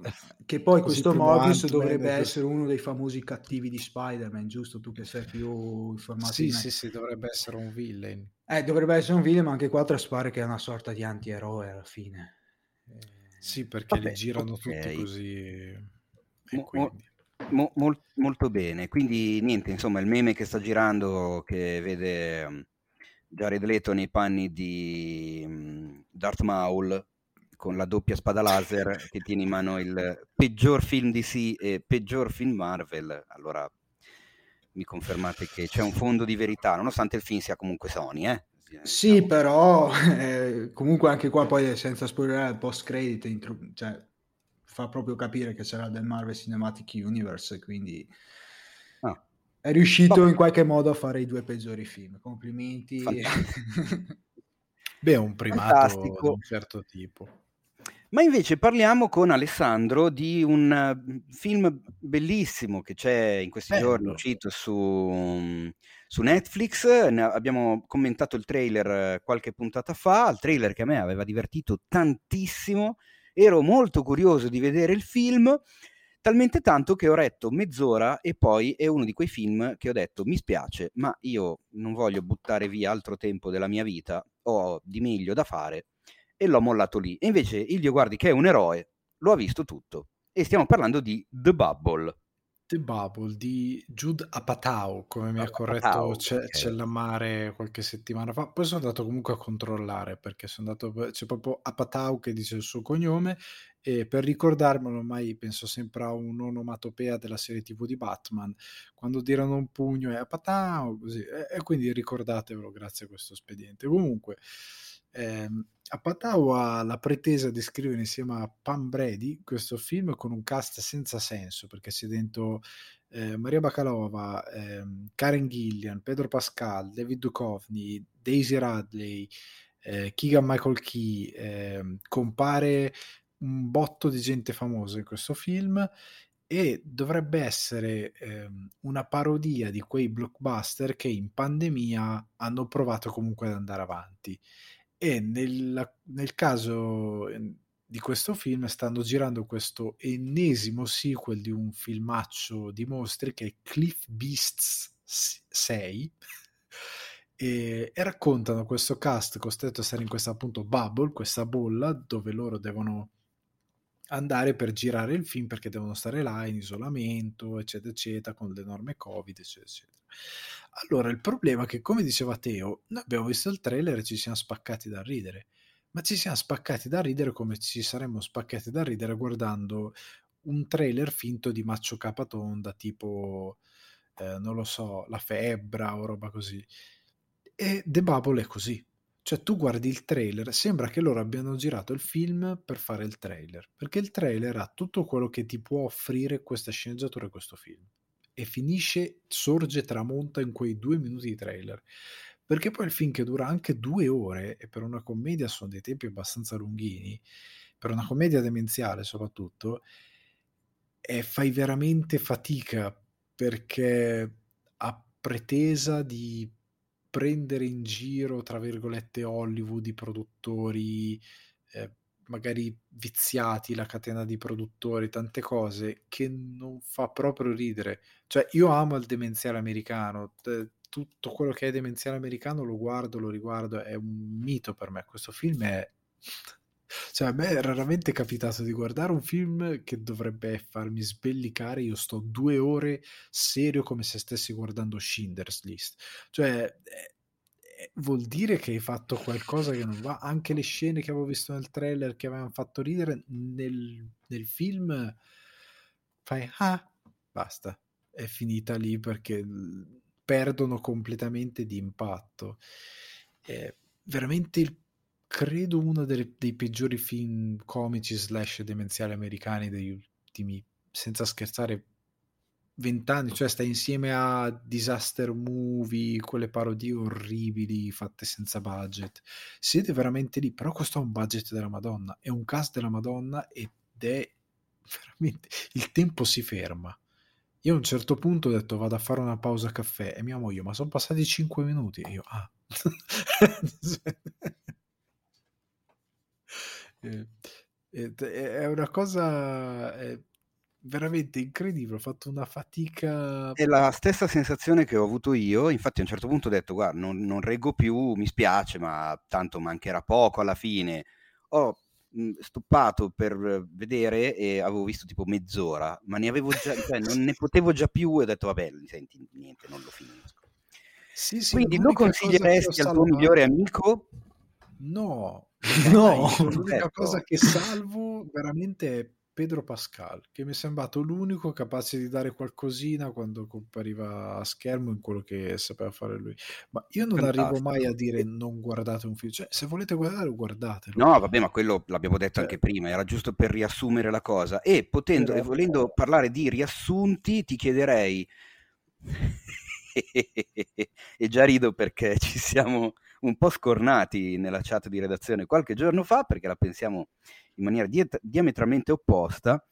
che, poi questo Morbius dovrebbe essere uno dei famosi cattivi di Spider-Man, giusto? Tu che sei più informato. Sì, sì, sì, dovrebbe essere un villain. Eh, dovrebbe essere un villain, ma anche qua traspare che è una sorta di anti-eroe alla fine. Eh... Sì, perché Vabbè, li girano okay. tutti così. Mo, mo, mo, molto bene, quindi niente, insomma, il meme che sta girando che vede Jared Leto nei panni di um, Darth Maul con la doppia spada laser *laughs* che tiene in mano il peggior film DC e peggior film Marvel, allora mi confermate che c'è un fondo di verità, nonostante il film sia comunque Sony, eh? Sì, diciamo. però eh, comunque anche qua poi senza spoilerare il post credit intro- cioè, fa proprio capire che sarà del Marvel Cinematic Universe, quindi ah è riuscito Vabbè. in qualche modo a fare i due peggiori film. Complimenti. *laughs* Beh, un primato Fantastico. di un certo tipo. Ma invece parliamo con Alessandro di un mm, film bellissimo che c'è in questi Bello. giorni, uscito su, mm, su Netflix. Ne abbiamo commentato il trailer qualche puntata fa, il trailer che a me aveva divertito tantissimo. Ero molto curioso di vedere il film talmente tanto che ho retto mezz'ora e poi è uno di quei film che ho detto mi spiace, ma io non voglio buttare via altro tempo della mia vita, ho di meglio da fare e l'ho mollato lì. E invece il Dio guardi che è un eroe, lo ha visto tutto. E stiamo parlando di The Bubble. The Bubble di Jude Apatow, come mi ha corretto C- Cellamare qualche settimana fa. Poi sono andato comunque a controllare perché sono andato, c'è proprio Apatow che dice il suo cognome e per ricordarmelo ormai penso sempre a un'onomatopea della serie tv di Batman quando tirano un pugno è Apatow così e, e quindi ricordatevelo grazie a questo spediente. Comunque eh, Apatow ha la pretesa di scrivere insieme a Pam Brady questo film con un cast senza senso perché c'è dentro eh, Maria Bacalova, eh, Karen Gillian, Pedro Pascal, David Duchovny, Daisy Radley, eh, Keegan Michael Key, eh, compare un botto di gente famosa in questo film e dovrebbe essere ehm, una parodia di quei blockbuster che in pandemia hanno provato comunque ad andare avanti e nel, nel caso ehm, di questo film stanno girando questo ennesimo sequel di un filmaccio di mostri che è Cliff Beasts 6 e, e, raccontano questo cast costretto a stare in questa appunto bubble, questa bolla dove loro devono andare per girare il film perché devono stare là in isolamento, eccetera, eccetera, con le norme Covid, eccetera, eccetera. Allora, il problema è che, come diceva Teo, noi abbiamo visto il trailer e ci siamo spaccati da ridere, ma ci siamo spaccati da ridere come ci saremmo spaccati da ridere guardando un trailer finto di Maccio Capatonda, tipo, eh, non lo so, La Febbra o roba così. E The Bubble è così. Cioè, tu guardi il trailer, sembra che loro abbiano girato il film per fare il trailer, perché il trailer ha tutto quello che ti può offrire questa sceneggiatura e questo film e finisce, sorge, tramonta in quei due minuti di trailer. Perché poi il film che dura anche due ore, e per una commedia sono dei tempi abbastanza lunghini, per una commedia demenziale soprattutto, e fai veramente fatica perché ha pretesa di prendere in giro, tra virgolette, Hollywood, i produttori, eh, magari viziati, la catena di produttori, tante cose che non fa proprio ridere. Cioè, io amo il demenziale americano, tutto quello che è demenziale americano lo guardo, lo riguardo, è un mito per me. Questo film è... Cioè, a me è raramente capitato di guardare un film che dovrebbe farmi sbellicare. Io sto due ore serio come se stessi guardando Schindler's List. Cioè, eh, vuol dire che hai fatto qualcosa che non va. Anche le scene che avevo visto nel trailer che avevano fatto ridere nel, nel film, fai ah, basta, è finita lì perché perdono completamente di impatto. È veramente il, credo uno delle, dei peggiori film comici slash demenziali americani degli ultimi, senza scherzare, vent'anni, cioè sta insieme a disaster movie, quelle parodie orribili fatte senza budget. Siete veramente lì, però questo ha un budget della Madonna, è un cast della Madonna ed è veramente il tempo si ferma. Io a un certo punto ho detto vado a fare una pausa caffè e mia moglie, ma sono passati 5 minuti e io ah. *laughs* *laughs* è una cosa veramente incredibile, ho fatto una fatica. È la stessa sensazione che ho avuto io, infatti a un certo punto ho detto guarda non, non reggo più, mi spiace ma tanto mancherà poco alla fine. Ho mhmm, stoppato per vedere e avevo visto tipo mezz'ora, ma ne avevo già, cioè non ne potevo già più e ho detto vabbè, senti, niente, non lo finisco. Sì, sì, Quindi lo consiglieresti al tuo migliore amico? No, no, l'unica ecco. cosa che salvo veramente è Pedro Pascal, che mi è sembrato l'unico capace di dare qualcosina quando compariva a schermo in quello che sapeva fare lui. Ma io non Fantastico. arrivo mai a dire non guardate un film, cioè se volete guardare guardatelo. No, vabbè, ma quello l'abbiamo detto cioè. anche prima, era giusto per riassumere la cosa. E potendo e volendo parlare di riassunti, ti chiederei *laughs* *laughs* e già rido perché ci siamo un po' scornati nella chat di redazione qualche giorno fa perché la pensiamo in maniera diet- diametralmente opposta.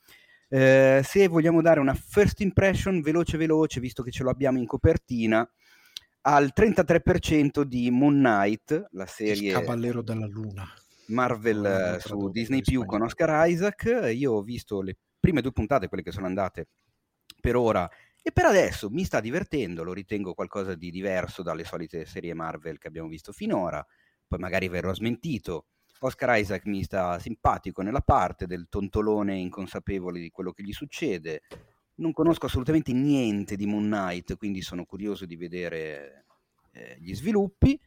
Eh, se vogliamo dare una first impression veloce veloce, visto che ce lo abbiamo in copertina, al 33% di Moon Knight, la serie... Il Cavallero della Luna. Marvel su Disney Più con Oscar Isaac. Io ho visto le prime due puntate, quelle che sono andate per ora, e per adesso mi sta divertendo, lo ritengo qualcosa di diverso dalle solite serie Marvel che abbiamo visto finora, poi magari verrò smentito. Oscar Isaac mi sta simpatico nella parte del tontolone inconsapevole di quello che gli succede. Non conosco assolutamente niente di Moon Knight, quindi sono curioso di vedere eh, gli sviluppi,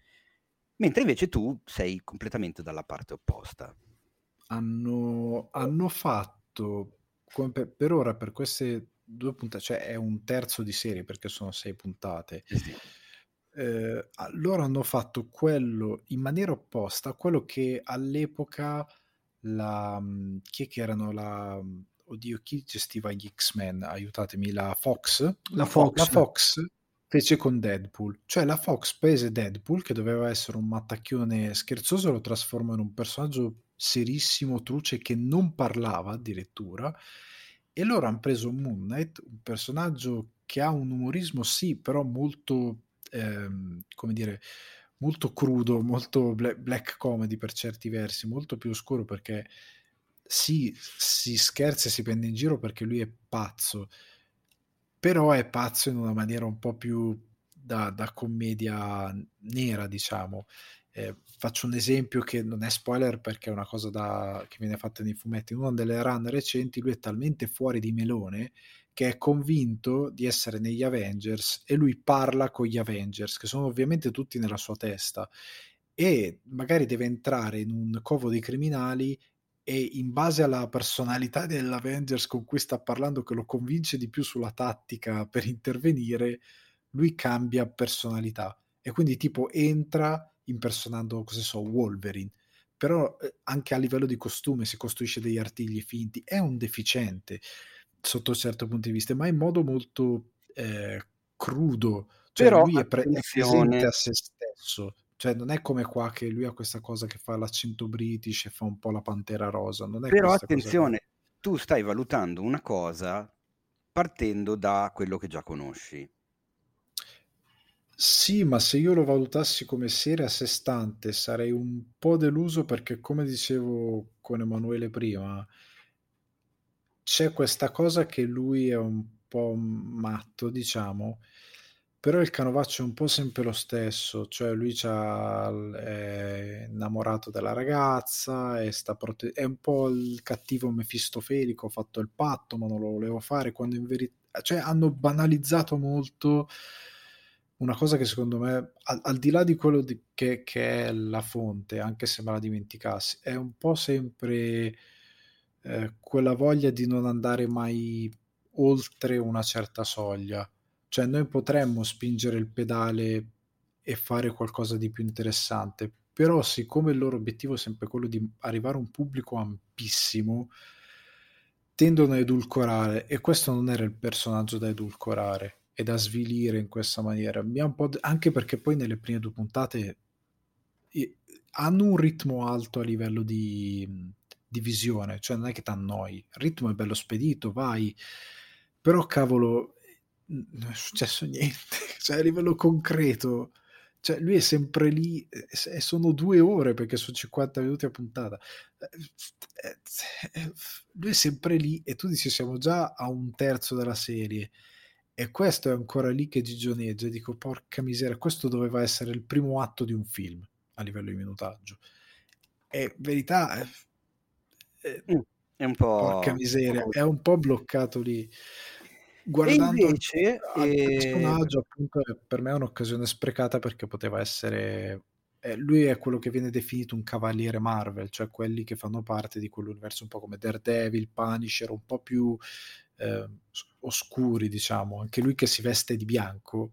mentre invece tu sei completamente dalla parte opposta. Hanno, hanno fatto, per, per, ora, per queste due puntate, cioè è un terzo di serie perché sono sei puntate. Sì. Eh, loro hanno fatto quello in maniera opposta a quello che all'epoca la mhmm, chi è che erano la mhmm, oddio chi gestiva gli X-Men aiutatemi la Fox la Fox, la Fox fece con Deadpool cioè la Fox prese Deadpool che doveva essere un mattacchione scherzoso lo trasformò in un personaggio serissimo truce che non parlava addirittura e loro hanno preso Moon Knight, un personaggio che ha un umorismo, sì, però molto, ehm, come dire, molto crudo, molto black comedy per certi versi, molto più oscuro perché sì, si scherza e si prende in giro perché lui è pazzo, però è pazzo in una maniera un po' più da, da commedia nera, diciamo. Eh, faccio un esempio che non è spoiler perché è una cosa da, che viene fatta nei fumetti. In una delle run recenti lui è talmente fuori di melone che è convinto di essere negli Avengers e lui parla con gli Avengers, che sono ovviamente tutti nella sua testa, e magari deve entrare in un covo di criminali e in base alla personalità dell'Avengers con cui sta parlando, che lo convince di più sulla tattica per intervenire, lui cambia personalità e quindi tipo entra impersonando, cosa so, Wolverine. Però eh, anche a livello di costume si costruisce degli artigli finti. È un deficiente sotto un certo punto di vista, ma in modo molto eh, crudo. Cioè, Però lui è, pre- è presente a se stesso. Cioè, non è come qua che lui ha questa cosa che fa l'accento british e fa un po' la pantera rosa. Non è Però attenzione, tu stai valutando una cosa partendo da quello che già conosci. Sì, ma se io lo valutassi come serie a sé stante sarei un po' deluso perché, come dicevo con Emanuele prima, c'è questa cosa che lui è un po' matto, diciamo, però il canovaccio è un po' sempre lo stesso, cioè lui è innamorato della ragazza sta prote- è un po' il cattivo mefistofelico, ho fatto il patto ma non lo volevo fare, quando in verità, cioè hanno banalizzato molto una cosa che secondo me, al, al di là di quello di, che, che, è la fonte, anche se me la dimenticassi, è un po' sempre eh, quella voglia di non andare mai oltre una certa soglia. Cioè noi potremmo spingere il pedale e fare qualcosa di più interessante, però siccome il loro obiettivo è sempre quello di arrivare a un pubblico ampissimo, tendono a edulcorare e questo non era il personaggio da edulcorare e da svilire in questa maniera. Mi ha un po' anche perché poi nelle prime due puntate hanno un ritmo alto a livello di, di visione, cioè non è che ti annoi, il ritmo è bello spedito, vai, però cavolo, non è successo *laughs* niente, cioè a livello concreto, cioè lui è sempre lì e sono due ore perché sono 50 minuti a puntata, eh, eh, lui è sempre lì e tu dici siamo già a un terzo della serie e questo è ancora lì che gigioneggia. Dico, porca miseria, questo doveva essere il primo atto di un film a livello di minutaggio. E verità, è, è, mm, è un po'. Porca miseria, è un po' bloccato lì. Guardando e invece, il eh... personaggio, appunto, per me è un'occasione sprecata perché poteva essere. Eh, lui è quello che viene definito un cavaliere Marvel, cioè quelli che fanno parte di quell'universo un po' come Daredevil, Punisher, un po' più eh, oscuri, diciamo, anche lui che si veste di bianco,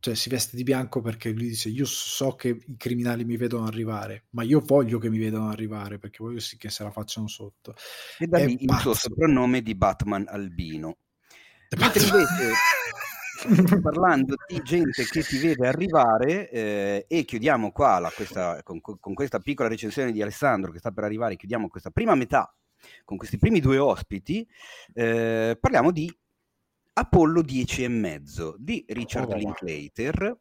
cioè si veste di bianco perché lui dice io so che i criminali mi vedono arrivare, ma io voglio che mi vedano arrivare perché voglio sì che se la facciano sotto. E da lì il suo soprannome di Batman Albino. Mentre invece parlando di gente che ti vede arrivare eh, e chiudiamo qua la, questa, con, con, questa piccola recensione di Alessandro che sta per arrivare, chiudiamo questa prima metà con questi primi due ospiti, eh, parliamo di Apollo 10 e mezzo di Richard oh, Linklater.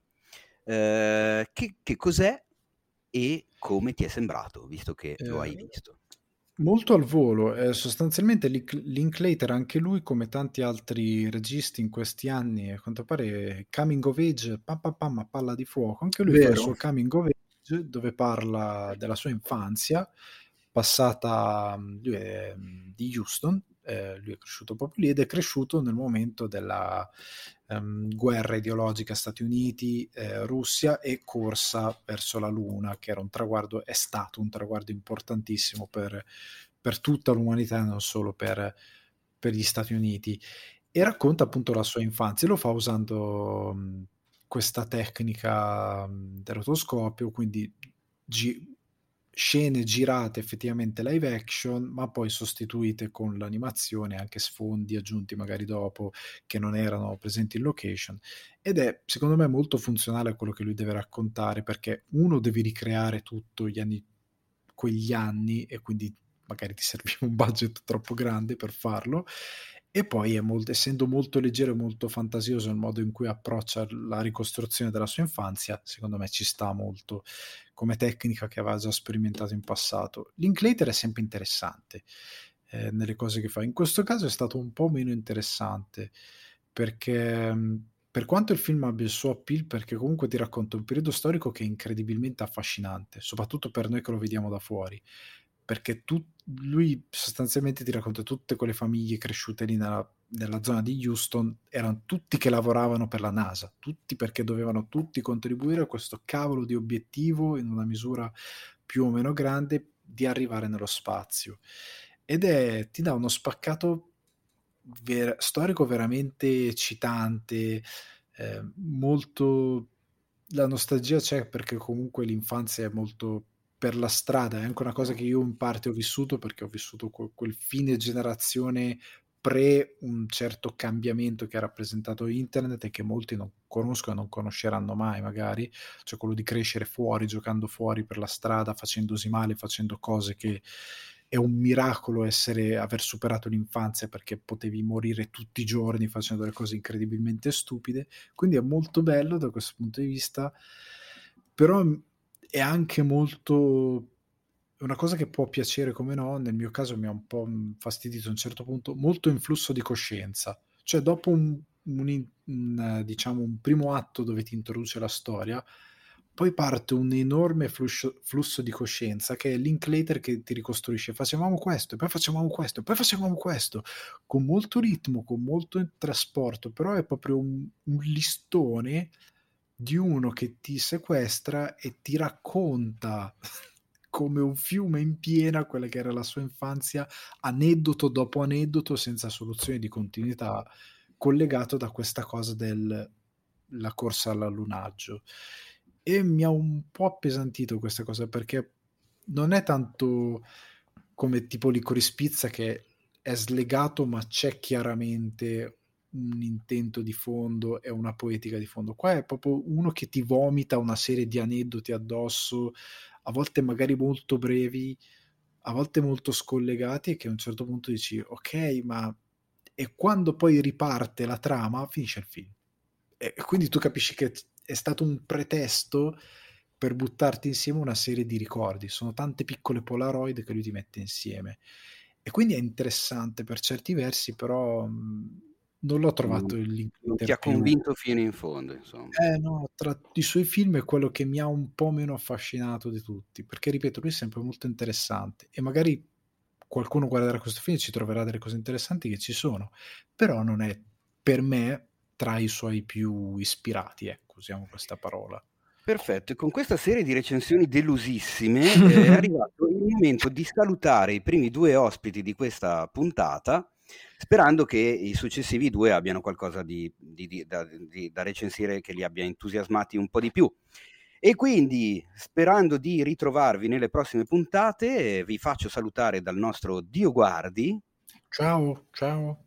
Eh, che, che, cos'è e come ti è sembrato, visto che eh, lo hai visto? Molto al volo, eh, sostanzialmente Link- Linklater, anche lui come tanti altri registi in questi anni, a quanto pare coming of age, pam pam pam, a palla di fuoco, anche lui Vero. fa il suo coming of age dove parla della sua infanzia passata, lui è di Houston, eh, lui è cresciuto proprio lì ed è cresciuto nel momento della um, guerra ideologica Stati Uniti, eh, e corsa verso la Luna, che era un traguardo, è stato un traguardo importantissimo per, per tutta l'umanità, non solo per, per, gli Stati Uniti. E racconta appunto la sua infanzia, lo fa usando um, questa tecnica del rotoscopio, quindi scene girate effettivamente live action, ma poi sostituite con l'animazione, anche sfondi aggiunti magari dopo che non erano presenti in location. Ed è secondo me molto funzionale a quello che lui deve raccontare, perché uno deve ricreare tutto gli anni, quegli anni e quindi magari ti *laughs* serviva un budget troppo grande per farlo e poi molto, essendo molto leggero e molto fantasioso il modo in cui approccia la ricostruzione della sua infanzia, secondo me ci sta molto come tecnica che aveva già sperimentato in passato. Linklater è sempre interessante eh, nelle cose che fa. In questo caso è stato un po' meno interessante perché per quanto il film abbia il suo appeal, perché comunque ti racconta un periodo storico che è incredibilmente affascinante, soprattutto per noi che lo vediamo da fuori perché tu, lui sostanzialmente ti racconta tutte quelle famiglie cresciute lì nella, nella, zona di Houston, erano tutti che lavoravano per la NASA, tutti perché dovevano tutti contribuire a questo cavolo di obiettivo in una misura più o meno grande di arrivare nello spazio. Ed è, ti dà uno spaccato ver- storico veramente eccitante, eh, molto... La nostalgia c'è perché comunque l'infanzia è molto per la strada, è anche una cosa che io in parte ho vissuto perché ho vissuto quel, fine generazione pre un certo cambiamento che ha rappresentato internet e che molti non conoscono e non conosceranno mai magari, cioè quello di crescere fuori, giocando fuori per la strada, facendosi male, facendo cose che è un miracolo essere, aver superato l'infanzia perché potevi morire tutti i giorni facendo delle cose incredibilmente stupide, quindi è molto bello da questo punto di vista, però è anche molto una cosa che può piacere come no, nel mio caso mi ha un po' fastidito a un certo punto, molto influsso di coscienza. Cioè dopo un, un, un, diciamo, un primo atto dove ti introduce la storia, poi parte un enorme flusso, flusso di coscienza che è Linklater che ti ricostruisce facevamo questo, poi facevamo questo, poi facevamo questo, con molto ritmo, con molto trasporto, però è proprio un, un listone di uno che ti sequestra e ti racconta *laughs* come un fiume in piena quella che era la sua infanzia, aneddoto dopo aneddoto, senza soluzione di continuità, collegato da questa cosa della corsa all'allunaggio. E mi ha un po' appesantito questa cosa perché non è tanto come tipo Licorice Pizza che è slegato ma c'è chiaramente un intento di fondo e una poetica di fondo. Qua è proprio uno che ti vomita una serie di aneddoti addosso, a volte magari molto brevi, a volte molto scollegati e che a un certo punto dici ok, ma e quando poi riparte la trama finisce il film. E quindi tu capisci che è stato un pretesto per buttarti insieme una serie di ricordi. Sono tante piccole polaroid che lui ti mette insieme. E quindi è interessante per certi versi, però non l'ho trovato il link. Ti ha convinto fino in fondo, insomma. Eh no, tra i suoi film è quello che mi ha un po' meno affascinato di tutti, perché ripeto, lui è sempre molto interessante e magari qualcuno guarderà questo film e ci troverà delle cose interessanti che ci sono, però non è per me tra i suoi più ispirati, ecco, usiamo questa parola. Perfetto, e con questa serie di recensioni delusissime *laughs* eh, è arrivato il momento di salutare i primi due ospiti di questa puntata sperando che i successivi due abbiano qualcosa di, di, di, da, da recensire che li abbia entusiasmati un po' di più. E quindi, sperando di ritrovarvi nelle prossime puntate, vi faccio salutare dal nostro Dio Guardi. Ciao, ciao.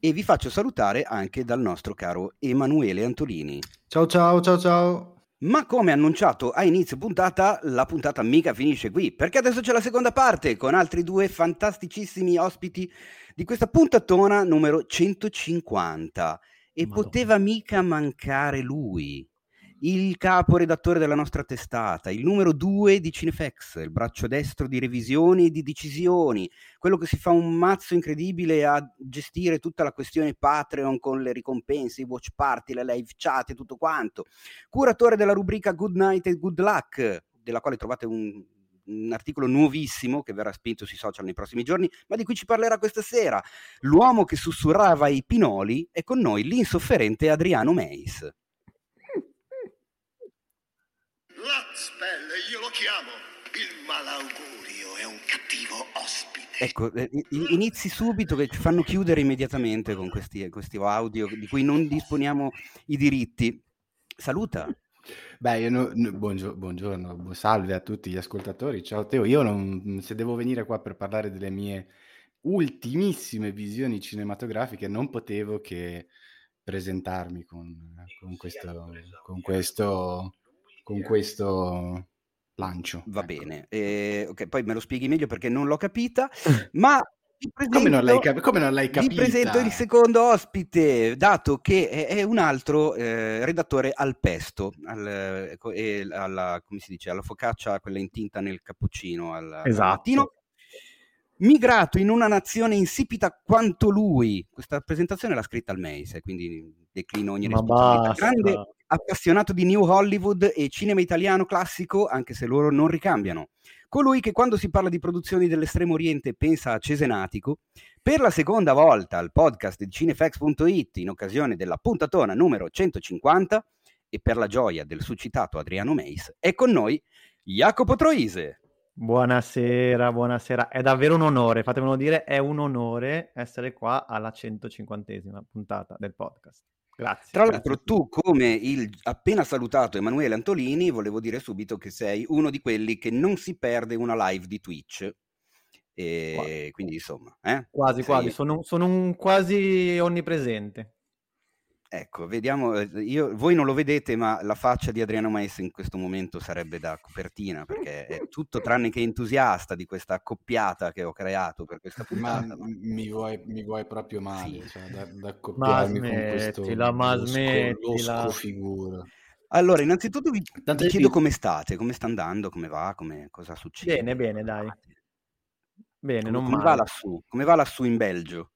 E vi faccio salutare anche dal nostro caro Emanuele Antolini. Ciao, ciao, ciao, ciao. Ma come annunciato a inizio puntata, la puntata mica finisce qui, perché adesso c'è la seconda parte con altri due fantasticissimi ospiti di questa puntatona numero 150 e Madonna. poteva mica mancare lui, il caporedattore della nostra testata, il numero due di Cinefex, il braccio destro di revisioni e di decisioni, quello che si fa un mazzo incredibile a gestire tutta la questione Patreon con le ricompense, i watch party, le live chat e tutto quanto, curatore della rubrica Good Night e Good Luck, della quale trovate un, un articolo nuovissimo che verrà spinto sui social nei prossimi giorni, ma di cui ci parlerà questa sera. L'uomo che sussurrava i pinoli è con noi l'insofferente Adriano Meis. Lazpel, io lo chiamo il malaugurio, è un cattivo ospite. Ecco, eh, inizi subito che ci fanno chiudere immediatamente con questi, questi audio di cui non disponiamo i diritti. Saluta. Beh, io no, no, buongio- buongiorno, salve a tutti gli ascoltatori. Ciao Teo, io non, se devo venire qua per parlare delle mie ultimissime visioni cinematografiche, non potevo che presentarmi con, con questo, con questo con questo lancio. Va ecco. bene, eh, ok, poi me lo spieghi meglio perché non l'ho capita, *laughs* ma Presento, come, non l'hai cap- come non l'hai capita? Vi presento il secondo ospite, dato che è, è un altro eh, redattore al pesto, al, eh, alla, come si dice, alla focaccia, quella in tinta nel cappuccino al, esatto. mattino. Migrato in una nazione insipida quanto lui, questa presentazione l'ha scritta al Meis, quindi declino ogni responsabilità. Grande appassionato di New Hollywood e cinema italiano classico, anche se loro non ricambiano. Colui che quando si parla di produzioni dell'estremo oriente pensa a Cesenatico, per la seconda volta al podcast di cinefax.it in occasione della puntatona numero 150 e per la gioia del suscitato Adriano Meis, è con noi Jacopo Troise. Buonasera, buonasera. È davvero un onore, fatemelo dire, è un onore essere qua alla 150esima puntata del podcast. Grazie. Tra l'altro grazie. tu, come il appena salutato Emanuele Antolini, volevo dire subito che sei uno di quelli che non si perde una live di Twitch. E quindi insomma, eh? quasi, sei... quasi, sono, sono un quasi onnipresente. Ecco, vediamo, eh, io, voi non lo vedete, ma la faccia di Adriano Maestro in questo momento sarebbe da copertina, perché è tutto tranne che entusiasta di questa accoppiata che ho creato per questa puntata. Ma, mi, vuoi, mi, vuoi, proprio male, sì. cioè, da, da accoppiarmi con questo la, figura. Allora, innanzitutto vi, vi chiedo come state, come sta andando, come va, come, cosa succede. Bene, bene, dai. Bene, come, non come va lassù? Come va lassù in Belgio?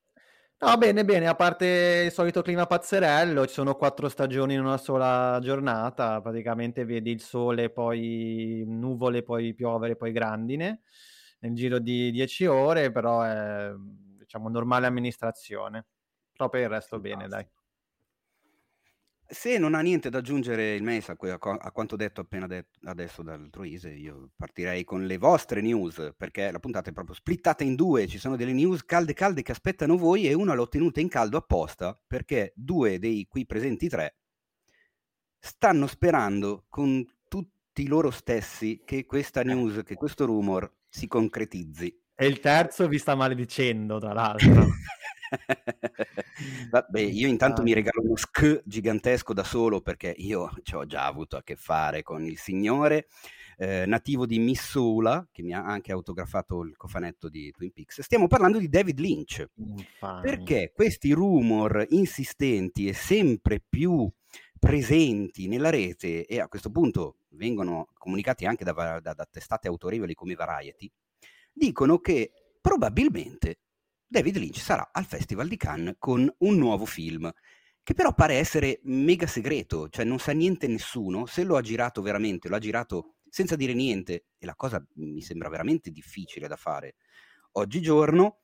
No, bene, bene, a parte il solito clima pazzerello, ci sono quattro stagioni in una sola giornata, praticamente vedi il sole, poi nuvole, poi piovere, poi grandine, nel giro di dieci ore, però è, diciamo, normale amministrazione. Però per il resto bene, dai. Se non ha niente da aggiungere il MES a, que- a quanto detto appena detto adesso dal Troise, io partirei con le vostre news, perché la puntata è proprio splittata in due, ci sono delle news calde calde che aspettano voi e una l'ho tenuta in caldo apposta, perché due dei qui presenti tre stanno sperando con tutti loro stessi che questa eh. news, che questo rumor si concretizzi. E il terzo vi sta maledicendo, tra l'altro. *laughs* Vabbè, *laughs* io intanto mi regalo uno sk gigantesco da solo perché io ci ho già avuto a che fare con il signore eh, nativo di Missoula che mi ha anche autografato il cofanetto di Twin Peaks. Stiamo parlando di David Lynch. Infame. Perché questi rumor insistenti e sempre più presenti nella rete e a questo punto vengono comunicati anche da, da, da testate autorevoli come Variety, dicono che probabilmente David Lynch sarà al Festival di Cannes con un nuovo film, che però pare essere mega segreto, cioè non sa niente nessuno, se lo ha girato veramente, lo ha girato senza dire niente, e la cosa mi sembra veramente difficile da fare oggigiorno,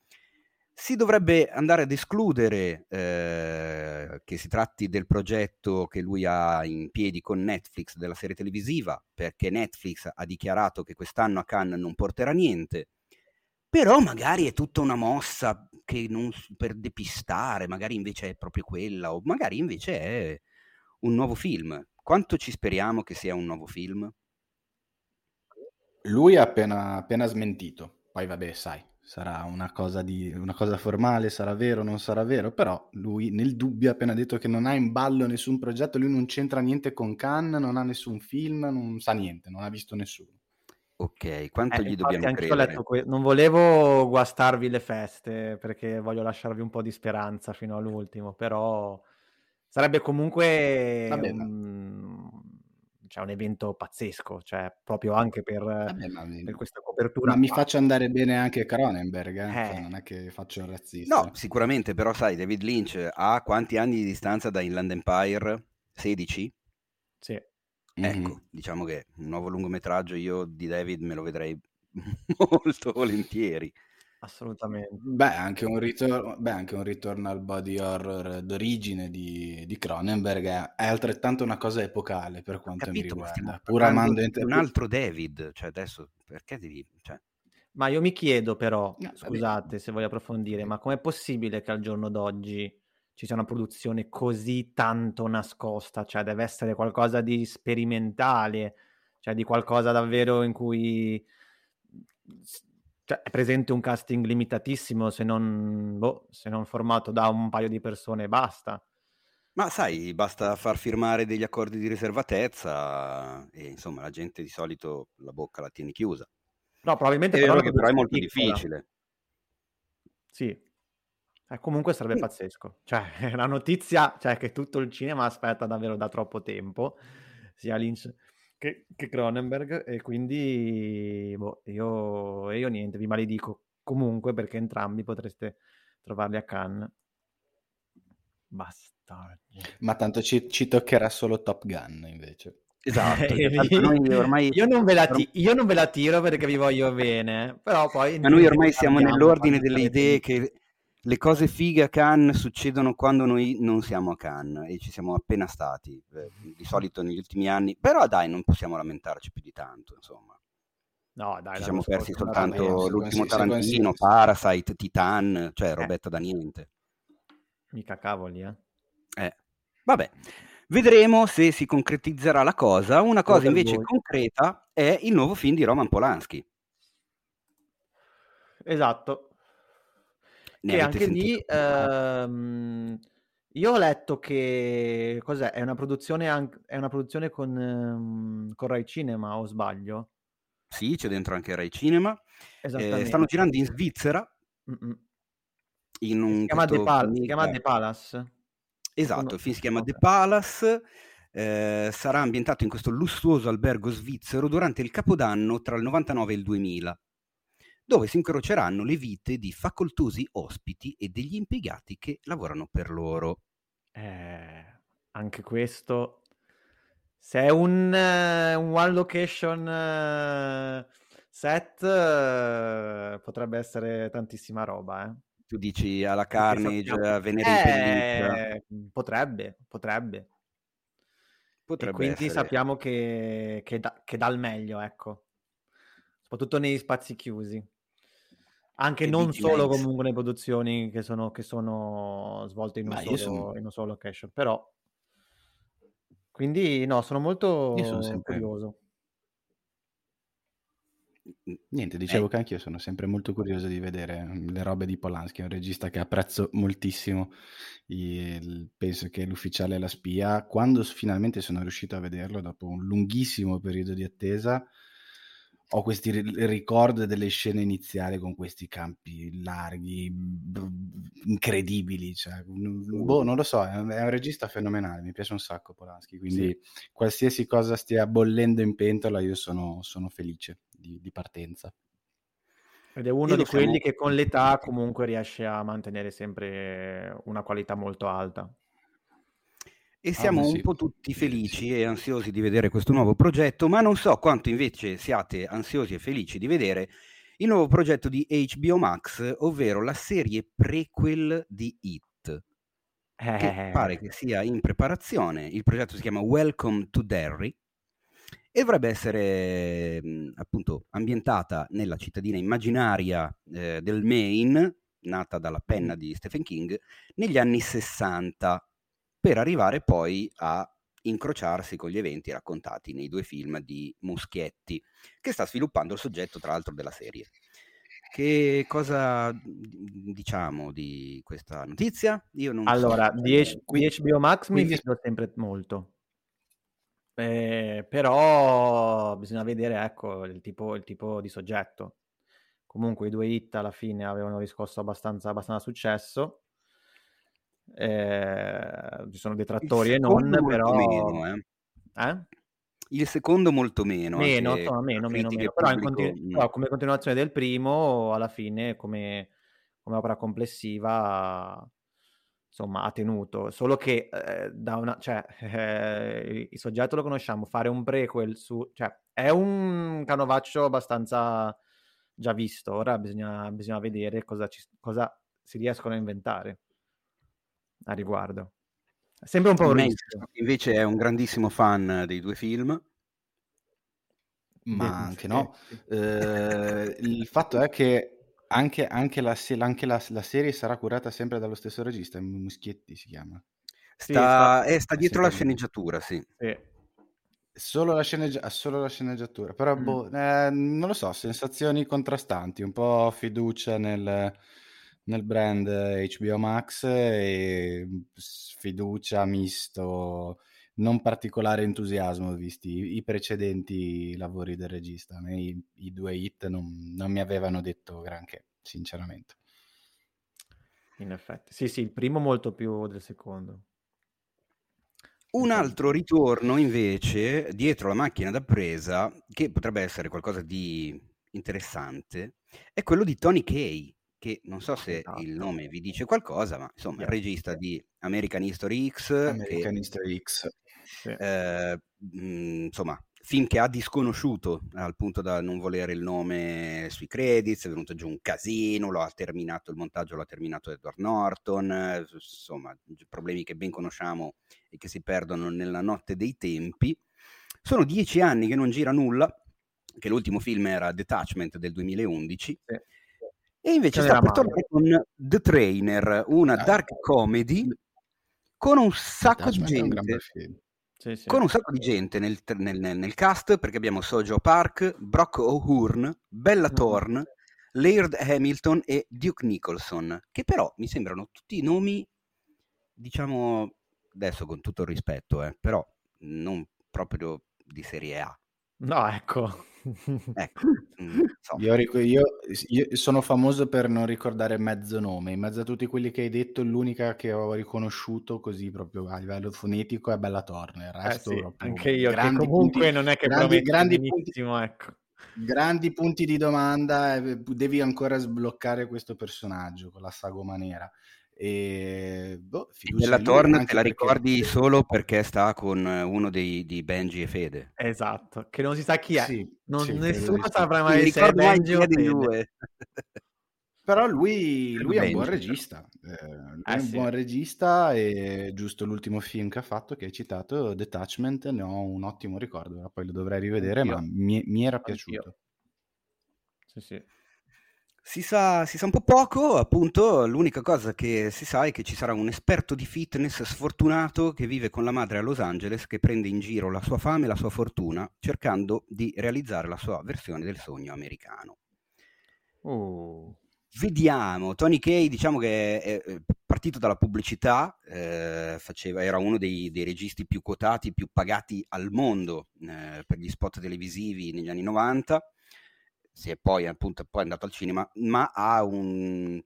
si dovrebbe andare ad escludere eh, che si tratti del progetto che lui ha in piedi con Netflix della serie televisiva, perché Netflix ha dichiarato che quest'anno a Cannes non porterà niente però magari è tutta una mossa non, per depistare, magari invece è proprio quella, o magari invece è un nuovo film. Quanto ci speriamo che sia un nuovo film? Lui ha appena, appena smentito, poi vabbè, sai, sarà una cosa, di, una cosa formale, sarà vero non sarà vero, però lui nel dubbio ha appena detto che non ha in ballo nessun progetto, lui non c'entra niente con Cannes, non ha nessun film, non sa niente, non ha visto nessuno. Ok, quanto eh, gli dobbiamo credere? Que- non volevo guastarvi le feste perché voglio lasciarvi un po' di speranza fino all'ultimo, però sarebbe comunque un... cioè, un evento pazzesco, cioè proprio anche per, Vabbè, per questa copertura. ma mi faccio andare bene anche Cronenberg, eh? Cioè, Eh. non è che faccio il razzista. No, sicuramente, però sai, David Lynch ha quanti anni di distanza da Inland Empire? 16? Mhm. Ecco, diciamo che un nuovo lungometraggio io di David me lo vedrei *laughs* molto volentieri. Assolutamente. Beh, anche un ritorno, beh, anche un ritorno al body horror d'origine di, di Cronenberg è, è altrettanto una cosa epocale per quanto mi Capito, stiamo riguarda. Pur amando ent- un altro David, cioè adesso perché devi... Cioè, Ma io mi chiedo però, No, vabbè. scusate se voglio approfondire, ma com'è possibile che al giorno d'oggi ci sia una produzione così tanto nascosta? Cioè deve essere qualcosa di sperimentale, cioè di qualcosa davvero in cui cioè, è presente un casting limitatissimo, se non, boh, se non formato da un paio di persone e basta. Ma sai, basta far firmare degli accordi di riservatezza e insomma la gente di solito la bocca la tiene chiusa. No, probabilmente È però che però è molto piccola. difficile. Sì. Eh, comunque sarebbe Mm. pazzesco. Cioè, *laughs* è una notizia, cioè, che tutto il cinema aspetta davvero da troppo tempo, sia Lynch che, che Cronenberg, e quindi boh, io, io niente, vi maledico comunque perché entrambi potreste trovarli a Cannes. Bastardi. Ma tanto ci, ci toccherà solo Top Gun invece. Esatto, *laughs* noi ormai, io, non ve la ti- io non ve la tiro perché vi voglio bene, però poi... ma noi ormai siamo nell'ordine delle idee che le cose fighe a Cannes succedono quando noi non siamo a Cannes e ci siamo appena stati, eh, di solito negli ultimi anni, però dai, non possiamo lamentarci più di tanto, insomma. No, dai, Ci siamo persi soltanto l'ultimo Tarantino, Parasite, Titan, cioè Eh. robetta da niente. Mica cavoli, eh. Eh, vabbè, vedremo se si concretizzerà la cosa. Una cosa invece voi. concreta è il nuovo film di Roman Polanski. Esatto. Che anche lì ehm, io ho letto che cos'è? È una produzione, anche, è una produzione con, ehm, con Rai Cinema, o sbaglio? Sì, c'è dentro anche Rai Cinema. Eh, stanno girando in Svizzera, Mm-mm. in Si un chiama The, Pal- si chiama The Palace? Esatto, il film si chiama The ok. Palace, eh, sarà ambientato in questo lussuoso albergo svizzero durante il Capodanno tra il 99 e il 2000, dove si incroceranno le vite di facoltosi ospiti e degli impiegati che lavorano per loro. Eh, anche questo, se è un, eh, un one location eh, set, eh, potrebbe essere tantissima roba, eh. Tu dici alla Carnage, a Venere in pelliccia, Eh, potrebbe, potrebbe. E potrebbe quindi essere... sappiamo che, che, dà- che dà il meglio, ecco. Soprattutto negli spazi chiusi. Anche non solo Max. comunque nelle produzioni che sono, che sono svolte in un, solo, sono- in un solo location, però... Quindi no, sono molto sono sempre- curioso. Niente, dicevo Eh. che anch'io sono sempre molto curioso di vedere mm, le robe di Polanski, è un regista che apprezzo moltissimo. Il- penso che l'ufficiale e la spia, quando finalmente sono riuscito a vederlo dopo un lunghissimo periodo di attesa, ho questi ri- ricordo delle scene iniziali con questi campi larghi, incredibili. Cioè, boh, non lo so, è un, regista fenomenale, mi piace un sacco Polanski, quindi qualsiasi cosa stia bollendo in pentola io sono, sono felice di, di partenza. Ed è uno Io di lo siamo quelli che con l'età comunque riesce a mantenere sempre una qualità molto alta. E siamo Ah, un sì. po' tutti felici e ansiosi di vedere questo nuovo progetto, ma non so quanto invece siate ansiosi e felici di vedere il nuovo progetto di HBO Max, ovvero la serie prequel di It, che Eh, pare che sia in preparazione. Il progetto si chiama Welcome to Derry e dovrebbe essere mh, appunto ambientata nella cittadina immaginaria eh, del Maine, nata dalla penna di Stephen King, negli anni 60 per arrivare poi a incrociarsi con gli eventi raccontati nei due film di Muschietti, che sta sviluppando il soggetto, tra l'altro, della serie. Che cosa diciamo di questa notizia? Io non Allora, so. di, H- Qui- di HBO Max mi fido sempre molto. Eh, però bisogna vedere, ecco, il tipo, il tipo di soggetto. Comunque i due hit alla fine avevano riscosso abbastanza, abbastanza successo. Eh, ci sono detrattori e non, però... meno, eh. Eh? Il secondo molto meno. Meno, insomma, meno, meno, meno. Però, continu- però come continuazione del primo, alla fine, come, come opera complessiva, insomma, ha tenuto. Solo che eh, da una, cioè, eh, il soggetto lo conosciamo, fare un prequel su, cioè, è un canovaccio abbastanza già visto. Ora bisogna, bisogna vedere cosa, ci- cosa si riescono a inventare a riguardo. È sempre un po' un rischio. invece è un grandissimo fan dei due film. Ma anche sì, no. Eh, il fatto è che anche, anche la, se- anche la- la serie sarà curata sempre dallo stesso regista, Muschietti si chiama. Sì, Sta, sta- eh, sta dietro la sceneggiatura, sì. sì. Solo la, sceneggia- solo la sceneggiatura, però Mm. boh, eh, non lo so, sensazioni contrastanti, un po' fiducia nel, nel brand HBO Max e sfiducia misto, non particolare entusiasmo visti i, precedenti lavori del regista. A me i, i due hit non, non mi avevano detto granché, sinceramente. In effetti, sì, sì, il primo molto più del secondo. Un altro ritorno invece dietro la macchina da presa, che potrebbe essere qualcosa di interessante, è quello di Tony Kay, che non so se Esatto. il nome vi dice qualcosa, ma insomma, il regista di American History X, American che, History X. Sì. eh, mh, insomma, film che ha disconosciuto al punto da non volere il nome sui credits, è venuto giù un casino, lo ha terminato il montaggio, l'ha terminato Edward Norton, eh, insomma, problemi che ben conosciamo e che si perdono nella notte dei tempi. Sono dieci anni che non gira nulla, che l'ultimo film era Detachment del 2011, Sì. E invece sta per tornare con The Trainer, una Ah. dark comedy con un sacco di gente. Sì, sì. con un sacco di gente nel, nel- nel- nel cast perché abbiamo Sojo Park, Brock O'Hurn, Bella Mhm. Thorne, Laird Hamilton e Duke Nicholson, che però mi sembrano tutti nomi, diciamo, adesso con tutto il rispetto, eh, però non proprio di serie A. No, ecco. Ecco, mm, so. Io, ric- io- io sono famoso per non ricordare mezzo nome. In mezzo a tutti quelli che hai detto, l'unica che ho riconosciuto così proprio a livello fonetico è Bella Thorne. Il Eh resto sì, anche io, che comunque punti- non è che grandi, grandi punti, ecco. grandi punti di domanda. e devi ancora sbloccare questo personaggio con la sagoma nera. E boh, Thorne anche te la perché- ricordi solo perché sta con eh, uno dei, di Benji e Fede. Esatto, che non si sa chi è. Sì, Non- sì, nessuno saprà mai se è Benji o Fede. due. *laughs* Però lui, lui è un buon Benji. regista, eh, lui è Eh un sì. buon regista e giusto l'ultimo film che ha fatto, che hai citato, Detachment, ne ho un ottimo ricordo, poi lo dovrei rivedere, Anch'io. ma mi, mi era Anch'io. piaciuto. Sì, sì. Si sa, si sa un po' poco, appunto, l'unica cosa che si sa è che ci sarà un esperto di fitness sfortunato che vive con la madre a Los Angeles che prende in giro la sua fame e la sua fortuna cercando di realizzare la sua versione del sogno americano. Uh, Vediamo, Tony Kay diciamo che è è partito dalla pubblicità, eh, faceva- era uno dei, dei registi più quotati, più pagati al mondo eh, per gli spot televisivi negli anni 90, si è poi appunto poi è andato al cinema, ma ha, un,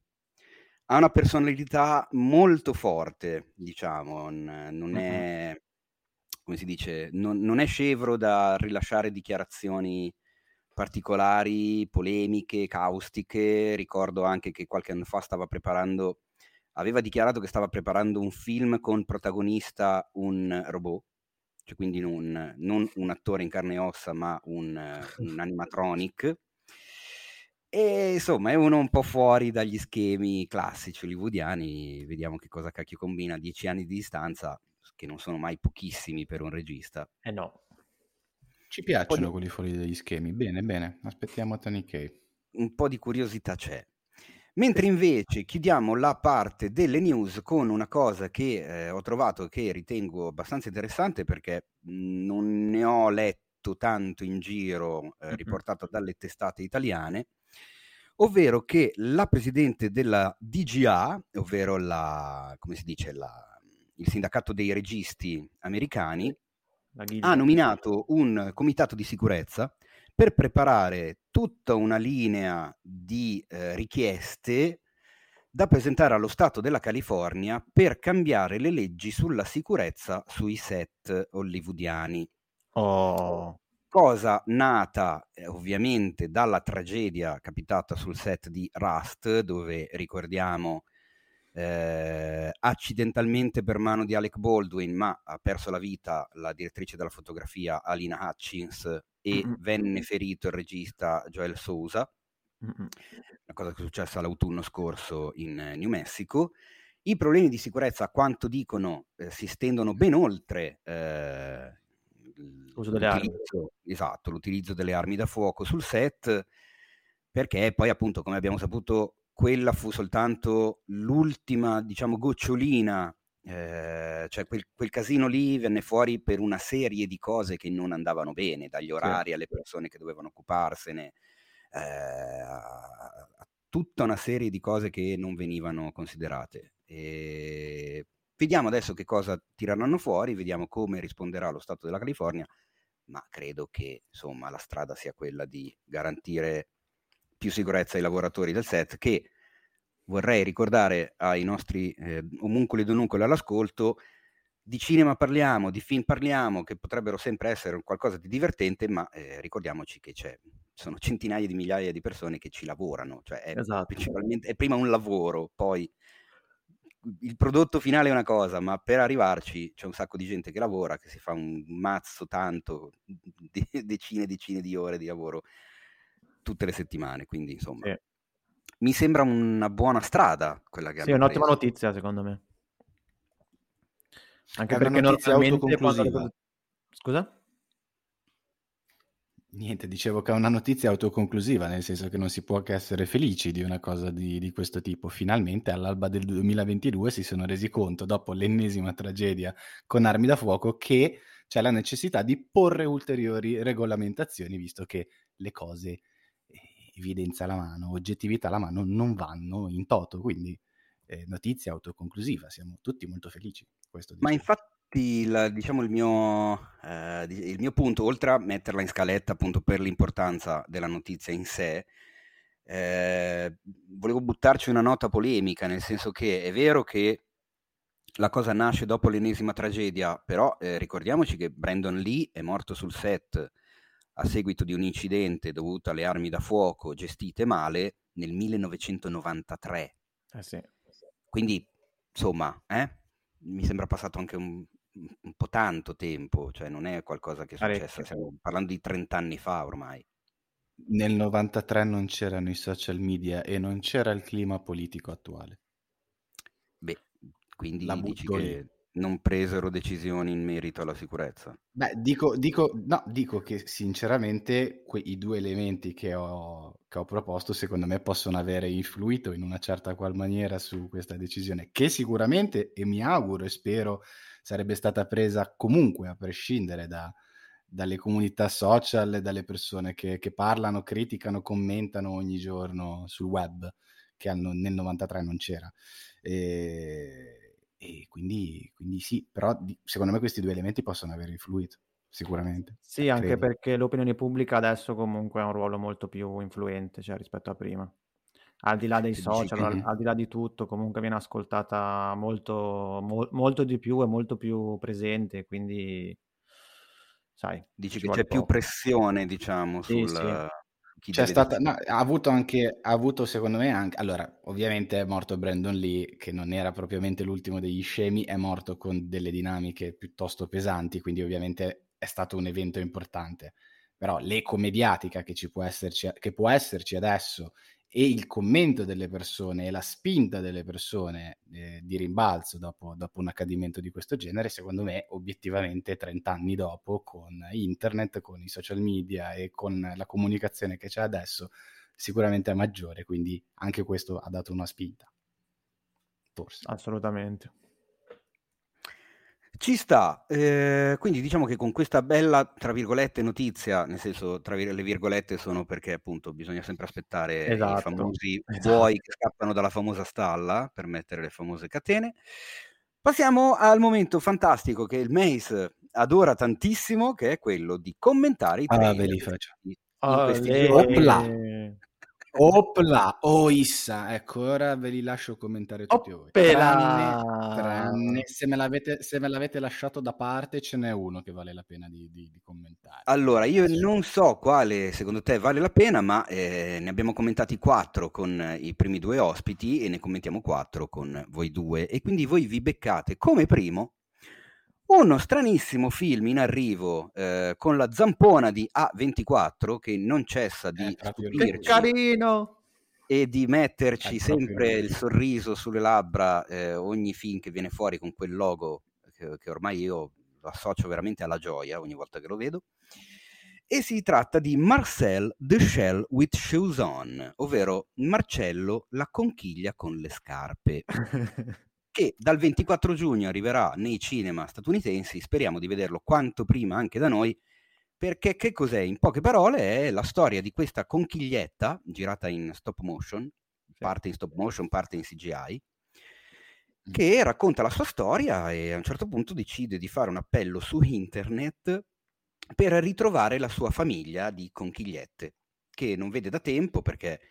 ha una personalità molto forte, diciamo, non, è, come si dice, non, non è scevro da rilasciare dichiarazioni particolari, polemiche, caustiche. Ricordo anche che qualche anno fa stava preparando, aveva dichiarato che stava preparando un film con protagonista un robot, cioè quindi non, non un attore in carne e ossa, ma un, un *laughs* animatronic. E insomma è uno un po' fuori dagli schemi classici hollywoodiani. Vediamo che cosa cacchio combina a dieci anni di distanza, che non sono mai pochissimi per un regista. eh no. Ci piacciono di- quelli fuori dagli schemi, bene, bene, aspettiamo Tony Kay. un po' di curiosità c'è. Mentre invece chiudiamo la parte delle news con una cosa che eh, ho trovato che ritengo abbastanza interessante perché mh, non ne ho letto tanto in giro eh, riportato dalle testate italiane, ovvero che la presidente della DGA, ovvero la, come si dice, la- il sindacato dei registi americani, ha nominato un comitato di sicurezza per preparare tutta una linea di eh, richieste da presentare allo Stato della California per cambiare le leggi sulla sicurezza sui set hollywoodiani. Oh. Cosa nata eh, ovviamente dalla tragedia capitata sul set di Rust, dove ricordiamo eh, accidentalmente per mano di Alec Baldwin, ma ha perso la vita la direttrice della fotografia Alina Hutchins e Mm-mm. venne ferito il regista Joel Sousa, Mm-mm. una cosa che è successa l'autunno scorso in eh, New Mexico. I problemi di sicurezza, a quanto dicono, eh, si stendono ben oltre L'uso delle armi. esatto, l'utilizzo delle armi da fuoco sul set, perché poi appunto, come abbiamo saputo, quella fu soltanto l'ultima, diciamo, gocciolina, eh, cioè quel, quel casino lì venne fuori per una serie di cose che non andavano bene, dagli orari alle persone che dovevano occuparsene, eh, a- a tutta una serie di cose che non venivano considerate. E vediamo adesso che cosa tireranno fuori, vediamo come risponderà lo Stato della California, ma credo che insomma la strada sia quella di garantire più sicurezza ai lavoratori del set che vorrei ricordare ai nostri eh, omuncoli e donuncoli all'ascolto di cinema parliamo, di film parliamo, che potrebbero sempre essere qualcosa di divertente, ma eh, ricordiamoci che c'è, sono *laughs* centinaia di migliaia di persone che ci lavorano, cioè è Esatto. principalmente è prima un lavoro, poi il prodotto finale è una cosa, ma per arrivarci c'è un sacco di gente che lavora, che si fa un mazzo tanto, di- decine e decine di ore di lavoro tutte le settimane, quindi insomma Sì. mi sembra una buona strada quella che Sì, è un'ottima preso. notizia secondo me. Anche È una perché notizia normalmente quando. Scusa? Niente, dicevo che è una notizia autoconclusiva, nel senso che non si può che essere felici di una cosa di, di questo tipo. Finalmente, all'alba del 2022, si sono resi conto, dopo l'ennesima tragedia con armi da fuoco, che c'è la necessità di porre ulteriori regolamentazioni, visto che le cose, eh, evidenza alla mano, oggettività alla mano, non vanno in toto. Quindi, eh, notizia autoconclusiva, siamo tutti molto felici. Questo Ma infatti, il, diciamo, il mio, eh, il mio punto, oltre a metterla in scaletta appunto per l'importanza della notizia in sé, eh, volevo buttarci una nota polemica, nel senso che è vero che la cosa nasce dopo l'ennesima tragedia, però eh, ricordiamoci che Brandon Lee è morto sul set a seguito di un incidente dovuto alle armi da fuoco gestite male nel 1993. Eh sì. Quindi, insomma, eh, mi sembra passato anche un, un po' tanto tempo, cioè non è qualcosa che è successo, stiamo parlando di 30 anni fa ormai. Nel 93 non c'erano i social media e non c'era il clima politico attuale. Beh, quindi La dici lì. che non presero decisioni in merito alla sicurezza. Beh, dico, dico, no, dico che sinceramente que- i due elementi che ho, che ho proposto secondo me possono avere influito in una certa qual maniera su questa decisione, che sicuramente, e mi auguro e spero, sarebbe stata presa comunque a prescindere da- dalle comunità social e dalle persone che, che parlano, criticano, commentano ogni giorno sul web, che al- nel 93 non c'era. E, e quindi, quindi sì, però di- secondo me questi due elementi possono aver influito, sicuramente. Sì, anche credo. perché l'opinione pubblica adesso comunque ha un ruolo molto più influente, cioè, rispetto a prima. Al di là dei social, al, al di là di tutto, comunque viene ascoltata molto, mo- molto di più e molto più presente, quindi sai, Dici ci che c'è più poco. pressione, diciamo, Sì, sul sì. chi C'è deve stata, no, ha avuto anche, ha avuto secondo me anche, allora, ovviamente è morto Brandon Lee, che non era propriamente l'ultimo degli scemi, è morto con delle dinamiche piuttosto pesanti, quindi ovviamente è stato un evento importante. Però l'eco mediatica che ci può esserci, che può esserci adesso e il commento delle persone e la spinta delle persone eh, di rimbalzo dopo, dopo un accadimento di questo genere, secondo me, obiettivamente 30 anni dopo, con internet, con i social media e con la comunicazione che c'è adesso, sicuramente è maggiore, quindi anche questo ha dato una spinta. Forse. Assolutamente. Ci sta, eh, quindi diciamo che con questa bella, tra virgolette, notizia, nel senso, tra vir- le virgolette sono perché appunto bisogna sempre aspettare i Esatto, famosi *laughs* esatto. buoi che scappano dalla famosa stalla per mettere le famose catene. Passiamo al momento fantastico che il Mace adora tantissimo, che è quello di commentare i Ah, trailer ve li faccio. in questi Olè! giorni. Opla! O Issa, ecco, ora ve li lascio commentare tutti voi. Tranne, Oppela! tranne se, me l'avete, se me l'avete lasciato da parte, ce n'è uno che vale la pena di, di- di commentare. Allora, io Sì. non so quale secondo te vale la pena, ma eh, ne abbiamo commentati quattro con i primi due ospiti e ne commentiamo quattro con voi due. E quindi voi vi beccate come primo uno stranissimo film in arrivo eh, con la zampona di A24 che non cessa di Eh, stupirci carino! e di metterci proprio sempre il sorriso sulle labbra eh, ogni film che viene fuori con quel logo che, che ormai io associo veramente alla gioia ogni volta che lo vedo. E si tratta di Marcel the Shell with Shoes On, ovvero Marcello la conchiglia con le scarpe, *laughs* che dal 24 giugno arriverà nei cinema statunitensi, speriamo di vederlo quanto prima anche da noi, perché che cos'è? In poche parole è la storia di questa conchiglietta girata in stop motion, parte in stop motion, parte in CGI, che racconta la sua storia e a un certo punto decide di fare un appello su internet per ritrovare la sua famiglia di conchigliette, che non vede da tempo perché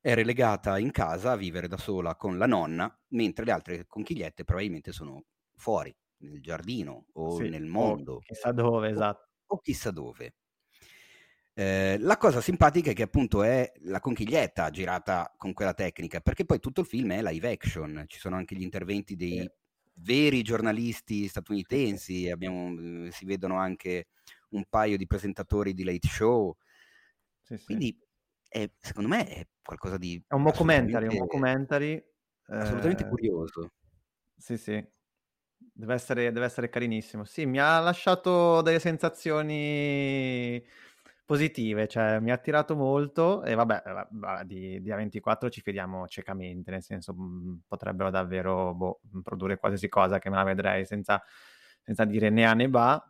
è relegata in casa a vivere da sola con la nonna, mentre le altre conchigliette probabilmente sono fuori, nel giardino o Sì, nel o mondo chissà dove, o- esatto. o chissà dove. Eh, la cosa simpatica è che appunto è la conchiglietta girata con quella tecnica, perché poi tutto il film è live action, ci sono anche gli interventi dei Sì. veri giornalisti statunitensi, abbiamo, eh, si vedono anche un paio di presentatori di late show, Sì, sì. È- secondo me è qualcosa di È un mockumentary, un assolutamente, mockumentary. assolutamente eh, curioso. Sì, sì. Deve essere, deve essere carinissimo. Sì, mi ha lasciato delle sensazioni positive, cioè mi ha attirato molto e vabbè, va- va- di, di A24 ci fidiamo ciecamente, nel senso mh, potrebbero davvero boh, produrre qualsiasi cosa che me la vedrei senza, senza dire né a né ba.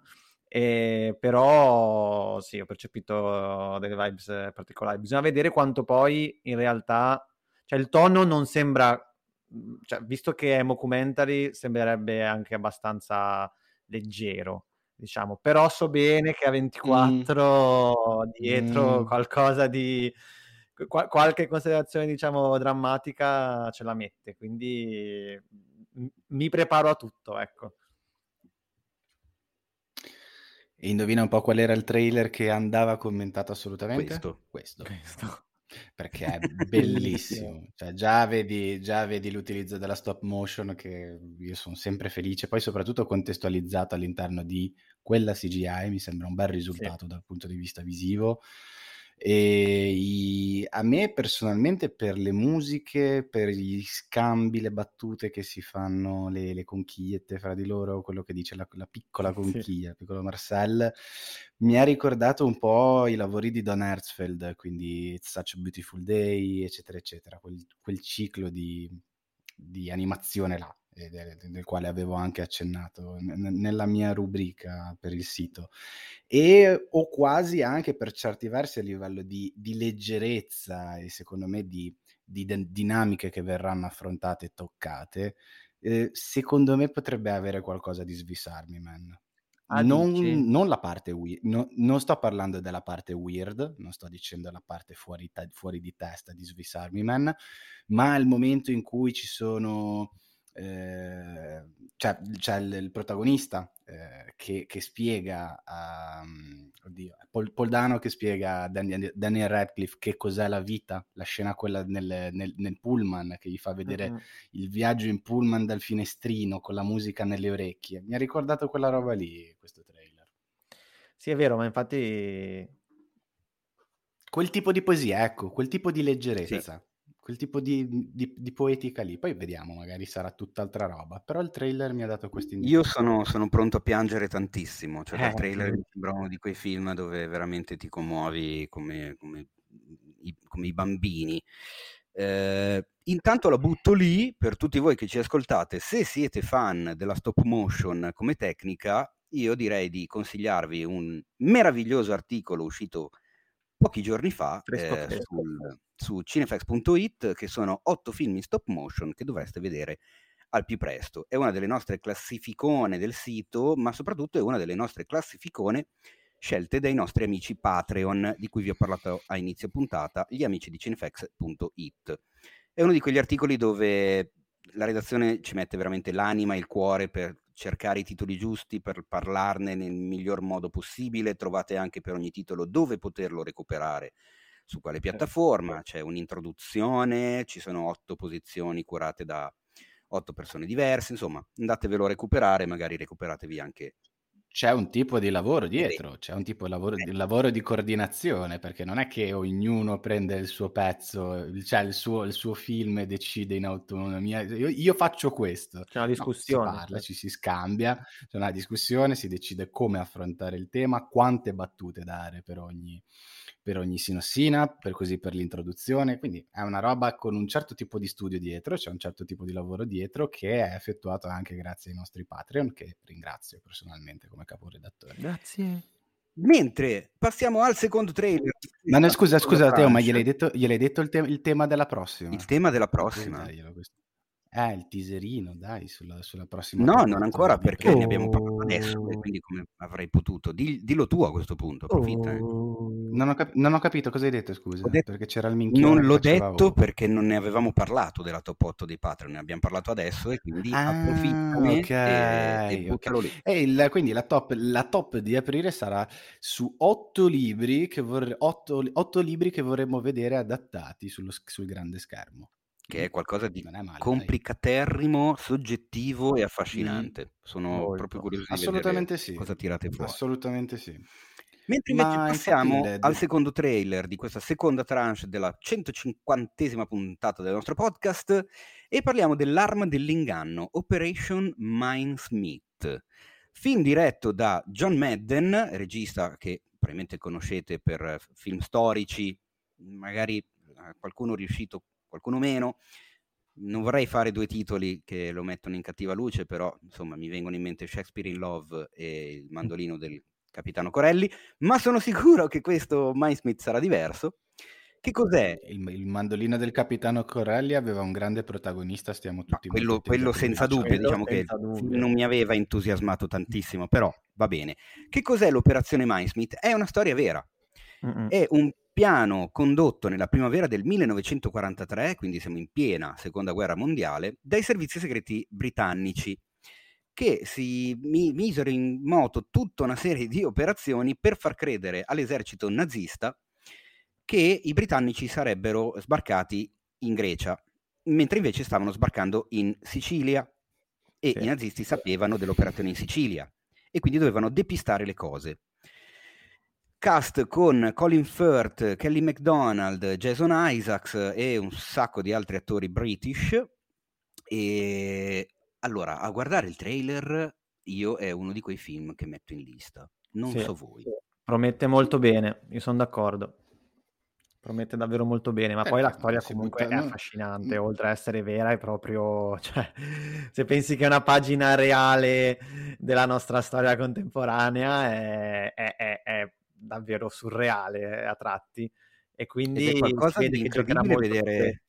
E però sì, ho percepito delle vibes particolari. Bisogna vedere quanto poi in realtà, cioè il tono non sembra, mh, cioè, visto che è mockumentary, sembrerebbe anche abbastanza leggero, diciamo. Però so bene che a 24 dietro Mm. qualcosa di qua- qualche considerazione, diciamo, drammatica ce la mette, quindi m- mi preparo a tutto, ecco. E indovina un po' qual era il trailer che andava commentato assolutamente? Questo. Questo. Questo. *laughs* Perché è *laughs* bellissimo. Cioè, già, vedi, già vedi l'utilizzo della stop motion che io sono sempre felice, poi soprattutto contestualizzato all'interno di quella CGI, mi sembra un bel risultato dal punto di vista visivo. E i- a me personalmente per le musiche, per gli scambi, le battute che si fanno, le, le conchigliette fra di loro, quello che dice la, la piccola Sì. conchiglia, il piccolo Marcel, mi ha ricordato un po' i lavori di Don Hertzfeld, quindi It's Such a Beautiful Day, eccetera, eccetera, quel, quel ciclo di, di animazione là, del, quale avevo anche accennato nella mia rubrica per il sito. E o quasi anche per certi versi a livello di, di leggerezza e secondo me di, di din- dinamiche che verranno affrontate e toccate, eh, secondo me potrebbe avere qualcosa di Swiss Army Man. Ah, non, non la parte weird, no- non sto parlando della parte weird, non sto dicendo la parte fuori, te- fuori di testa di Swiss Army Man, ma il momento in cui ci sono, eh, cioè, c'è il, il protagonista eh, che, che spiega a oddio, Paul, Paul Dano che spiega a Daniel, Daniel Radcliffe che cos'è la vita, la scena quella nel, nel- nel pullman che gli fa vedere Mm-mm. il viaggio in pullman dal finestrino con la musica nelle orecchie. Mi ha ricordato quella roba lì, questo trailer. Sì, è vero, ma infatti Quel tipo di poesia, ecco, quel tipo di Sì. Quel tipo di, di- di poetica lì. Poi vediamo, magari sarà tutt'altra roba. Però il trailer mi ha dato questa Io indicazione. sono, sono pronto a piangere tantissimo, cioè Eh, trailer mi sembra uno di quei film dove veramente ti commuovi come, come i, come i bambini. Eh, intanto la butto lì per tutti voi che ci ascoltate, se siete fan della stop motion come tecnica, io direi di consigliarvi un meraviglioso articolo uscito pochi giorni fa eh, sul- su cinefax.it che sono otto film in stop motion che dovreste vedere al più presto. È una delle nostre classificone del sito, ma soprattutto è una delle nostre classificone scelte dai nostri amici Patreon, di cui vi ho parlato a inizio puntata, gli amici di cinefx.it. È uno di quegli articoli dove la redazione ci mette veramente l'anima e il cuore per cercare i titoli giusti, per parlarne nel miglior modo possibile. Trovate anche per ogni titolo dove poterlo recuperare, su quale piattaforma. C'è un'introduzione, ci sono otto posizioni curate da otto persone diverse. Insomma, andatevelo a recuperare, magari recuperatevi anche c'è un tipo di lavoro dietro, c'è un tipo di lavoro, di lavoro, di coordinazione, perché non è che ognuno prende il suo pezzo, cioè il suo, il suo film e decide in autonomia. Io, io faccio questo. C'è una discussione. No, si parla, ci si scambia, c'è una discussione, si decide come affrontare il tema, quante battute dare per ogni, per ogni sinossina, per così per l'introduzione, quindi è una roba con un certo tipo di studio dietro, c'è un certo tipo di lavoro dietro che è effettuato anche grazie ai nostri Patreon, che ringrazio personalmente come caporedattore. Grazie. Mentre passiamo al secondo trailer. Ma no, scusa, scusa Teo, ma gliel'hai detto, gliel'hai detto il, te- il, tema della prossima? Il tema della prossima? Eh, il teaserino, dai, sulla, sulla prossima. No, non ancora perché oh. ne abbiamo parlato adesso quindi come avrei potuto. dillo tu a questo punto, approfitta. Oh. Non, ho cap- non, ho capito cosa hai detto, scusa, detto, perché c'era il minchia. Non l'ho detto oh. perché non ne avevamo parlato della top 8 dei Patreon, ne abbiamo parlato adesso e quindi ah, approfittane okay, e, e okay. lì. E il, quindi la top, la top, di aprile sarà su 8 libri che, vorre- 8, 8 libri che vorremmo vedere adattati sullo, sul grande schermo che è qualcosa di male, complicaterrimo, dai. soggettivo e affascinante. Mm. Sono Molto. proprio curioso di Assolutamente sì. cosa tirate fuori. Assolutamente sì. Mentre invece Ma passiamo infatti, al secondo trailer di questa seconda tranche della 150esima puntata del nostro podcast e parliamo dell'arma dell'inganno, Operation Mindsmith. Film diretto da John Madden, regista che probabilmente conoscete per film storici, magari qualcuno è riuscito qualcuno meno. Non vorrei fare due titoli che lo mettono in cattiva luce, però insomma mi vengono in mente Shakespeare in Love e il mandolino del capitano Corelli, ma sono sicuro che questo Mindsmith sarà diverso. Che cos'è? Il, il, mandolino del capitano Corelli aveva un grande protagonista, stiamo tutti no, quello, quello senza dubbio, diciamo che dubbio. non mi aveva entusiasmato tantissimo, però va bene. Che cos'è l'operazione Mindsmith? È una storia vera. Mm-mm. È un piano condotto nella primavera del 1943, quindi siamo in piena seconda guerra mondiale, dai servizi segreti britannici che si mi- misero in moto tutta una serie di operazioni per far credere all'esercito nazista che i britannici sarebbero sbarcati in Grecia, mentre invece stavano sbarcando in Sicilia e sì. i nazisti sapevano dell'operazione in Sicilia e quindi dovevano depistare le cose cast con Colin Firth, Kelly MacDonald, Jason Isaacs e un sacco di altri attori british. E allora, a guardare il trailer, io è uno di quei film che metto in lista. Non sì, so voi. Promette molto bene, io sono d'accordo. Promette davvero molto bene, ma eh, poi la storia comunque è affascinante, mm. oltre a essere vera, è proprio, *laughs* cioè, se pensi che è una pagina reale della nostra storia contemporanea, è, è, è, è davvero surreale a tratti e quindi è qualcosa di incredibile vedere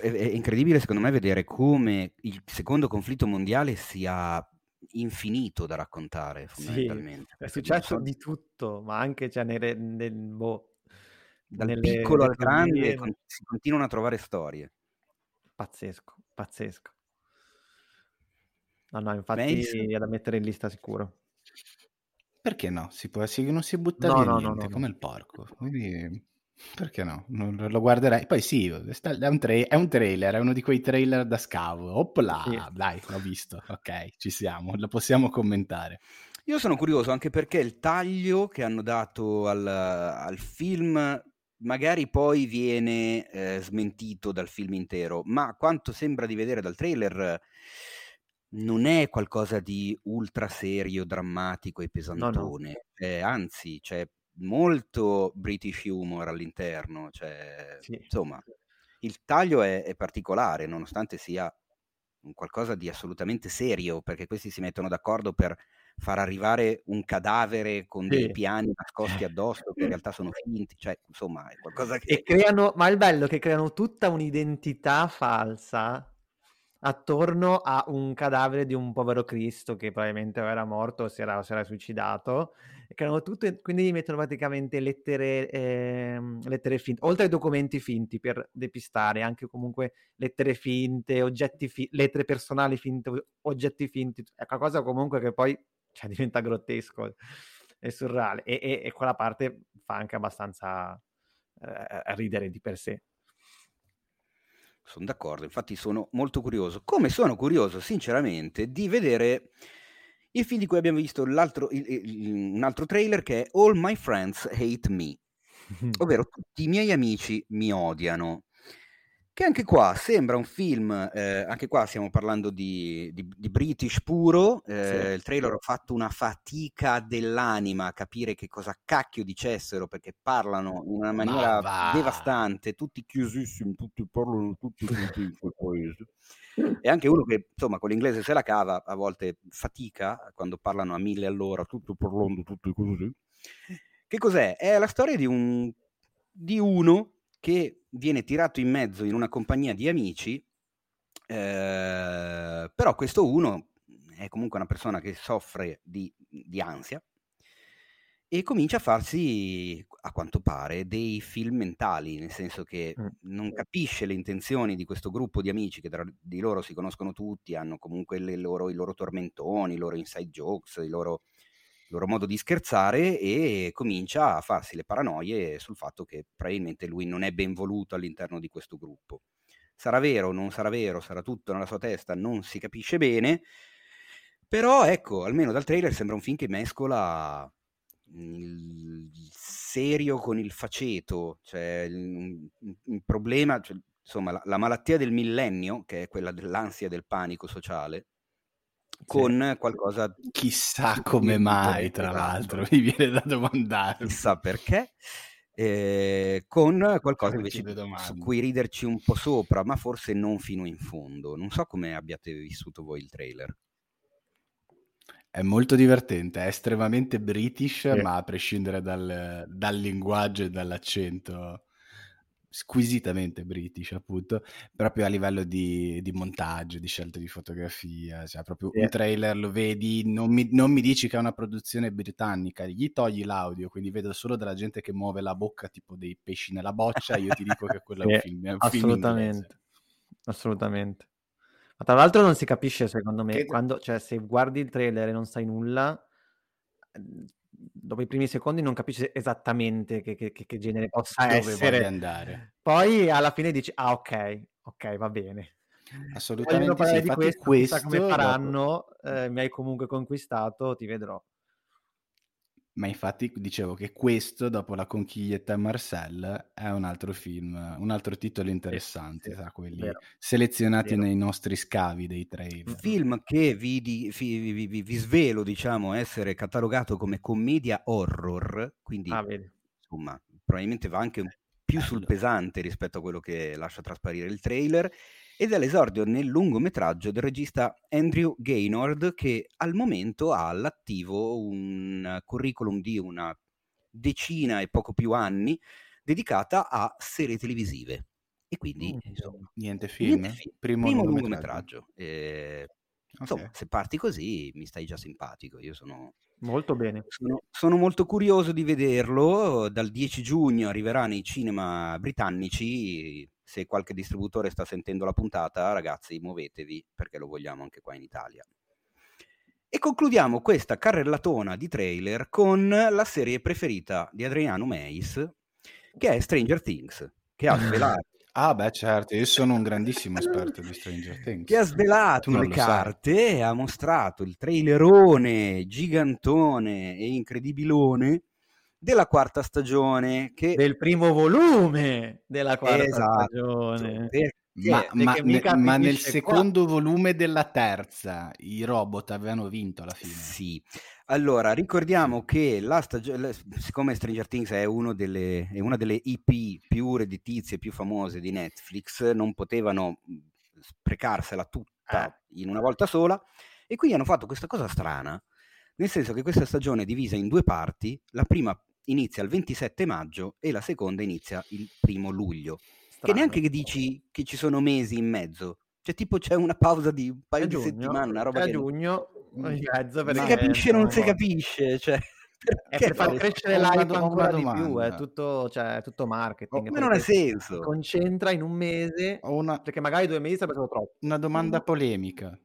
è, è incredibile secondo me vedere come il secondo conflitto mondiale sia infinito da raccontare fondamentalmente. Sì, è successo so... di tutto, ma anche cioè, nelle, nel, boh, dal nelle, piccolo al grande con, si continuano a trovare storie. Pazzesco, pazzesco. No, no, infatti Mace... è da mettere in lista sicuro. Perché no? Si può, si, non si butta no, via no, niente, no, come il porco. Quindi, perché no? Non lo guarderei. Poi sì, è un, tra- è un, trailer, è uno di quei trailer da scavo. Opla, sì. dai, l'ho visto. Ok, ci siamo, lo possiamo commentare. Io sono curioso anche perché il taglio che hanno dato al, al film magari poi viene eh, smentito dal film intero, ma quanto sembra di vedere dal trailer non è qualcosa di ultra serio, drammatico e pesantone, no, no. Eh, anzi c'è molto British humor all'interno, cioè, sì. insomma il taglio è, è, particolare nonostante sia qualcosa di assolutamente serio perché questi si mettono d'accordo per far arrivare un cadavere con sì. dei piani nascosti addosso che in *laughs* realtà sono finti, cioè insomma è qualcosa che... E creano, ma il bello è che creano tutta un'identità falsa attorno a un cadavere di un povero Cristo che probabilmente era morto o si era, si era suicidato. Che erano tutte, quindi gli mettono praticamente lettere, ehm, lettere finte, oltre ai documenti finti per depistare, anche comunque lettere finte, oggetti fi- lettere personali finte, oggetti finti, è qualcosa comunque che poi cioè, *laughs* diventa grottesco e surreale. E, e, e quella parte fa anche abbastanza eh, ridere di per sé. Sono d'accordo, infatti sono molto curioso. Come sono curioso, sinceramente, di vedere il film di cui abbiamo visto l'altro, il, il, un altro trailer che è All My Friends Hate Me, *laughs* ovvero tutti i miei amici mi odiano. Che anche qua sembra un film, eh, anche qua stiamo parlando di, di, di British puro, eh, sì. il trailer ha fatto una fatica dell'anima a capire che cosa cacchio dicessero perché parlano in una maniera devastante, tutti chiusissimi, tutti parlano tutti *laughs* in quel paese. E anche uno che insomma con l'inglese se la cava, a volte fatica quando parlano a mille all'ora, tutto parlando, tutti così. Che cos'è? È la storia di, un, di uno che viene tirato in mezzo in una compagnia di amici, eh, però questo uno è comunque una persona che soffre di, di ansia e comincia a farsi, a quanto pare, dei film mentali, nel senso che mm. non capisce le intenzioni di questo gruppo di amici che tra di loro si conoscono tutti, hanno comunque loro, i loro tormentoni, i loro inside jokes, i loro loro modo di scherzare e comincia a farsi le paranoie sul fatto che probabilmente lui non è ben voluto all'interno di questo gruppo. Sarà vero, non sarà vero, sarà tutto nella sua testa, non si capisce bene, però ecco, almeno dal trailer sembra un film che mescola il serio con il faceto, cioè il problema, cioè, insomma la, la malattia del millennio, che è quella dell'ansia del panico sociale, con sì. qualcosa... Chissà come mai, tra l'altro, *laughs* mi viene da domandare. Chissà perché. Eh, con qualcosa invece su cui riderci un po' sopra, ma forse non fino in fondo. Non so come abbiate vissuto voi il trailer. È molto divertente, è estremamente british, sì. ma a prescindere dal, dal linguaggio e dall'accento squisitamente british, appunto, proprio a livello di, di montaggio, di scelta di fotografia, cioè proprio yeah. un trailer lo vedi, non mi, non mi, dici che è una produzione britannica, gli togli l'audio, quindi vedo solo della gente che muove la bocca tipo dei pesci nella boccia, io ti dico che quello è un film, è un assolutamente, film assolutamente. Ma tra l'altro non si capisce secondo me, che... quando, cioè se guardi il trailer e non sai nulla, dopo i primi secondi non capisci esattamente che, che, che genere possa Dove essere. andare. Poi alla fine dici, ah ok, ok, va bene. Assolutamente sì, di questo, questo come faranno, eh, mi hai comunque conquistato, ti vedrò. Ma infatti dicevo che questo, dopo La conchiglietta Marcel, è un altro film, un altro titolo interessante, tra quelli vero. selezionati vero. nei nostri scavi dei trailer. Un film che vi, di, vi, vi, vi, svelo, diciamo, essere catalogato come commedia horror, quindi ah, insomma, probabilmente va anche più Bello. sul pesante rispetto a quello che lascia trasparire il trailer ed è l'esordio nel lungometraggio del regista Andrew Gaynord che al momento ha all'attivo un curriculum di una decina e poco più anni dedicata a serie televisive. E quindi, mm, insomma, niente film, niente film. primo, primo lungometraggio. lungometraggio. Eh, insomma, okay. se parti così mi stai già simpatico. Io sono molto bene. Sono, sono, molto curioso di vederlo. Dal 10 giugno arriverà nei cinema britannici se qualche distributore sta sentendo la puntata, ragazzi, muovetevi perché lo vogliamo anche qua in Italia. E concludiamo questa carrellatona di trailer con la serie preferita di Adriano Meis, che è Stranger Things, che ha *laughs* svelato Ah, beh, certo, io sono un grandissimo esperto di Stranger *laughs* Things. Che ha svelato le carte sai. ha mostrato il trailerone gigantone e incredibilone della quarta stagione. Che... Del primo volume della quarta esatto, stagione. Perché, ma, ma, ne, ma, nel secondo qua. volume della terza i robot avevano vinto alla fine. Sì. Allora, ricordiamo che la stagione, siccome Stranger Things è, delle, è, una delle IP più redditizie, più famose di Netflix, non potevano sprecarsela tutta eh. in una volta sola e quindi hanno fatto questa cosa strana, nel senso che questa stagione è divisa in due parti, la prima inizia il 27 maggio e la seconda inizia il primo luglio. Strano. Che neanche che dici che ci sono mesi in mezzo, Cioè, tipo, c'è una pausa di un È paio di giugno, settimane, una roba è che non giugno Mm, in mezzo si capisce o non si capisce, cioè, *laughs* è per far crescere l'hype ancora di più, è tutto, cioè, è tutto marketing, Ma non ha perché si senso. concentra in un mese, una, perché magari due mesi sarebbe stato troppo. una domanda polemica.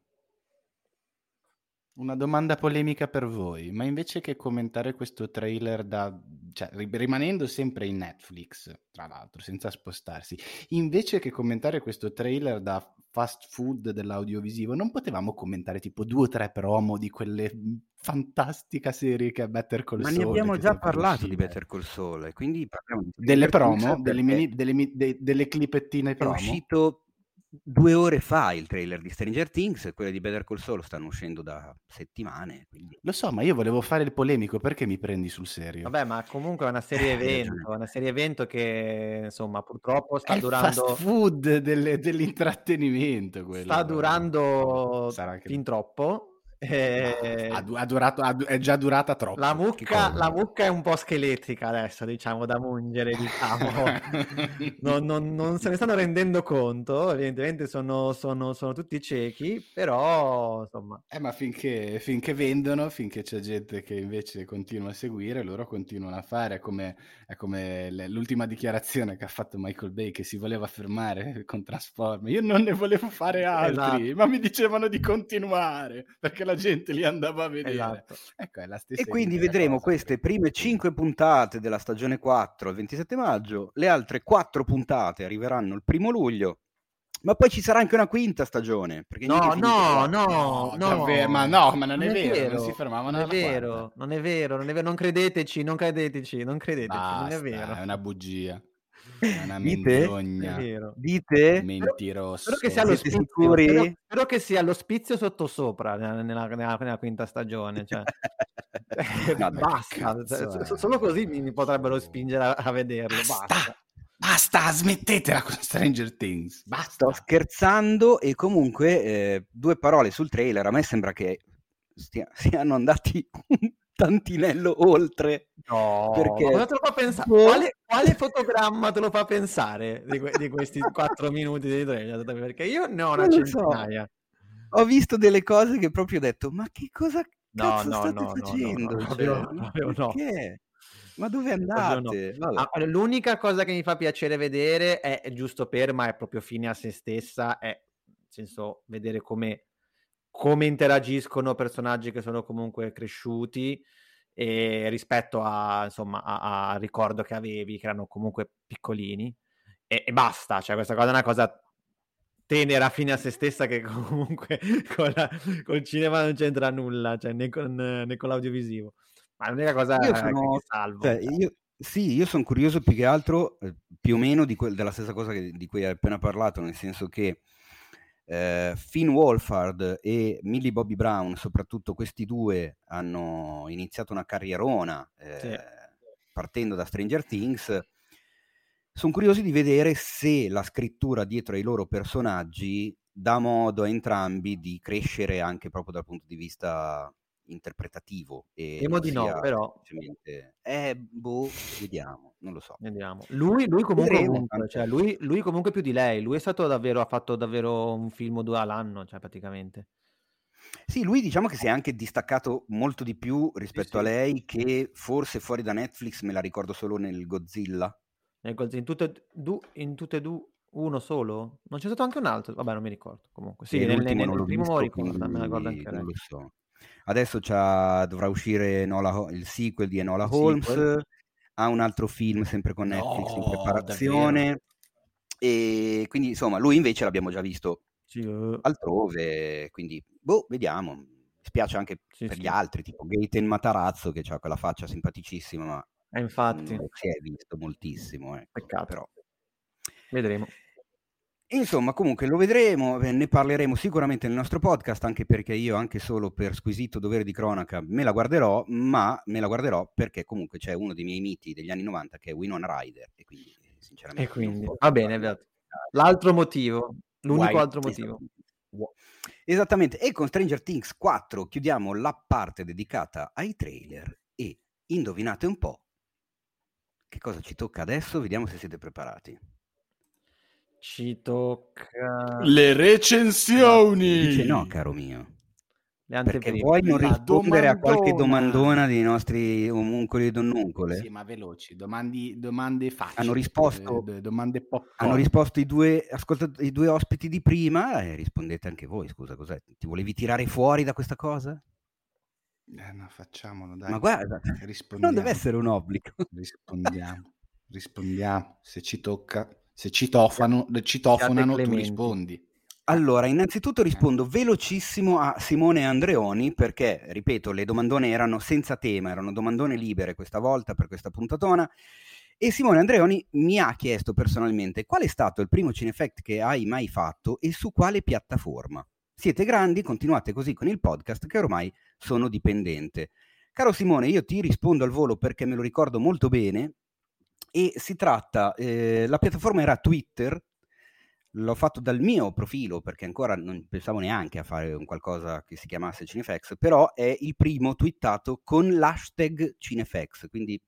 Una domanda polemica per voi, ma invece che commentare questo trailer da, cioè, ri- rimanendo sempre in Netflix, tra l'altro, senza spostarsi, invece che commentare questo trailer da fast food dell'audiovisivo, non potevamo commentare tipo due o tre promo di quelle fantastica serie che è Better Call Ma Saul ne abbiamo già parlato di? Better Call Saul, quindi parliamo Delle promo, delle, mini- delle, delle clipettine è promo? uscito due ore fa il trailer di Stranger Things e quello di Better Call Saul stanno uscendo da settimane, quindi Lo so, ma io volevo fare il polemico, perché mi prendi sul serio? Vabbè, ma comunque è una serie Eh, evento, è una serie evento che insomma purtroppo È sta il fast durando, food delle- dell'intrattenimento quello. sta durando fin troppo. No, e ha, du- ha durato, ha è già durata troppo. La mucca, la mucca è un po' scheletrica adesso, diciamo, da mungere, diciamo. *laughs* Non, non- non se ne stanno rendendo conto, evidentemente sono, sono- sono tutti ciechi, però insomma, Eh, ma finché, finché vendono, finché c'è gente che invece continua a seguire, loro continuano a fare. È come, è come l'ultima dichiarazione che ha fatto Michael Bay che si voleva fermare con Transformers. Io non ne volevo fare altri, Esatto. ma mi dicevano di continuare perché la gente li andava a vedere. esatto. Ecco, è la stessa E quindi vedremo cosa, queste credo. prime 5 puntate della stagione 4 il 27 maggio, le altre 4 puntate arriveranno il primo luglio, ma poi ci sarà anche una quinta stagione. Perché No, no, no, No, no, davvero, ma no, ma non è vero, non si fermavano non è vero, non è vero, non è vero, non credeteci, non credeteci, non credeteci, non è Basta, vero. è una bugia. È una Dite? Menzogna. vero. Dite? Mentiroso. Spero che sia lo Siete spizio, sicuri? spero, spero che sia lo spizio sottosopra nella, nella- nella- nella quinta stagione. Cioè. *laughs* No, basta, che cioè, cazzo so- solo così mi, mi potrebbero spingere a, a vederlo. Basta. Basta, basta, smettetela con Stranger Things. Basta. Sto scherzando e comunque eh, due parole sul trailer. A me sembra che stia- siano andati un tantinello oltre. No, Perché- cosa te lo fa pensare? Boh. Quale, quale fotogramma te lo fa pensare di, que- di questi quattro minuti di trailer? Perché io ne ho una Non lo so. centinaia. Ho visto delle cose che proprio ho detto, ma che cosa No, cazzo no, state no, no, no, facendo? no, Cioè, ma proprio no. Ma dove no. andate? Ah, l'unica cosa che mi fa piacere vedere è, è giusto per, ma è proprio fine a se stessa, è nel senso vedere come, come interagiscono personaggi che sono comunque cresciuti rispetto a, insomma, a- al ricordo che avevi, che erano comunque piccolini, e, e basta, cioè questa cosa è una cosa tenera fine a se stessa che *laughs* comunque con la- col cinema non c'entra nulla, cioè né con, né con l'audiovisivo. Ma l'unica cosa Io sono- che salvo. Cioè, io, sì, io sono curioso più che altro, eh, più o meno di quel- della stessa cosa che- di cui hai appena parlato, nel senso che eh, Finn Wolfhard e Millie Bobby Brown, soprattutto questi due, hanno iniziato una carrierona eh, Sì. partendo da Stranger Things. Sono curioso di vedere se la scrittura dietro ai loro personaggi dà modo a entrambi di crescere anche proprio dal punto di vista interpretativo. E Temo di no, però. semplicemente, eh, boh, vediamo, non lo so. Vediamo. Lui, lui comunque tanto. cioè lui, lui comunque più di lei. Lui è stato davvero, ha fatto davvero un film o due all'anno, cioè praticamente. Sì, lui diciamo che si è anche distaccato molto di più rispetto a sì. lei, che forse fuori da Netflix me la ricordo solo nel Godzilla. Nel Godzilla- In tutte, e du- in tutte e due, uno solo? Non c'è stato anche un altro? Vabbè, non mi ricordo. Comunque, sì, nel, nel- nel primo visto, ricordo, me la ricordo anche lei. non lo so. Adesso dovrà uscire Enola Ho- il sequel di Enola Il Holmes, sequel. ha un altro film sempre con Netflix in No, preparazione. E quindi insomma, lui invece l'abbiamo già visto Sì, eh, altrove, quindi boh, vediamo. Spiace anche sì, per sì. gli altri, tipo Gaten Matarazzo, che ha quella faccia simpaticissima, ma Eh, infatti, non si è visto moltissimo. Ecco. Peccato. Però. vedremo. Insomma, comunque lo vedremo, eh, ne parleremo sicuramente nel nostro podcast, anche perché io, anche solo per squisito dovere di cronaca, me la guarderò, ma me la guarderò perché comunque c'è uno dei miei miti degli anni 90 che è Winona Ryder, e quindi eh, sinceramente... E quindi, va bene, guardare. L'altro motivo, l'unico White- altro motivo. Esattamente, e con Stranger Things 4 chiudiamo la parte dedicata ai trailer e indovinate un po' che cosa ci tocca adesso, vediamo se siete preparati. Ci tocca... Le recensioni! Dice no, caro mio. Le Perché vuoi non rispondere a qualche domandona. dei nostri omuncoli e donnuncole? Sì, ma veloci, domandi, domande facili. Hanno risposto- eh, domande. Hanno risposto i due, ascolta, i due ospiti di prima e rispondete anche voi. Scusa, cos'è? Ti volevi tirare fuori da questa cosa? Eh, no, facciamolo, dai. Ma guarda, rispondiamo. non deve essere un obbligo. Rispondiamo, rispondiamo. Se ci tocca, se citofano, citofonano, tu rispondi. Allora, innanzitutto rispondo velocissimo a Simone Andreoni perché, ripeto, le domandone erano senza tema, erano domandone libere questa volta per questa puntatona. E Simone Andreoni mi ha chiesto personalmente qual è stato il primo Cinefact che hai mai fatto e su quale piattaforma. Siete grandi, continuate così con il podcast che ormai sono dipendente. Caro Simone, io ti rispondo al volo perché me lo ricordo molto bene e si tratta, eh, la piattaforma era Twitter, l'ho fatto dal mio profilo perché ancora non pensavo neanche a fare un qualcosa che si chiamasse Cinefx, però è il primo twittato con l'hashtag Cinefx, quindi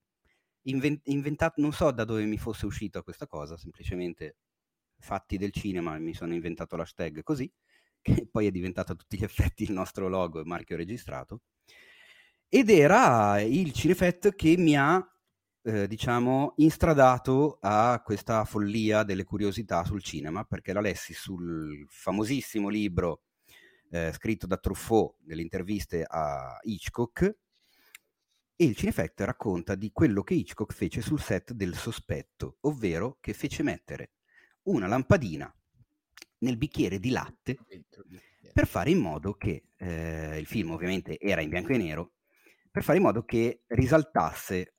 inven- inventato, non so da dove mi fosse uscita questa cosa, semplicemente fatti del cinema mi sono inventato l'hashtag così, *laughs* che poi è diventato a tutti gli effetti il nostro logo e marchio registrato. Ed era il Cinefet che mi ha eh, diciamo, instradato a questa follia delle curiosità sul cinema, perché la lessi sul famosissimo libro eh, scritto da Truffaut delle interviste a Hitchcock, e il Cinefect racconta di quello che Hitchcock fece sul set del sospetto, ovvero che fece mettere una lampadina nel bicchiere di latte per fare in modo che eh, il film ovviamente era in bianco e nero, per fare in modo che risaltasse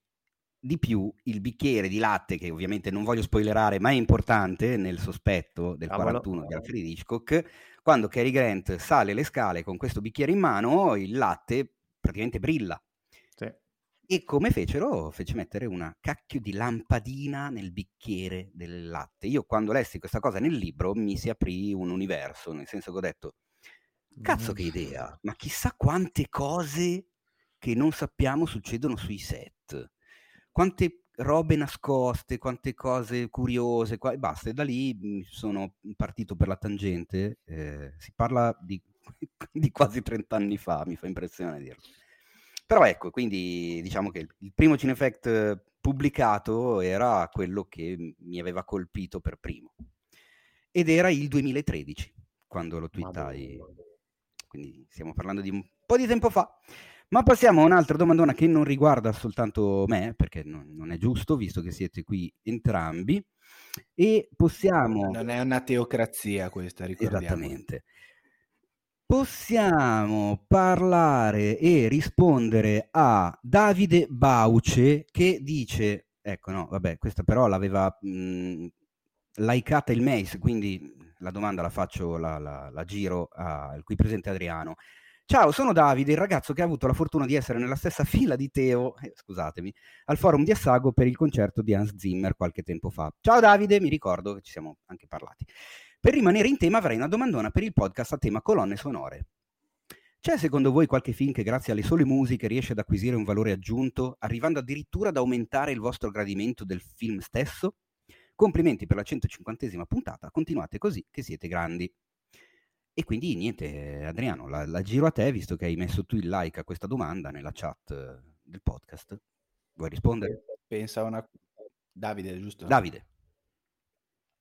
di più il bicchiere di latte, che ovviamente non voglio spoilerare, ma è importante nel sospetto del Cavolo. 41 di Alfred Hitchcock, quando Cary Grant sale le scale con questo bicchiere in mano, il latte praticamente brilla. Sì. E come fecero? Fece mettere una cacchio di lampadina nel bicchiere del latte. Io quando lessi questa cosa nel libro mi si aprì un universo, nel senso che ho detto, cazzo che idea, ma chissà quante cose che non sappiamo succedono sui set. Quante robe nascoste, quante cose curiose, qua- e basta. E da lì mh, sono partito per la tangente. eh, si parla di, *laughs* di quasi 30 anni fa, mi fa impressione dirlo. Però ecco, quindi diciamo che il- primo Cinefact eh, pubblicato era quello che mi aveva colpito per primo. Ed era il 2013, quando lo twittai. Quindi stiamo parlando di un po' di tempo fa. Ma passiamo a un'altra domandona che non riguarda soltanto me, perché non, non è giusto, visto che siete qui entrambi. E possiamo... Non è una teocrazia questa, ricordiamo. Esattamente. Possiamo parlare e rispondere a Davide Bauce che dice, ecco no, vabbè, questa però l'aveva mh, likeata il Mace, quindi la domanda la faccio, la, la- la giro al qui presente Adriano. Ciao, sono Davide, il ragazzo che ha avuto la fortuna di essere nella stessa fila di Teo, eh, scusatemi, al forum di Assago per il concerto di Hans Zimmer qualche tempo fa. Ciao Davide, mi ricordo che ci siamo anche parlati. Per rimanere in tema avrei una domandona per il podcast a tema colonne sonore. C'è secondo voi qualche film che grazie alle sole musiche riesce ad acquisire un valore aggiunto, arrivando addirittura ad aumentare il vostro gradimento del film stesso? Complimenti per la 150esima puntata, continuate così che siete grandi. E quindi niente, Adriano, la, la giro a te, visto che hai messo tu il like a questa domanda nella chat eh, del podcast. Vuoi rispondere? Pensa a una... Davide, giusto? Davide.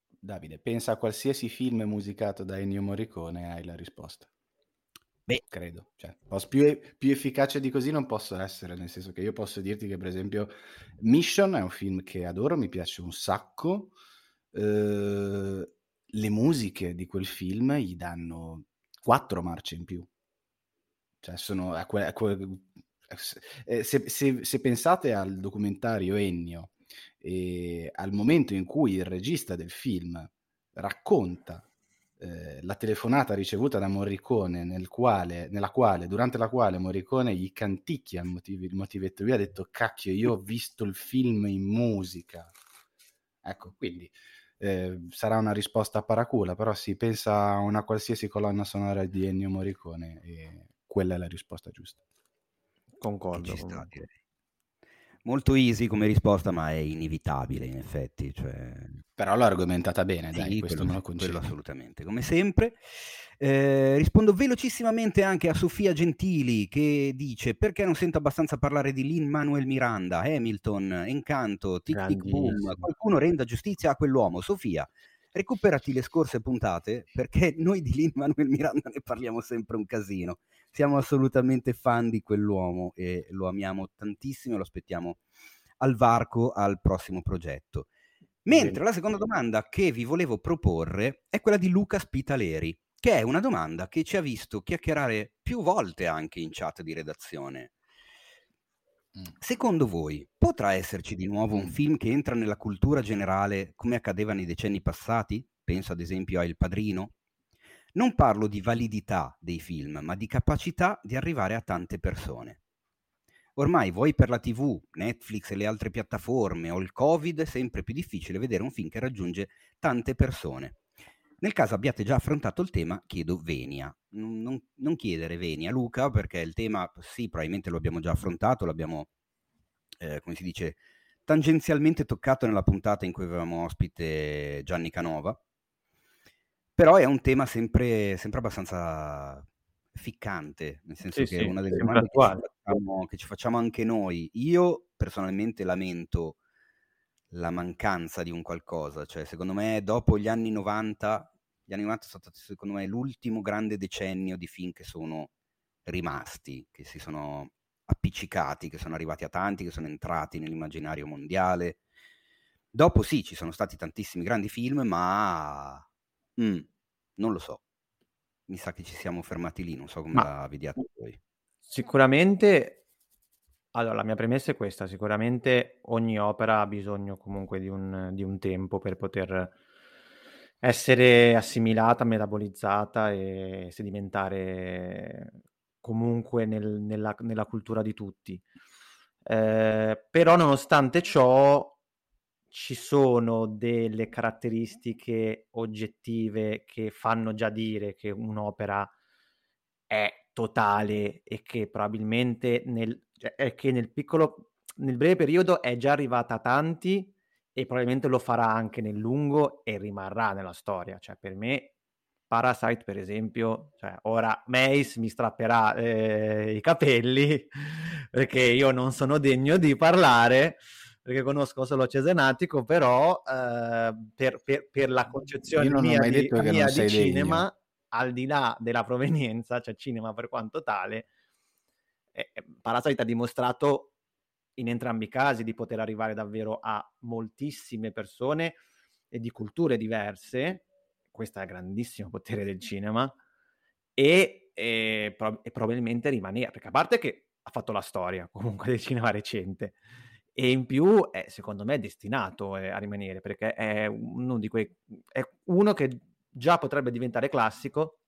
Davide, pensa a qualsiasi film musicato da Ennio Morricone e hai la risposta. Beh. credo. Cioè, posso- più, più efficace di così non posso essere, nel senso che io posso dirti che, per esempio, Mission è un film che adoro, mi piace un sacco. eh, le musiche di quel film gli danno quattro marce in più. Cioè, sono a que- a que- eh, se, se- se pensate al documentario Ennio e al momento in cui il regista del film racconta eh, la telefonata ricevuta da Morricone nel quale, nella quale, durante la quale Morricone gli canticchia il, motiv- il motivetto, lui ha detto cacchio io ho visto il film in musica ecco quindi eh, sarà una risposta a paracula però si pensa a una qualsiasi colonna sonora di Ennio Morricone e quella è la risposta giusta Concordo. Sta. Molto easy come risposta, ma è inevitabile in effetti. Cioè... Però l'ho argomentata bene, Sì, dai, questo me lo concedo. assolutamente, come sempre. Eh, rispondo velocissimamente anche a Sofia Gentili che dice perché non sento abbastanza parlare di Lin Manuel Miranda, Hamilton, Encanto, Tic Tic Boom, qualcuno renda giustizia a quell'uomo. Sofia, recuperati le scorse puntate perché *laughs* noi di Lin Manuel Miranda ne parliamo sempre un casino. Siamo assolutamente fan di quell'uomo e lo amiamo tantissimo e lo aspettiamo al varco al prossimo progetto. Mentre la seconda domanda che vi volevo proporre è quella di Luca Spitaleri, che è una domanda che ci ha visto chiacchierare più volte anche in chat di redazione. Mm. Secondo voi potrà esserci di nuovo un Mm. film che entra nella cultura generale come accadeva nei decenni passati? Penso ad esempio a Il Padrino. Non parlo di validità dei film, ma di capacità di arrivare a tante persone. Ormai vuoi per la TV, Netflix e le altre piattaforme o il Covid è sempre più difficile vedere un film che raggiunge tante persone. Nel caso abbiate già affrontato il tema, chiedo Venia. Non, non- chiedere Venia, Luca, perché il tema sì, probabilmente lo abbiamo già affrontato, l'abbiamo, eh, come si dice, tangenzialmente toccato nella puntata in cui avevamo ospite Gianni Canova. Però è un tema sempre, sempre abbastanza ficcante, nel senso Sì, che è sì, una delle domande che ci, facciamo, che ci facciamo anche noi. Io personalmente lamento la mancanza di un qualcosa, cioè secondo me dopo gli anni 90, gli anni 90 sono stati secondo me l'ultimo grande decennio di film che sono rimasti, che si sono appiccicati, che sono arrivati a tanti, che sono entrati nell'immaginario mondiale. Dopo sì, ci sono stati tantissimi grandi film, ma mm, non lo so. Mi sa che ci siamo fermati lì, non so come Ma- la vediate voi. Sicuramente, allora la mia premessa è questa, sicuramente ogni opera ha bisogno comunque di un, di un tempo per poter essere assimilata, metabolizzata e sedimentare comunque nel- nella, nella cultura di tutti. Eh, però nonostante ciò ci sono delle caratteristiche oggettive che fanno già dire che un'opera è totale e che probabilmente nel, cioè, che nel piccolo, nel breve periodo è già arrivata a tanti e probabilmente lo farà anche nel lungo e rimarrà nella storia. Cioè, per me, Parasite, per esempio, cioè, ora Mace mi strapperà eh, i capelli *laughs* perché io non sono degno di parlare perché conosco solo Cesenatico, però eh, per, per- per la concezione mia, di, mia di sei degno. cinema, al di là della provenienza, cioè cinema per quanto tale, eh, eh, Parasite ha dimostrato in entrambi i casi di poter arrivare davvero a moltissime persone e di culture diverse. Questo è il grandissimo potere del cinema. E, e pro- e probabilmente rimanere, perché a parte che ha fatto la storia comunque del cinema recente, e in più è, secondo me è destinato eh, a rimanere perché è uno di quei è uno che già potrebbe diventare classico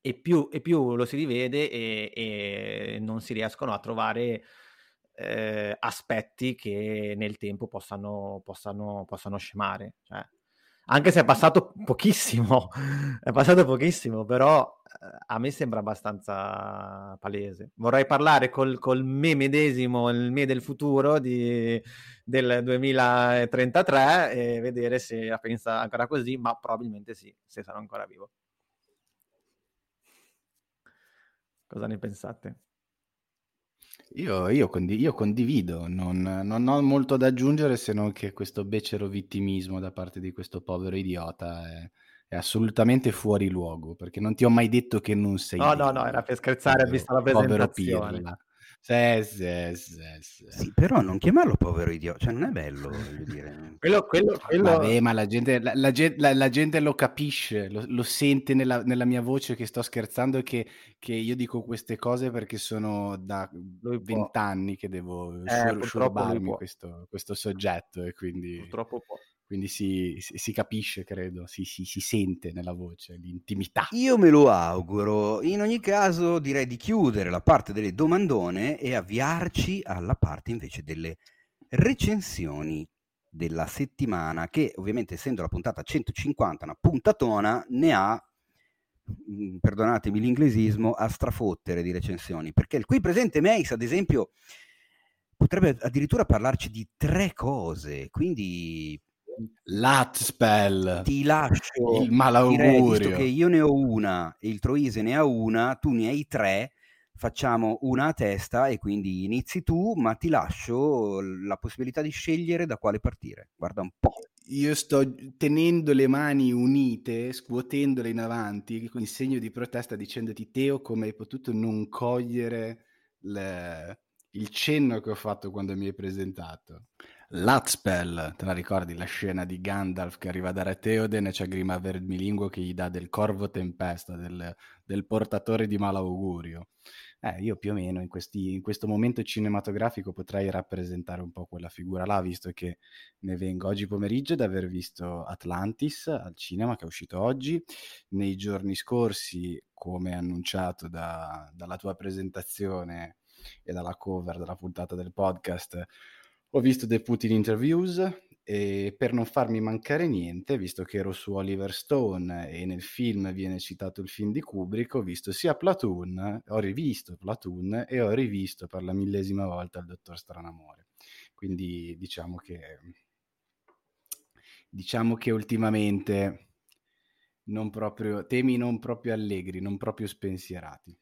e più, e più lo si rivede e, e non si riescono a trovare eh, aspetti che nel tempo possano, possano, possano scemare. Cioè, anche se è passato pochissimo, *laughs* è passato pochissimo, però eh, a me sembra abbastanza palese. Vorrei parlare col, col me medesimo, il me del futuro di, del 2033 e vedere se la pensa ancora così, ma probabilmente sì, se sarò ancora vivo. Cosa ne pensate? Io, io condi- io condivido, non, non ho molto da aggiungere se non che questo becero vittimismo da parte di questo povero idiota è, è assolutamente fuori luogo, perché non ti ho mai detto che non sei No, no, no, era per scherzare, ho povero- visto la presentazione. pirla. Sì, sì, sì, sì. Sì, però non chiamarlo povero idiota, cioè non è bello, voglio dire. Quello, quello, quello... Vabbè, ma la gente, la, la la- la gente lo capisce, lo, lo sente nella, nella mia voce che sto scherzando e che, che io dico queste cose perché sono da vent'anni che devo Eh, scior- questo, questo soggetto e quindi, Purtroppo può. Quindi si, si- capisce, credo, si, si- si sente nella voce, l'intimità. Io me lo auguro. In ogni caso direi di chiudere la parte delle domandone e avviarci alla parte invece delle recensioni della settimana che ovviamente essendo la puntata 150 una puntatona ne ha mm, perdonatemi l'inglesismo a strafottere di recensioni perché il qui presente Mace ad esempio potrebbe addirittura parlarci di tre cose, quindi L'Atspell, ti lascio, il direi, visto malaugurio. che io ne ho una e il Troise ne ha una, tu ne hai tre, facciamo una a testa e quindi inizi tu, ma ti lascio la possibilità di scegliere da quale partire. Guarda un po'. Io sto tenendo le mani unite, scuotendole in avanti, in segno di protesta, dicendoti Teo come hai potuto non cogliere le- il cenno che ho fatto quando mi hai presentato. L'Atspell, te la ricordi la scena di Gandalf che arriva da Re Theoden e c'è Grima Vermilinguo che gli dà del corvo tempesta, del, del portatore di malaugurio. Eh, io più o meno in, questi- in questo momento cinematografico potrei rappresentare un po' quella figura là, visto che ne vengo oggi pomeriggio ad aver visto Atlantis al cinema che è uscito oggi. Nei giorni scorsi, come annunciato da- dalla tua presentazione e dalla cover della puntata del podcast, ho visto The Putin Interviews e per non farmi mancare niente, visto che ero su Oliver Stone e nel film viene citato il film di Kubrick, ho visto sia Platoon, ho rivisto Platoon e ho rivisto per la millesima volta il Dottor Stranamore. Quindi diciamo che diciamo che ultimamente non proprio temi non proprio allegri, non proprio spensierati.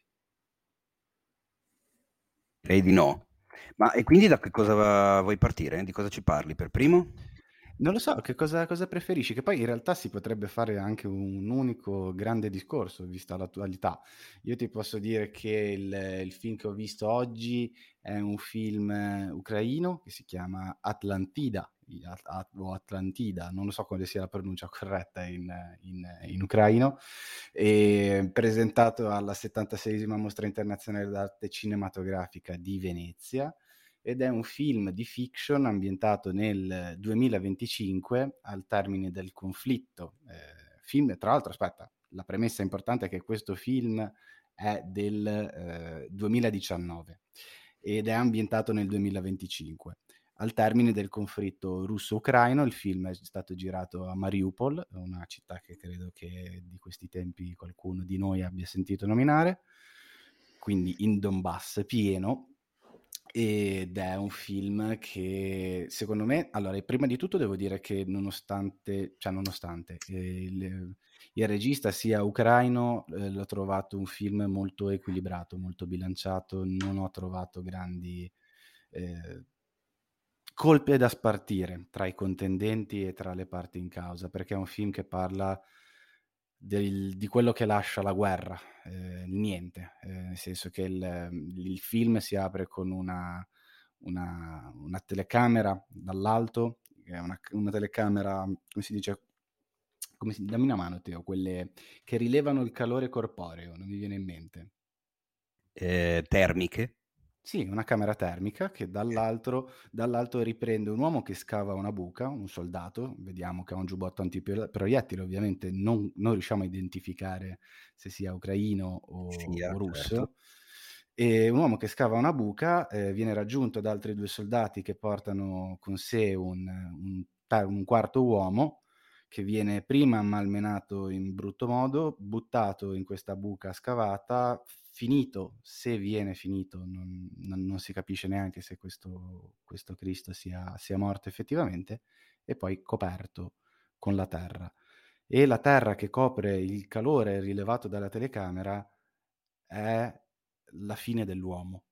Direi di no. Ma e quindi da che cosa vuoi partire? Di cosa ci parli per primo? Non lo so, che cosa, cosa preferisci? Che poi in realtà si potrebbe fare anche un unico grande discorso, vista l'attualità. Io ti posso dire che il, il film che ho visto oggi è un film eh, ucraino che si chiama Atlantida, O Atlantida, non lo so quale sia la pronuncia corretta in, in- in ucraino, e presentato alla 76esima Mostra Internazionale d'Arte Cinematografica di Venezia ed è un film di fiction ambientato nel 2025 al termine del conflitto. Eh, film, tra l'altro, aspetta, la premessa importante è che questo film è del eh, 2019 ed è ambientato nel 2025. Al termine del conflitto russo-ucraino, il film è stato girato a Mariupol, una città che credo che di questi tempi qualcuno di noi abbia sentito nominare, quindi in Donbass pieno, ed è un film che secondo me, allora, prima di tutto devo dire che nonostante, cioè nonostante eh, il, il regista sia ucraino, eh, l'ho trovato un film molto equilibrato, molto bilanciato, non ho trovato grandi eh, colpe da spartire tra i contendenti e tra le parti in causa, perché è un film che parla del- di quello che lascia la guerra, eh, niente, eh, nel senso che il, il film si apre con una, una- una telecamera dall'alto, una, una telecamera, come si dice, come si, dammi una mano Teo, quelle che rilevano il calore corporeo, non mi viene in mente. Eh, termiche? Sì, una camera termica che dall'altro, dall'alto riprende un uomo che scava una buca, un soldato, vediamo che ha un giubbotto antiproiettile, ovviamente non, non riusciamo a identificare se sia ucraino o, Sia, o russo. certo. E un uomo che scava una buca eh, viene raggiunto da altri due soldati che portano con sé un, un un quarto uomo che viene prima malmenato in brutto modo, buttato in questa buca scavata, finito, se viene finito, non, non- non si capisce neanche se questo, questo Cristo sia, sia morto effettivamente, e poi coperto con la terra. E la terra che copre il calore rilevato dalla telecamera è la fine dell'uomo,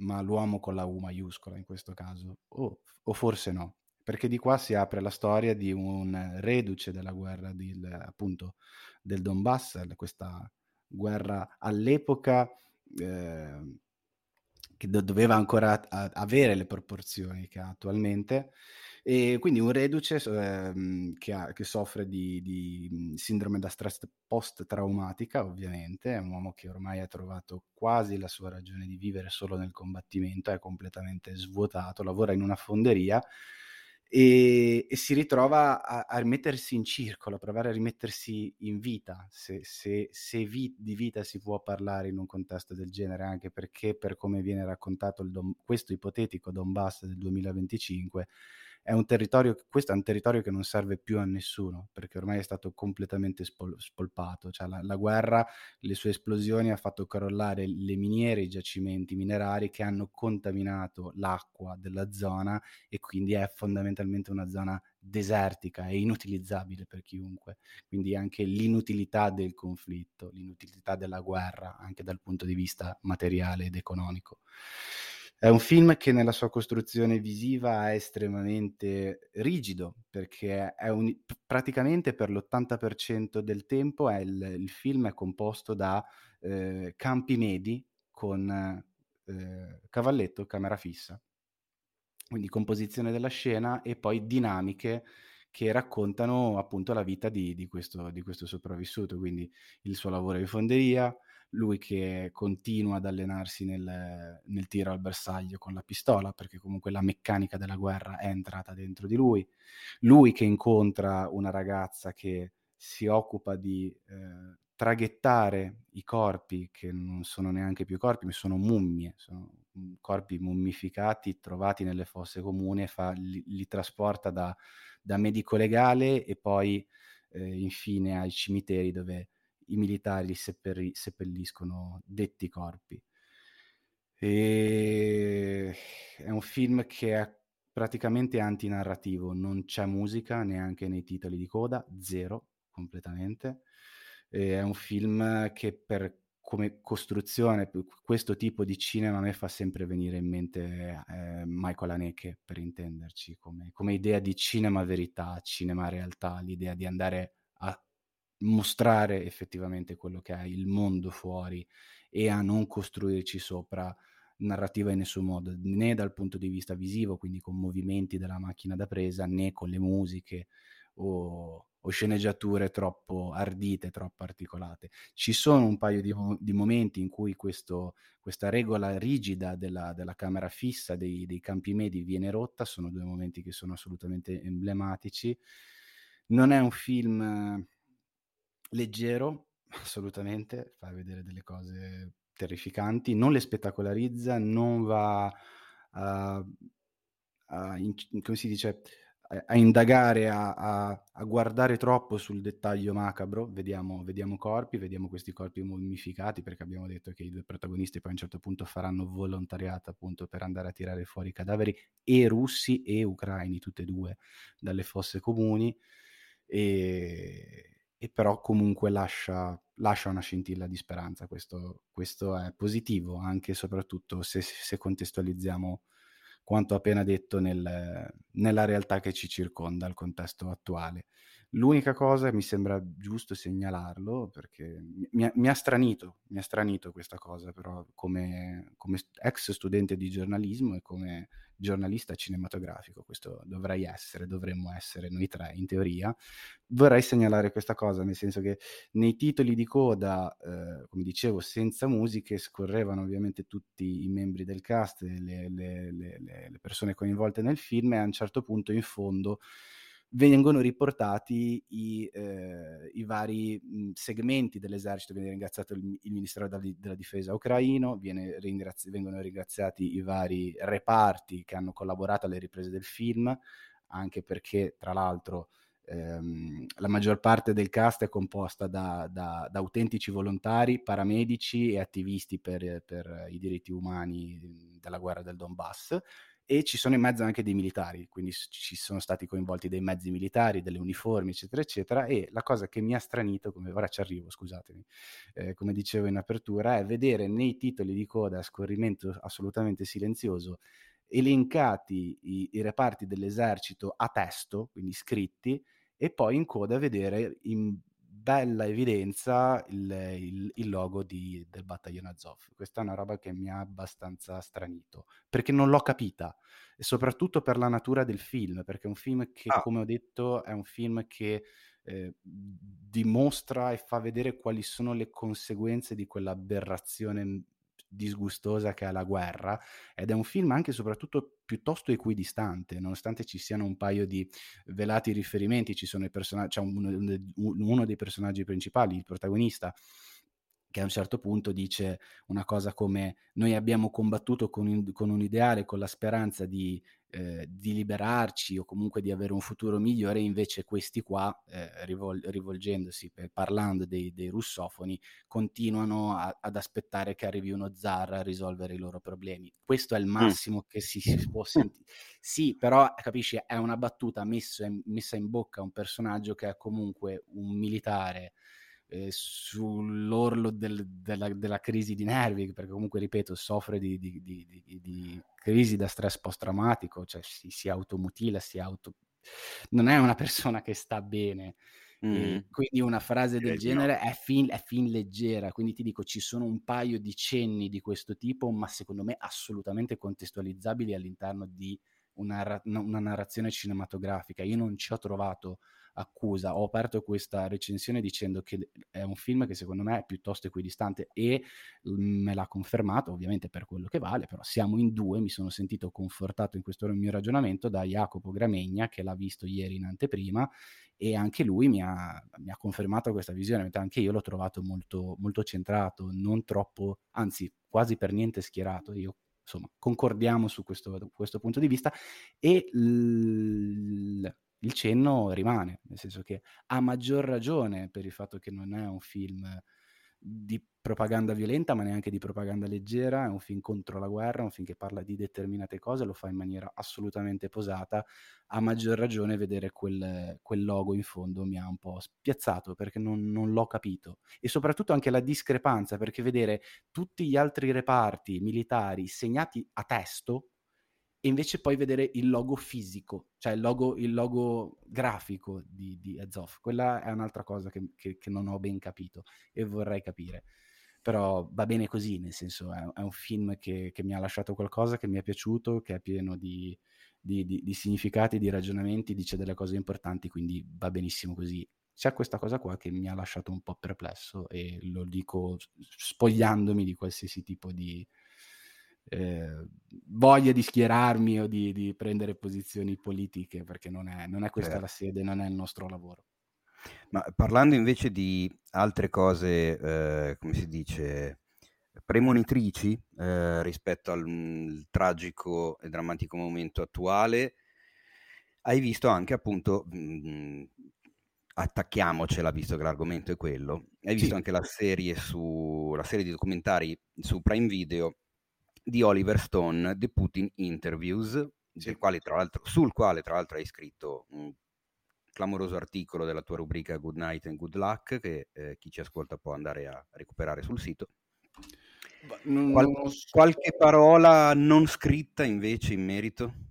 ma l'uomo con la U maiuscola in questo caso, o, o forse no, perché di qua si apre la storia di un reduce della guerra del, appunto del Donbass, questa guerra all'epoca eh, che do- doveva ancora a- avere le proporzioni che ha attualmente. E quindi un reduce ehm, che, ha- che soffre di, di, mh, sindrome da stress post-traumatica, ovviamente, è un uomo che ormai ha trovato quasi la sua ragione di vivere solo nel combattimento, è completamente svuotato, lavora in una fonderia e, e si ritrova a, a rimettersi in circolo, a provare a rimettersi in vita, se, se- se vi- di vita si può parlare in un contesto del genere, anche perché per come viene raccontato Don- questo ipotetico Donbass del 2025 è un territorio, questo è un territorio che non serve più a nessuno, perché ormai è stato completamente spol- spolpato, cioè la, la, guerra, le sue esplosioni ha fatto crollare le miniere, i giacimenti minerari che hanno contaminato l'acqua della zona e quindi è fondamentalmente una zona desertica e inutilizzabile per chiunque. Quindi anche l'inutilità del conflitto, l'inutilità della guerra, anche dal punto di vista materiale ed economico. È un film che nella sua costruzione visiva è estremamente rigido, perché un, praticamente per l'80% del tempo il, il, film è composto da eh, campi medi con eh, cavalletto, camera fissa. Quindi composizione della scena e poi dinamiche che raccontano appunto la vita di, di, questo, di questo sopravvissuto, quindi il suo lavoro in fonderia, lui che continua ad allenarsi nel, nel, tiro al bersaglio con la pistola, perché comunque la meccanica della guerra è entrata dentro di lui, lui che incontra una ragazza che si occupa di eh, traghettare i corpi, che non sono neanche più corpi, ma sono mummie, sono corpi mummificati trovati nelle fosse comuni fa, li, li trasporta da, da medico legale e poi eh, infine ai cimiteri dove i militari seppelli, seppelliscono detti corpi. E è un film che è praticamente antinarrativo, non c'è musica neanche nei titoli di coda, zero completamente. E è un film che per come costruzione, questo tipo di cinema a me fa sempre venire in mente eh, Michael Haneke, per intenderci, come, come idea di cinema verità, cinema realtà, l'idea di andare a mostrare effettivamente quello che è il mondo fuori e a non costruirci sopra narrativa in nessun modo, né dal punto di vista visivo, quindi con movimenti della macchina da presa, né con le musiche o, o sceneggiature troppo ardite, troppo articolate. Ci sono un paio di, di momenti in cui questo, questa regola rigida della, della camera fissa dei, dei campi medi viene rotta, sono due momenti che sono assolutamente emblematici. Non è un film leggero, assolutamente, fa vedere delle cose terrificanti, non le spettacolarizza, non va a, a in, come si dice, a, a indagare, a, a, guardare troppo sul dettaglio macabro, vediamo, vediamo, corpi, vediamo questi corpi mummificati, perché abbiamo detto che i due protagonisti poi a un certo punto faranno volontariato appunto per andare a tirare fuori i cadaveri, e russi e ucraini, tutte e due, dalle fosse comuni. E, e però comunque lascia, lascia, una scintilla di speranza. Questo, questo è positivo, anche e soprattutto se, se, contestualizziamo quanto appena detto nel, nella realtà che ci circonda, il contesto attuale. L'unica cosa, mi sembra giusto segnalarlo, perché mi, mi, ha stranito, mi ha stranito questa cosa, però come, come, ex studente di giornalismo e come giornalista cinematografico, questo dovrei essere, dovremmo essere noi tre in teoria, vorrei segnalare questa cosa, nel senso che nei titoli di coda, eh, come dicevo, senza musiche, scorrevano ovviamente tutti i membri del cast, le, le, le, le persone coinvolte nel film e a un certo punto in fondo vengono riportati i, eh, i vari segmenti dell'esercito, viene ringraziato il, il Ministero della, della, Difesa ucraino, ringrazi- vengono ringraziati i vari reparti che hanno collaborato alle riprese del film, anche perché tra l'altro ehm, la maggior parte del cast è composta da, da, da autentici volontari, paramedici e attivisti per, per i diritti umani della guerra del Donbass e ci sono in mezzo anche dei militari, quindi ci sono stati coinvolti dei mezzi militari, delle uniformi, eccetera, eccetera. E la cosa che mi ha stranito, come ora ci arrivo, scusatemi, eh, come dicevo in apertura, è vedere nei titoli di coda a scorrimento assolutamente silenzioso elencati i, i reparti dell'esercito a testo, quindi scritti, e poi in coda vedere in bella evidenza il, il, il logo di, del battaglione Azov. Questa è una roba che mi ha abbastanza stranito, perché non l'ho capita, e soprattutto per la natura del film, perché è un film che, ah. come ho detto, è un film che eh, dimostra e fa vedere quali sono le conseguenze di quell'aberrazione disgustosa che è la guerra ed è un film anche e soprattutto piuttosto equidistante nonostante ci siano un paio di velati riferimenti ci sono i personaggi c'è un, uno dei personaggi principali il protagonista che a un certo punto dice una cosa come noi abbiamo combattuto con, un, con un ideale, con la speranza di, eh, di, liberarci o comunque di avere un futuro migliore, invece questi qua, eh, rivol- rivolgendosi, per, parlando dei, dei, russofoni, continuano a, ad aspettare che arrivi uno zar a risolvere i loro problemi. Questo è il massimo mm. che si, si può sentire. *laughs* Sì, però capisci, è una battuta messa in, messa in bocca a un personaggio che è comunque un militare eh, sull'orlo del, della, della, crisi di nervi, perché comunque, ripeto, soffre di, di, di, di crisi da stress post-traumatico, cioè si, si, automutila, si auto... Non è una persona che sta bene. Mm. quindi una frase del genere è fin, è fin leggera, quindi ti dico ci sono un paio di cenni di questo tipo, ma secondo me assolutamente contestualizzabili all'interno di una, una narrazione cinematografica. Io non ci ho trovato accusa. Ho aperto questa recensione dicendo che è un film che secondo me è piuttosto equidistante e mm, me l'ha confermato, ovviamente per quello che vale, però siamo in due, mi sono sentito confortato in questo mio ragionamento da Jacopo Gramegna che l'ha visto ieri in anteprima e anche lui mi ha, mi ha confermato questa visione, anche io l'ho trovato molto, molto centrato, non troppo, anzi quasi per niente schierato. Io insomma, concordiamo su questo, questo punto di vista e l- il cenno rimane, nel senso che ha maggior ragione per il fatto che non è un film di propaganda violenta, ma neanche di propaganda leggera, è un film contro la guerra, un film che parla di determinate cose, lo fa in maniera assolutamente posata, a maggior ragione vedere quel, quel logo in fondo mi ha un po' spiazzato perché non, non, l'ho capito. E soprattutto anche la discrepanza perché vedere tutti gli altri reparti militari segnati a testo e invece poi vedere il logo fisico, cioè il logo, il logo grafico di, di Azov. Quella è un'altra cosa che, che, che, non ho ben capito e vorrei capire. Però va bene così, nel senso è, è un film che, che, mi ha lasciato qualcosa, che mi è piaciuto, che è pieno di, di, di, di significati, di ragionamenti, dice delle cose importanti, quindi va benissimo così. C'è questa cosa qua che mi ha lasciato un po' perplesso e lo dico spogliandomi di qualsiasi tipo di, eh, voglia di schierarmi o di, di, prendere posizioni politiche, perché non è, non è questa certo. la sede, non è il nostro lavoro. Ma parlando invece di altre cose, eh, come si dice, premonitrici eh, rispetto al mh, mm, tragico e drammatico momento attuale, hai visto anche appunto, mh, mm, attacchiamocela visto che l'argomento è quello, hai visto sì. anche la serie, su, la serie di documentari su Prime Video di Oliver Stone, The Putin Interviews, sì. quale, sul quale tra l'altro hai scritto un clamoroso articolo della tua rubrica Good Night and Good Luck che eh, chi ci ascolta può andare a recuperare sul sito. Qual- qualche parola non scritta invece in merito?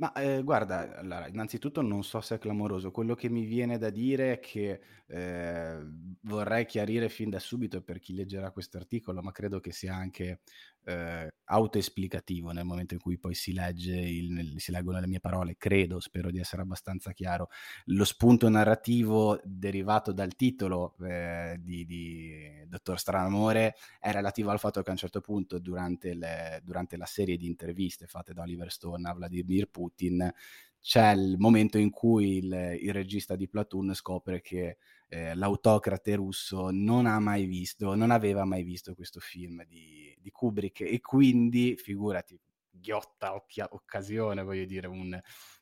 Ma eh, guarda, allora, innanzitutto non so se è clamoroso, quello che mi viene da dire è che eh, vorrei chiarire fin da subito per chi leggerà questo articolo, ma credo che sia anche eh, autoesplicativo nel momento in cui poi si, legge il, si leggono le mie parole, credo, spero di essere abbastanza chiaro. Lo spunto narrativo derivato dal titolo eh, di, di Dottor Stranamore è relativo al fatto che a un certo punto durante, le, durante la serie di interviste fatte da Oliver Stone a Vladimir Putin c'è il momento in cui il, il regista di Platoon scopre che eh, l'autocrate russo non ha mai visto, non aveva mai visto questo film di, di Kubrick e quindi, figurati, ghiotta occhia, occasione, voglio dire, un,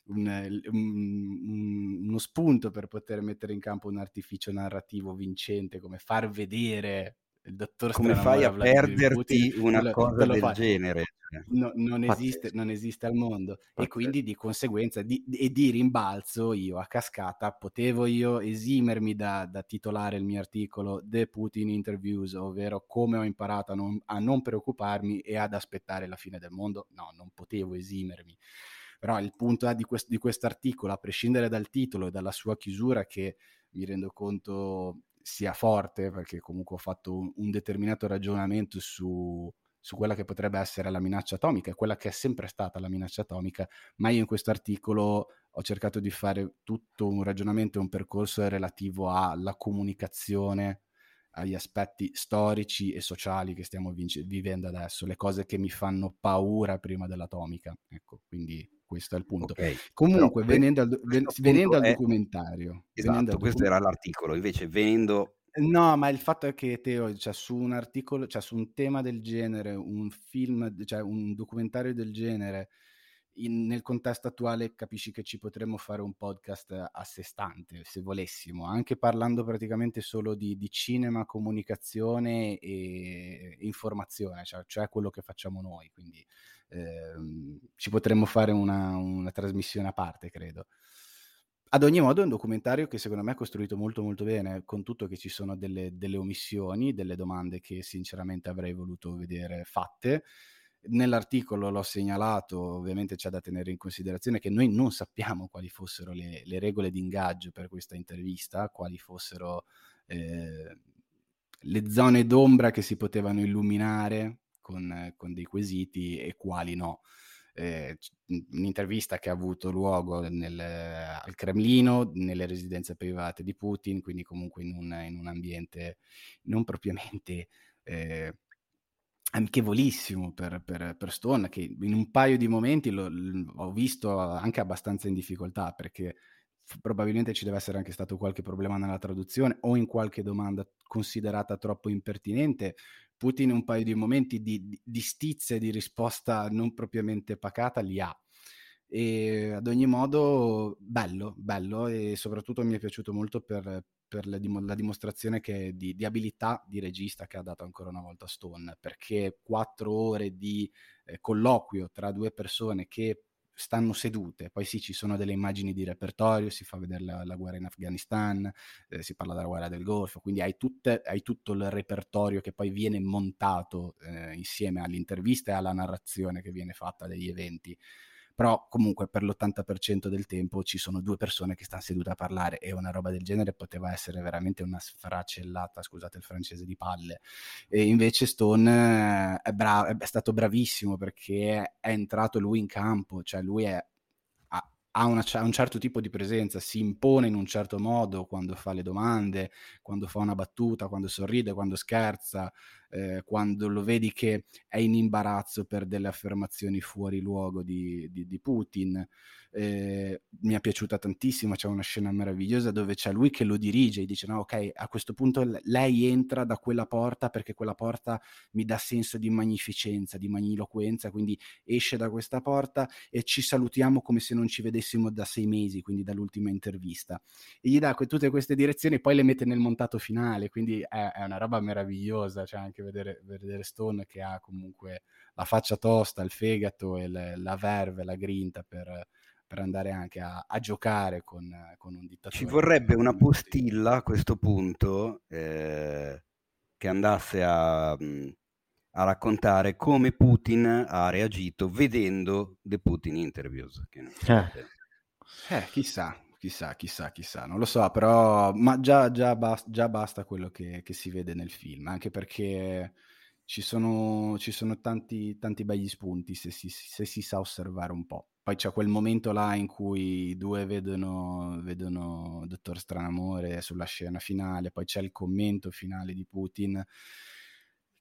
un, un, uno spunto per poter mettere in campo un artificio narrativo vincente, come far vedere il dottor come fai a perderti Putin, una cosa del fa. genere cioè. no, non, esiste, non, esiste, al mondo Pazzesco. e quindi di conseguenza di, e di rimbalzo io a cascata potevo io esimermi da, da, titolare il mio articolo The Putin Interviews ovvero come ho imparato a non, a non preoccuparmi e ad aspettare la fine del mondo no non potevo esimermi però il punto di, quest- di quest'articolo a prescindere dal titolo e dalla sua chiusura che mi rendo conto sia forte, perché comunque ho fatto un, un determinato ragionamento su, su quella che potrebbe essere la minaccia atomica, quella che è sempre stata la minaccia atomica, ma io in questo articolo ho cercato di fare tutto un ragionamento e un percorso relativo alla comunicazione, agli aspetti storici e sociali che stiamo vinc- vivendo adesso, le cose che mi fanno paura prima dell'atomica. Ecco, quindi questo è il punto. Okay, Comunque, venendo al, ven- venendo al documentario. Esatto, venendo questo docu- era l'articolo, invece venendo No, ma il fatto è che Teo, cioè, su un articolo, cioè su un tema del genere, un film, cioè un documentario del genere, in- nel contesto attuale capisci che ci potremmo fare un podcast a sé stante, se volessimo, anche parlando praticamente solo di, di cinema, comunicazione e informazione, cioè, cioè quello che facciamo noi, quindi ehm, ci potremmo fare una, una trasmissione a parte, credo. Ad ogni modo è un documentario che secondo me è costruito molto molto bene, con tutto che ci sono delle, delle omissioni, delle domande che sinceramente avrei voluto vedere fatte. Nell'articolo l'ho segnalato, ovviamente c'è da tenere in considerazione che noi non sappiamo quali fossero le, le regole di ingaggio per questa intervista, quali fossero eh, le zone d'ombra che si potevano illuminare con, con dei quesiti e quali no. Eh, un'intervista che ha avuto luogo nel, al Cremlino, nelle residenze private di Putin, quindi comunque in un, in un ambiente non propriamente eh, amichevolissimo per, per, per, Stone, che in un paio di momenti lo, lo, ho visto anche abbastanza in difficoltà, perché probabilmente ci deve essere anche stato qualche problema nella traduzione o in qualche domanda considerata troppo impertinente, Putin un paio di momenti di, di stizze e di risposta non propriamente pacata li ha. E ad ogni modo, bello, bello e soprattutto mi è piaciuto molto per, per la, la, dimostrazione che, di, di, abilità di regista che ha dato ancora una volta Stone, perché quattro ore di eh, colloquio tra due persone che stanno sedute. Poi sì, ci sono delle immagini di repertorio, si fa vedere la, la guerra in Afghanistan, eh, si parla della guerra del Golfo, quindi hai, tutte, hai tutto il repertorio che poi viene montato eh, insieme all'intervista e alla narrazione che viene fatta degli eventi però comunque per l'80% del tempo ci sono due persone che stanno sedute a parlare e una roba del genere poteva essere veramente una sfracellata, scusate il francese, di palle. E invece Stone è, bra- è stato bravissimo perché è entrato lui in campo, cioè lui è ha, una, un certo tipo di presenza, si impone in un certo modo quando fa le domande, quando fa una battuta, quando sorride, quando scherza, eh, quando lo vedi che è in imbarazzo per delle affermazioni fuori luogo di, di, di Putin. Eh, mi è piaciuta tantissimo, c'è una scena meravigliosa dove c'è lui che lo dirige e dice no ok, a questo punto lei entra da quella porta perché quella porta mi dà senso di magnificenza, di magniloquenza, quindi esce da questa porta e ci salutiamo come se non ci vedessimo da sei mesi, quindi dall'ultima intervista. E gli dà tutte queste direzioni e poi le mette nel montato finale, quindi è, è una roba meravigliosa, cioè anche vedere, vedere, Stone che ha comunque la faccia tosta, il fegato e le, la verve, la grinta per, per andare anche a, a giocare con, con, un dittatore. Ci vorrebbe una postilla a questo punto eh, che andasse a, a, raccontare come Putin ha reagito vedendo The Putin Interviews. Eh. eh, chissà, chissà, chissà, chissà, non lo so, però ma già, già, basta, già basta quello che, che, si vede nel film, anche perché ci sono, ci sono tanti, tanti begli spunti se si, se si, sa osservare un po'. Poi c'è quel momento là in cui i due vedono, vedono Dottor Stranamore sulla scena finale, poi c'è il commento finale di Putin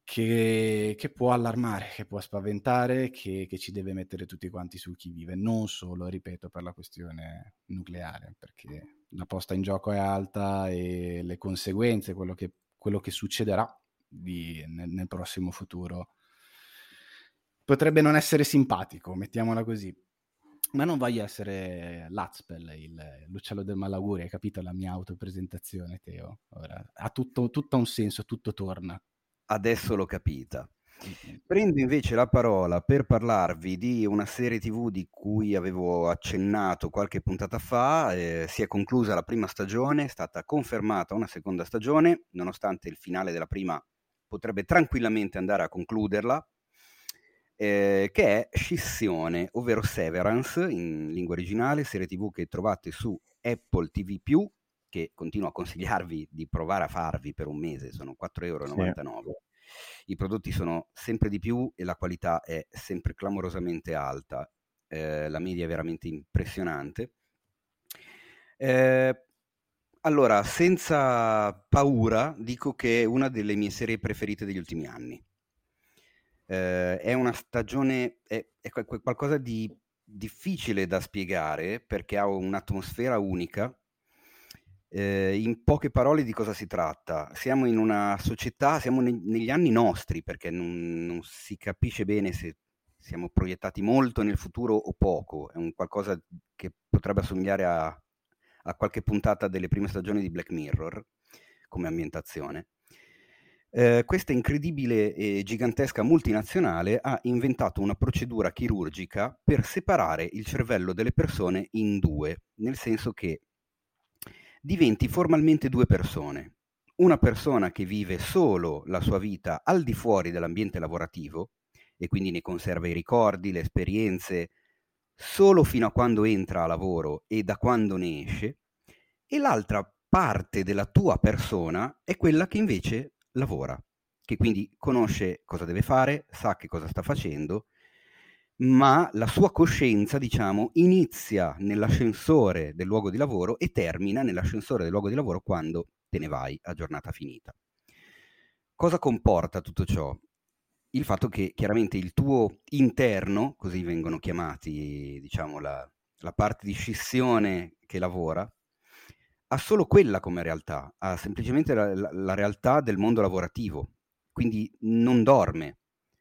che, che, può allarmare, che può spaventare, che, che, ci deve mettere tutti quanti sul chi vive, non solo, ripeto, per la questione nucleare, perché la posta in gioco è alta e le conseguenze, quello che, quello che succederà di, nel, nel prossimo futuro, potrebbe non essere simpatico, mettiamola così. Ma non voglio essere l'Azpel, il, l'uccello del malaugurio, hai capito la mia autopresentazione, Teo? Ora, ha tutto, tutto un senso, tutto torna adesso l'ho capita. Prendo invece la parola per parlarvi di una serie TV di cui avevo accennato qualche puntata fa. Eh, si è conclusa la prima stagione, è stata confermata una seconda stagione, nonostante il finale della prima potrebbe tranquillamente andare a concluderla, eh, che è Scissione, ovvero Severance in lingua originale, serie TV che trovate su Apple TV che continuo a consigliarvi di provare a farvi per un mese, sono 4,99 euro. I prodotti sono sempre di più e la qualità è sempre clamorosamente alta, eh, la media è veramente impressionante. Eh, allora, senza paura, dico che è una delle mie serie preferite degli ultimi anni. Eh, è una stagione, è, è qualcosa di difficile da spiegare perché ha un'atmosfera unica, Eh, in poche parole di cosa si tratta? Siamo in una società, siamo ne- negli anni nostri perché non, non si capisce bene se siamo proiettati molto nel futuro o poco, è un qualcosa che potrebbe assomigliare a, a qualche puntata delle prime stagioni di Black Mirror come ambientazione. Eh, questa incredibile e gigantesca multinazionale ha inventato una procedura chirurgica per separare il cervello delle persone in due, nel senso che diventi formalmente due persone. Una persona che vive solo la sua vita al di fuori dell'ambiente lavorativo e quindi ne conserva i ricordi, le esperienze, solo fino a quando entra a lavoro e da quando ne esce, e l'altra parte della tua persona è quella che invece lavora, che quindi conosce cosa deve fare, sa che cosa sta facendo, ma la sua coscienza, diciamo, inizia nell'ascensore del luogo di lavoro e termina nell'ascensore del luogo di lavoro quando te ne vai a giornata finita. Cosa comporta tutto ciò? Il fatto che chiaramente il tuo interno, così vengono chiamati, diciamo, la, la parte di scissione che lavora, ha solo quella come realtà, ha semplicemente la, la, la realtà del mondo lavorativo, quindi non dorme,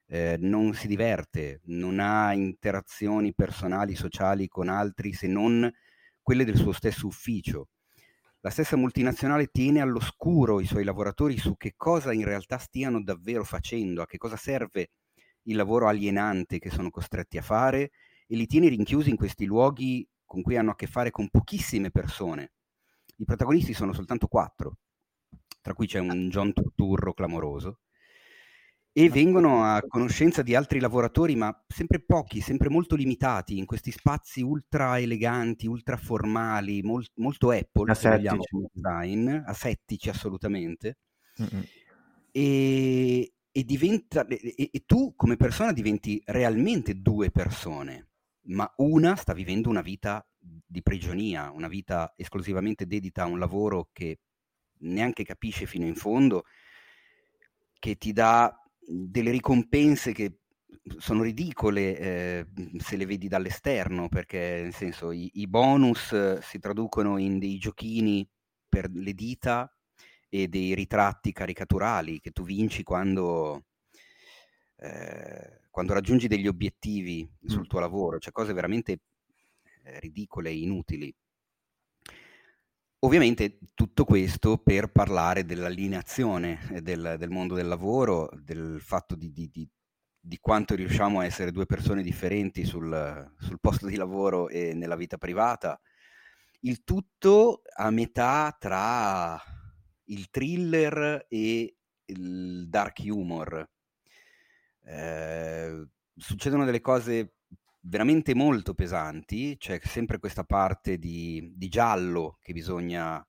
eh, non si diverte, non ha interazioni personali, sociali con altri se non quelle del suo stesso ufficio. La stessa multinazionale tiene all'oscuro i suoi lavoratori su che cosa in realtà stiano davvero facendo, a che cosa serve il lavoro alienante che sono costretti a fare e li tiene rinchiusi in questi luoghi con cui hanno a che fare con pochissime persone i protagonisti sono soltanto quattro, tra cui c'è un John Turturro clamoroso, e vengono a conoscenza di altri lavoratori, ma sempre pochi, sempre molto limitati, in questi spazi ultra eleganti, ultra formali, mol- molto Apple, se vogliamo, come design, asettici assolutamente. E, e, diventa, e, e tu come persona diventi realmente due persone, ma una sta vivendo una vita di prigionia, una vita esclusivamente dedita a un lavoro che neanche capisce fino in fondo, che ti dà delle ricompense che sono ridicole eh, se le vedi dall'esterno, perché nel senso i, i, bonus si traducono in dei giochini per le dita e dei ritratti caricaturali che tu vinci quando, eh, quando raggiungi degli obiettivi sul tuo lavoro, cioè cose veramente eh, ridicole e inutili. Ovviamente tutto questo per parlare dell'allineazione eh, del, del mondo del lavoro, del fatto di, di, di, di, quanto riusciamo a essere due persone differenti sul, sul posto di lavoro e nella vita privata. Il tutto a metà tra il thriller e il dark humor. Eh, succedono delle cose veramente molto pesanti, c'è sempre questa parte di, di giallo che bisogna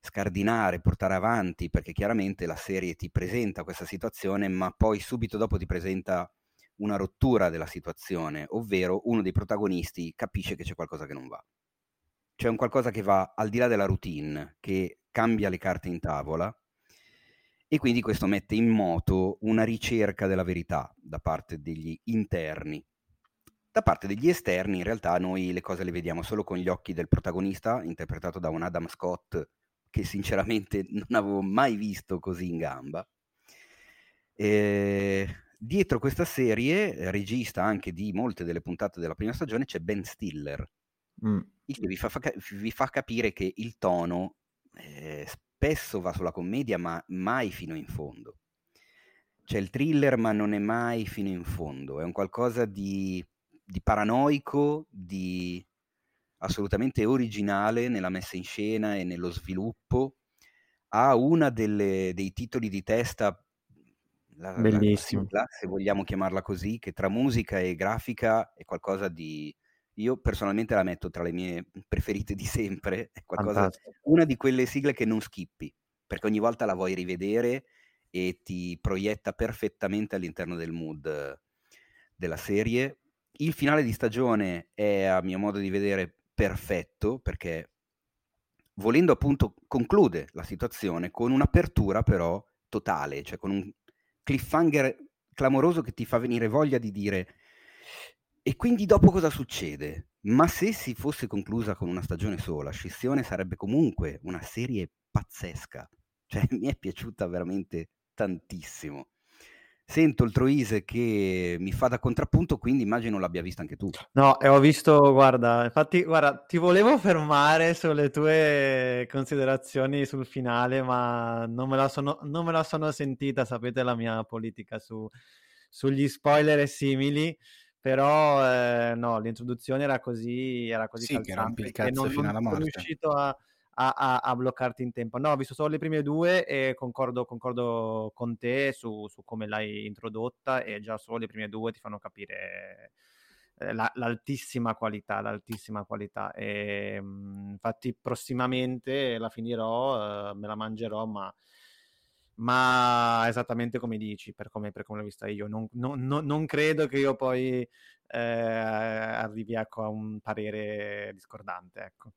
scardinare, portare avanti, perché chiaramente la serie ti presenta questa situazione, ma poi subito dopo ti presenta una rottura della situazione, ovvero uno dei protagonisti capisce che c'è qualcosa che non va. C'è un qualcosa che va al di là della routine, che cambia le carte in tavola e quindi questo mette in moto una ricerca della verità da parte degli interni da parte degli esterni, in realtà, noi le cose le vediamo solo con gli occhi del protagonista, interpretato da un Adam Scott che sinceramente *laughs* non avevo mai visto così in gamba. E dietro questa serie, regista anche di molte delle puntate della prima stagione, c'è Ben Stiller, mm. il che vi fa, vi fa, capire che il tono eh, spesso va sulla commedia, ma mai fino in fondo. C'è il thriller, ma non è mai fino in fondo, è un qualcosa di di paranoico, di assolutamente originale nella messa in scena e nello sviluppo. Ha una delle, dei titoli di testa, la, Bellissimo. La, se vogliamo chiamarla così, che tra musica e grafica è qualcosa di... Io personalmente la metto tra le mie preferite di sempre, *laughs* è qualcosa, una di quelle sigle che non skippi, perché ogni volta la vuoi rivedere e ti proietta perfettamente all'interno del mood della serie il finale di stagione è, a mio modo di vedere, perfetto perché volendo appunto conclude la situazione con un'apertura però totale, cioè con un cliffhanger clamoroso che ti fa venire voglia di dire E quindi dopo cosa succede? Ma se si fosse conclusa con una stagione sola, Scissione sarebbe comunque una serie pazzesca. Cioè, *laughs* mi è piaciuta veramente tantissimo. Sento il Troise che mi fa da contrappunto, quindi immagino l'abbia vista anche tu. No, e ho visto, guarda, infatti, guarda, ti volevo fermare sulle tue considerazioni sul finale, ma non me la sono, non me la sono sentita, sapete la mia politica su, sugli spoiler e simili, però eh, no, l'introduzione era così, era così Sì, calzante che non, non sono riuscito a, a- a- a bloccarti in tempo. No, ho visto solo le prime due e concordo, concordo con te su, su come l'hai introdotta e già solo le prime due ti fanno capire eh, la- l'altissima qualità, l'altissima qualità. E, mh, infatti prossimamente la finirò, eh, me la mangerò, ma, ma esattamente come dici, per come, per come l'ho vista io. Non, non- non- non credo che io poi eh, arrivi ecco, a un parere discordante, ecco.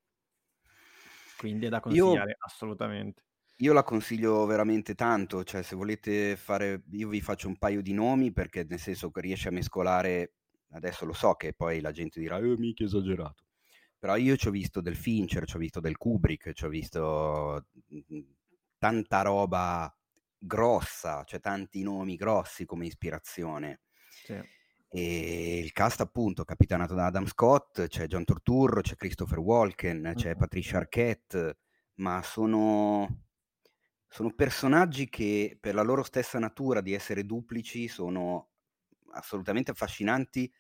Quindi è da Io, consigliare assolutamente. io la consiglio veramente tanto, cioè se volete fare, io vi faccio un paio di nomi perché nel senso che riesce a mescolare, adesso lo so che poi la gente dirà, eh, mica esagerato, però io ci ho visto del Fincher, ci ho visto del Kubrick, ci ho visto mm, tanta roba grossa, cioè tanti nomi grossi come ispirazione. Sì. E il cast appunto capitanato da Adam Scott, c'è John Turturro, c'è Christopher Walken, c'è. Patricia Arquette, ma sono, sono personaggi che per la loro stessa natura di essere duplici sono assolutamente affascinanti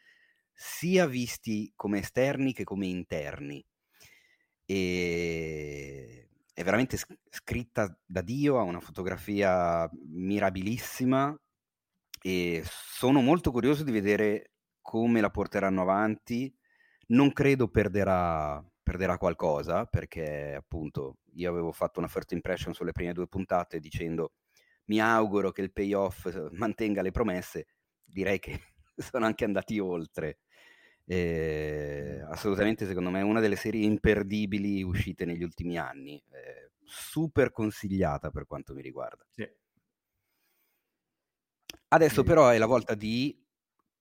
sia visti come esterni che come interni. E è veramente sc- scritta da Dio, ha una fotografia mirabilissima e sono molto curioso di vedere come la porteranno avanti. Non credo perderà, perderà qualcosa, perché appunto io avevo fatto una first impression sulle prime due puntate dicendo mi auguro che il payoff eh, mantenga le promesse. Direi che *laughs* sono anche andati oltre. Eh, assolutamente, secondo me, è una delle serie imperdibili uscite negli ultimi anni. Eh, super consigliata per quanto mi riguarda. Sì. Adesso però è la volta di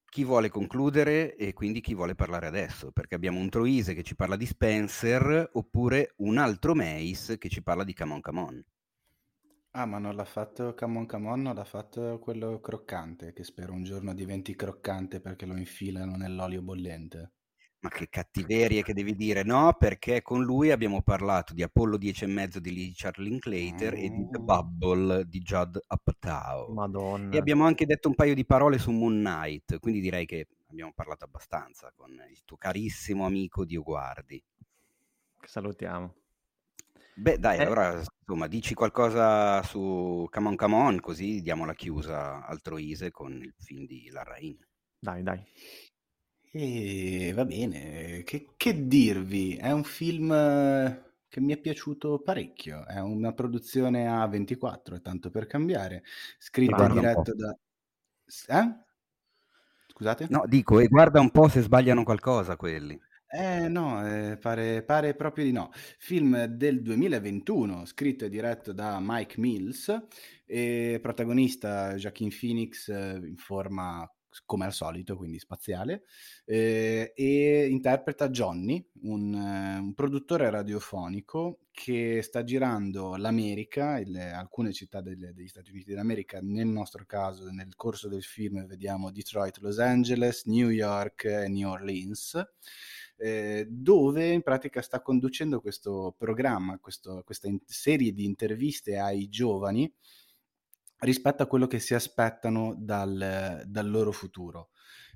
chi vuole concludere e quindi chi vuole parlare adesso, perché abbiamo un Troise che ci parla di Spencer oppure un altro Mace che ci parla di Come On Come On. Ah, ma non l'ha fatto Come On Come On, non l'ha fatto quello croccante, che spero un giorno diventi croccante perché lo infilano nell'olio bollente. Ma che cattiverie che devi dire, no? Perché con lui abbiamo parlato di Apollo 10 e mezzo di Richard Linklater e di The Mm. Bubble di Judd Apatow. E Madonna. abbiamo anche detto un paio di parole su Moon Knight, quindi direi che abbiamo parlato abbastanza con il tuo carissimo amico Dio Guardi. Salutiamo. Beh, dai, Eh, allora insomma, dici qualcosa su Come On Come On, così diamo la chiusa al Troise con il film di Larrain. dai, dai. E va bene, che, che dirvi? È un film eh, che mi è piaciuto parecchio, è una produzione A24, tanto per cambiare, scritto e Guarda un po'. diretto da... Eh? Scusate? No, dico, e guarda un po' se sbagliano qualcosa quelli. Eh no, eh, pare, pare proprio di no. Film del 2021, scritto e diretto da Mike Mills, e protagonista Joaquin Phoenix eh, in forma come al solito, quindi spaziale, eh, e interpreta Johnny, un, eh, un produttore radiofonico che sta girando l'America, il- alcune città delle- degli Stati Uniti d'America, nel nostro caso nel corso del film vediamo Detroit, Los Angeles, New York e New Orleans eh, dove in pratica sta conducendo questo programma, questo- questa in- serie di interviste ai giovani rispetto a quello che si aspettano dal, dal loro futuro.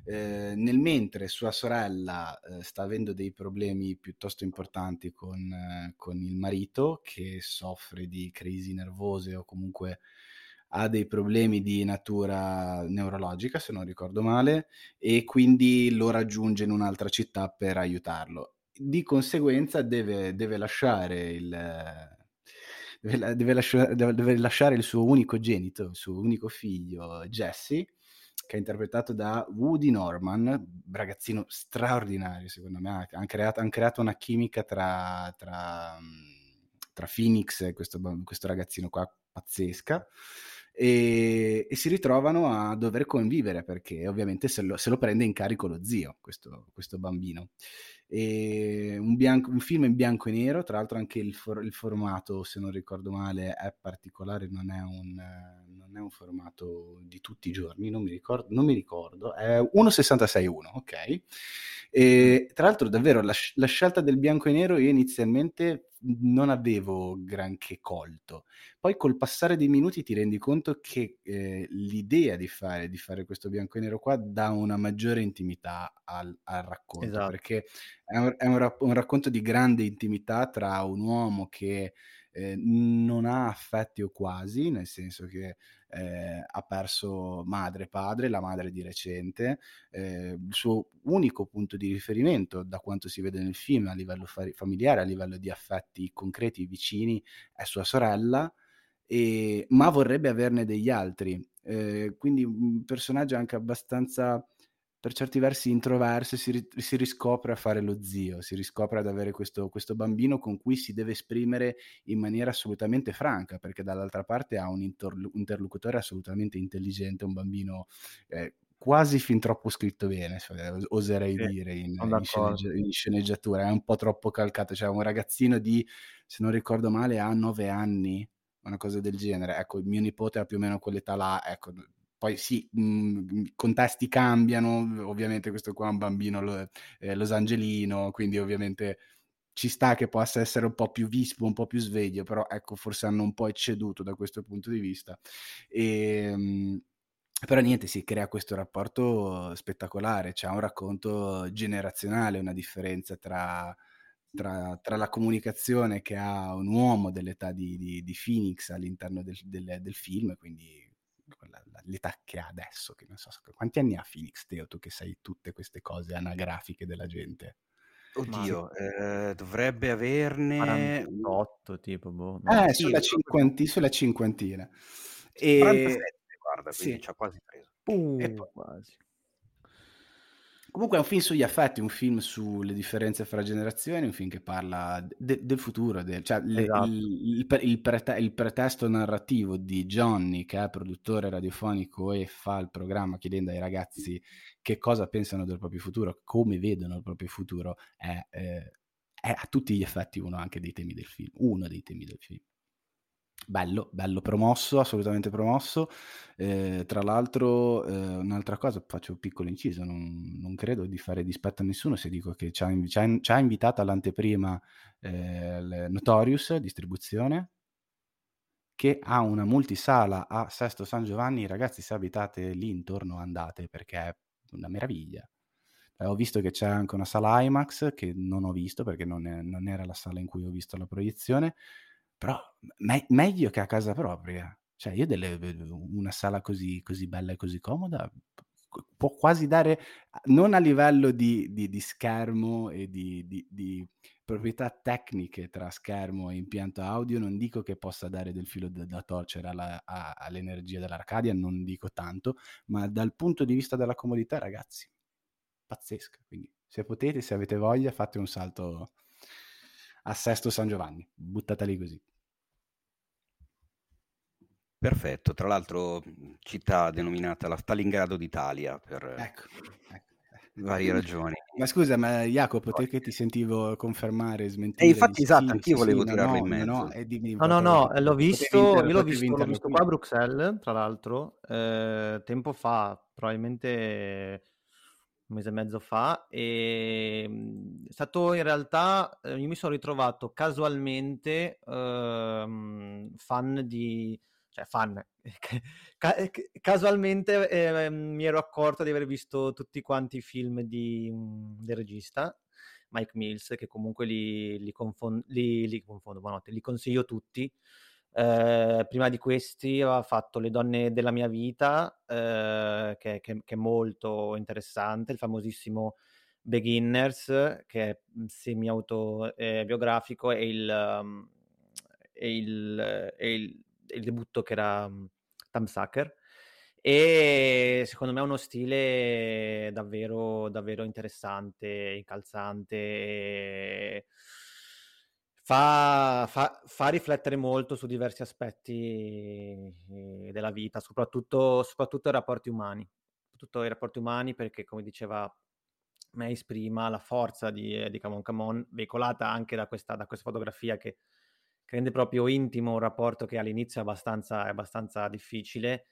Eh, nel mentre sua sorella eh, sta avendo dei problemi piuttosto importanti con, eh, con il marito che soffre di crisi nervose o comunque ha dei problemi di natura neurologica, se non ricordo male, e quindi lo raggiunge in un'altra città per aiutarlo. Di conseguenza deve, deve lasciare il... Deve, la- deve lascia- deve- lasciare il suo unico genito, il suo unico figlio, Jesse, che è interpretato da Woody Norman, ragazzino straordinario secondo me, ha creato, han creato una chimica tra, tra, mm, tra Phoenix e questo, questo ragazzino qua pazzesca. e, e si ritrovano a dover convivere perché ovviamente se lo, se lo prende in carico lo zio, questo, questo bambino. E un, bianco, un, film in bianco e nero, tra l'altro anche il, for, il, formato, se non ricordo male, è particolare, non è, un, non è un formato di tutti i giorni, non mi ricordo, non mi ricordo è 1.66.1, ok? E, tra l'altro davvero la, la scelta del bianco e nero io inizialmente non avevo granché colto. Poi col passare dei minuti ti rendi conto che eh, l'idea di fare, di fare, questo bianco e nero qua dà una maggiore intimità al, al racconto, esatto. perché è, un, è un, un, racconto di grande intimità tra un uomo che eh, non ha affetti o quasi, nel senso che eh, ha perso madre e padre, la madre di recente, eh, il suo unico punto di riferimento da quanto si vede nel film a livello fa- familiare, a livello di affetti concreti vicini, è sua sorella, e, ma vorrebbe averne degli altri. Eh, quindi un personaggio anche abbastanza per certi versi introverso, si, ri- si, riscopre a fare lo zio, si riscopre ad avere questo, questo, bambino con cui si deve esprimere in maniera assolutamente franca, perché dall'altra parte ha un interlo- interlocutore assolutamente intelligente, un bambino eh, quasi fin troppo scritto bene, oserei sì, dire, in, in, sceneggi- in, sceneggiatura, è un po' troppo calcato, cioè un ragazzino di, se non ricordo male, ha nove anni, una cosa del genere, ecco, il mio nipote ha più o meno quell'età là, ecco, poi sì, i mhmm, contesti cambiano, ovviamente questo qua è un bambino lo, eh, losangelino, quindi ovviamente ci sta che possa essere un po' più vispo, un po' più sveglio, però ecco, forse hanno un po' ecceduto da questo punto di vista. E, ehm, però niente, si crea questo rapporto spettacolare, c'è un racconto generazionale, una differenza tra, tra, tra, la comunicazione che ha un uomo dell'età di, di, di Phoenix all'interno del, del, del film, quindi l'età che ha adesso, che non so quanti anni ha Phoenix Teo, tu che sai tutte queste cose anagrafiche della gente. Oddio, eh, dovrebbe averne 48 tipo, boh. Eh, sì, sulla, cinquanti, sulla cinquantina. E... 47, guarda, quindi sì. ci ha quasi preso. Uh, e poi... quasi. Comunque è un film sugli affetti, un film sulle differenze fra generazioni, un film che parla de- del futuro, de- cioè esatto. il, il, il, prete- il, pretesto narrativo di Johnny, che è produttore radiofonico e fa il programma chiedendo ai ragazzi che cosa pensano del proprio futuro, come vedono il proprio futuro, è, eh, è a tutti gli effetti uno anche dei temi del film, uno dei temi del film. Bello, bello, promosso, assolutamente promosso. Eh, tra l'altro, eh, un'altra cosa, faccio un piccolo inciso, non, non, credo di fare dispetto a nessuno se dico che ci ha, ci ha, invitato all'anteprima eh, Notorious Distribuzione, che ha una multisala a Sesto San Giovanni. Ragazzi, se abitate lì intorno andate perché è una meraviglia. Eh, ho visto che c'è anche una sala IMAX che non ho visto perché non, è, non era la sala in cui ho visto la proiezione però me- meglio che a casa propria. Cioè, io delle, una sala così, così bella e così comoda può quasi dare, non a livello di, di, di schermo e di, di, proprietà tecniche tra schermo e impianto audio, non dico che possa dare del filo da, da torcere alla, a, all'energia dell'Arcadia, non dico tanto, ma dal punto di vista della comodità, ragazzi, pazzesca. Quindi, se potete, se avete voglia, fate un salto a Sesto San Giovanni, buttata lì così. Perfetto, tra l'altro città denominata la Stalingrado d'Italia per ecco, ecco. varie ragioni. Ma scusa, ma Jacopo, te che ti sentivo confermare, smentire... E infatti, esatto, anch'io volevo sì, tirarlo no, in mezzo. No, no, no, no, l'ho visto, io l'ho visto, l'ho visto qua a Bruxelles, tra l'altro, eh, tempo fa, probabilmente un mese e mezzo fa e ehm, è stato in realtà eh, io mi sono ritrovato casualmente eh, fan di cioè fan *laughs* Ca- casualmente eh, mi ero accorto di aver visto tutti quanti i film di, mm, del regista Mike Mills che comunque li, li, confon- li, li confondo buonanotte, li consiglio tutti eh, prima di questi aveva fatto Le donne della mia vita, eh, che, che, che, è molto interessante, il famosissimo Beginners, che è mm, semi-autobiografico, e il, um, e il, e il, il, debutto che era um, Tam Sucker. E secondo me è uno stile davvero, davvero interessante, incalzante. E fa, fa, fa riflettere molto su diversi aspetti eh, della vita, soprattutto, soprattutto i rapporti umani. Soprattutto i rapporti umani perché, come diceva Mace prima, la forza di, eh, di Camon Camon, veicolata anche da questa, da questa fotografia che, che, rende proprio intimo un rapporto che all'inizio è abbastanza, è abbastanza difficile,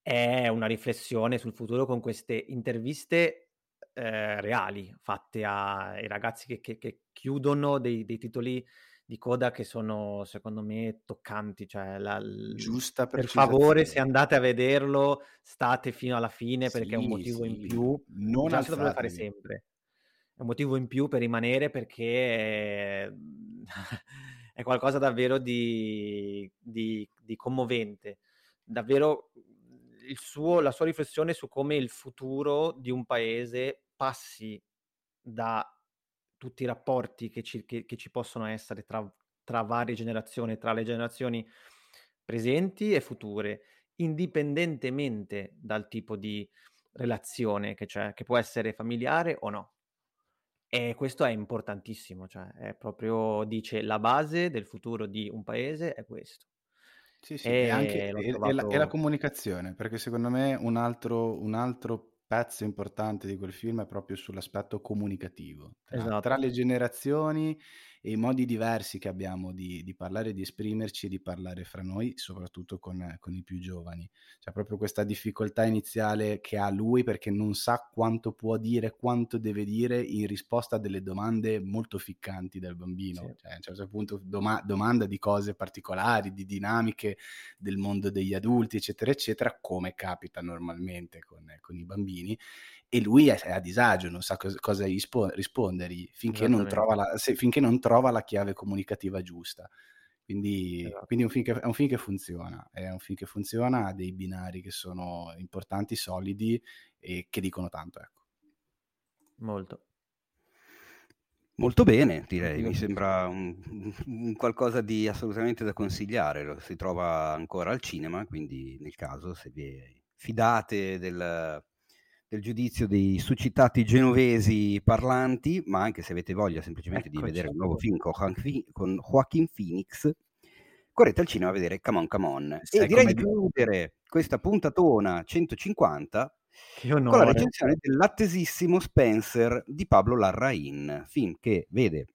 è una riflessione sul futuro con queste interviste eh, reali fatte ai ragazzi che, che, che chiudono dei, dei, titoli di coda che sono secondo me toccanti. Cioè, la, Giusta per favore, se andate a vederlo, state fino alla fine perché sì, è un motivo sì. in più. Non Già si dovrebbe fare sempre. È un motivo in più per rimanere perché è, *laughs* è qualcosa davvero di, di, di commovente. Davvero suo, la sua riflessione su come il futuro di un paese passi da tutti i rapporti che ci, che, che ci possono essere tra, tra varie generazioni, tra le generazioni presenti e future, indipendentemente dal tipo di relazione che c'è, che può essere familiare o no. E questo è importantissimo, cioè è proprio, dice, la base del futuro di un paese è questo. Sì, sì, e, e anche e, trovato... e, la, e, la, comunicazione, perché secondo me un altro, un altro pezzo importante di quel film è proprio sull'aspetto comunicativo, tra, esatto. tra le generazioni e i modi diversi che abbiamo di, di, parlare, di esprimerci e di parlare fra noi, soprattutto con, con, i più giovani. C'è proprio questa difficoltà iniziale che ha lui perché non sa quanto può dire, quanto deve dire in risposta a delle domande molto ficcanti del bambino. Sì. Cioè, a un certo punto doma- domanda di cose particolari, di dinamiche del mondo degli adulti, eccetera, eccetera, come capita normalmente con, con i bambini e lui è, a disagio, non sa cosa, cosa rispo- rispondergli finché non, la, se, finché non, trova la chiave comunicativa giusta. Quindi, esatto. quindi è, un che, è, un film che, funziona, è un film che funziona, ha dei binari che sono importanti, solidi e che dicono tanto. Ecco. Molto. Molto bene, direi, mi sembra un, un qualcosa di assolutamente da consigliare, lo si trova ancora al cinema, quindi nel caso se vi fidate del, del giudizio dei suscitati genovesi parlanti, ma anche se avete voglia semplicemente Eccoci. di vedere un nuovo film con, con Joaquin Phoenix, correte al cinema a vedere Come On Come On. Sai e direi di chiudere questa puntatona 150 con la recensione dell'attesissimo Spencer di Pablo Larrain, film che vede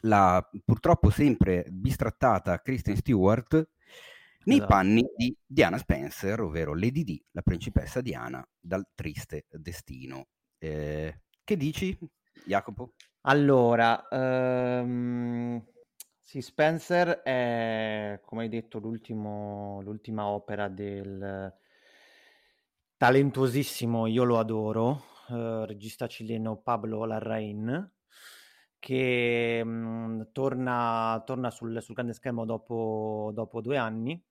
la purtroppo sempre bistrattata Kristen Stewart nei esatto. panni di Diana Spencer, ovvero Lady D, la principessa Diana, dal triste destino. Eh, che dici, Jacopo? Allora, um, sì, Spencer è, come hai detto, l'ultima opera del talentuosissimo, io lo adoro, uh, regista cileno Pablo Larrain, che um, torna, torna sul, sul, grande schermo dopo, dopo due anni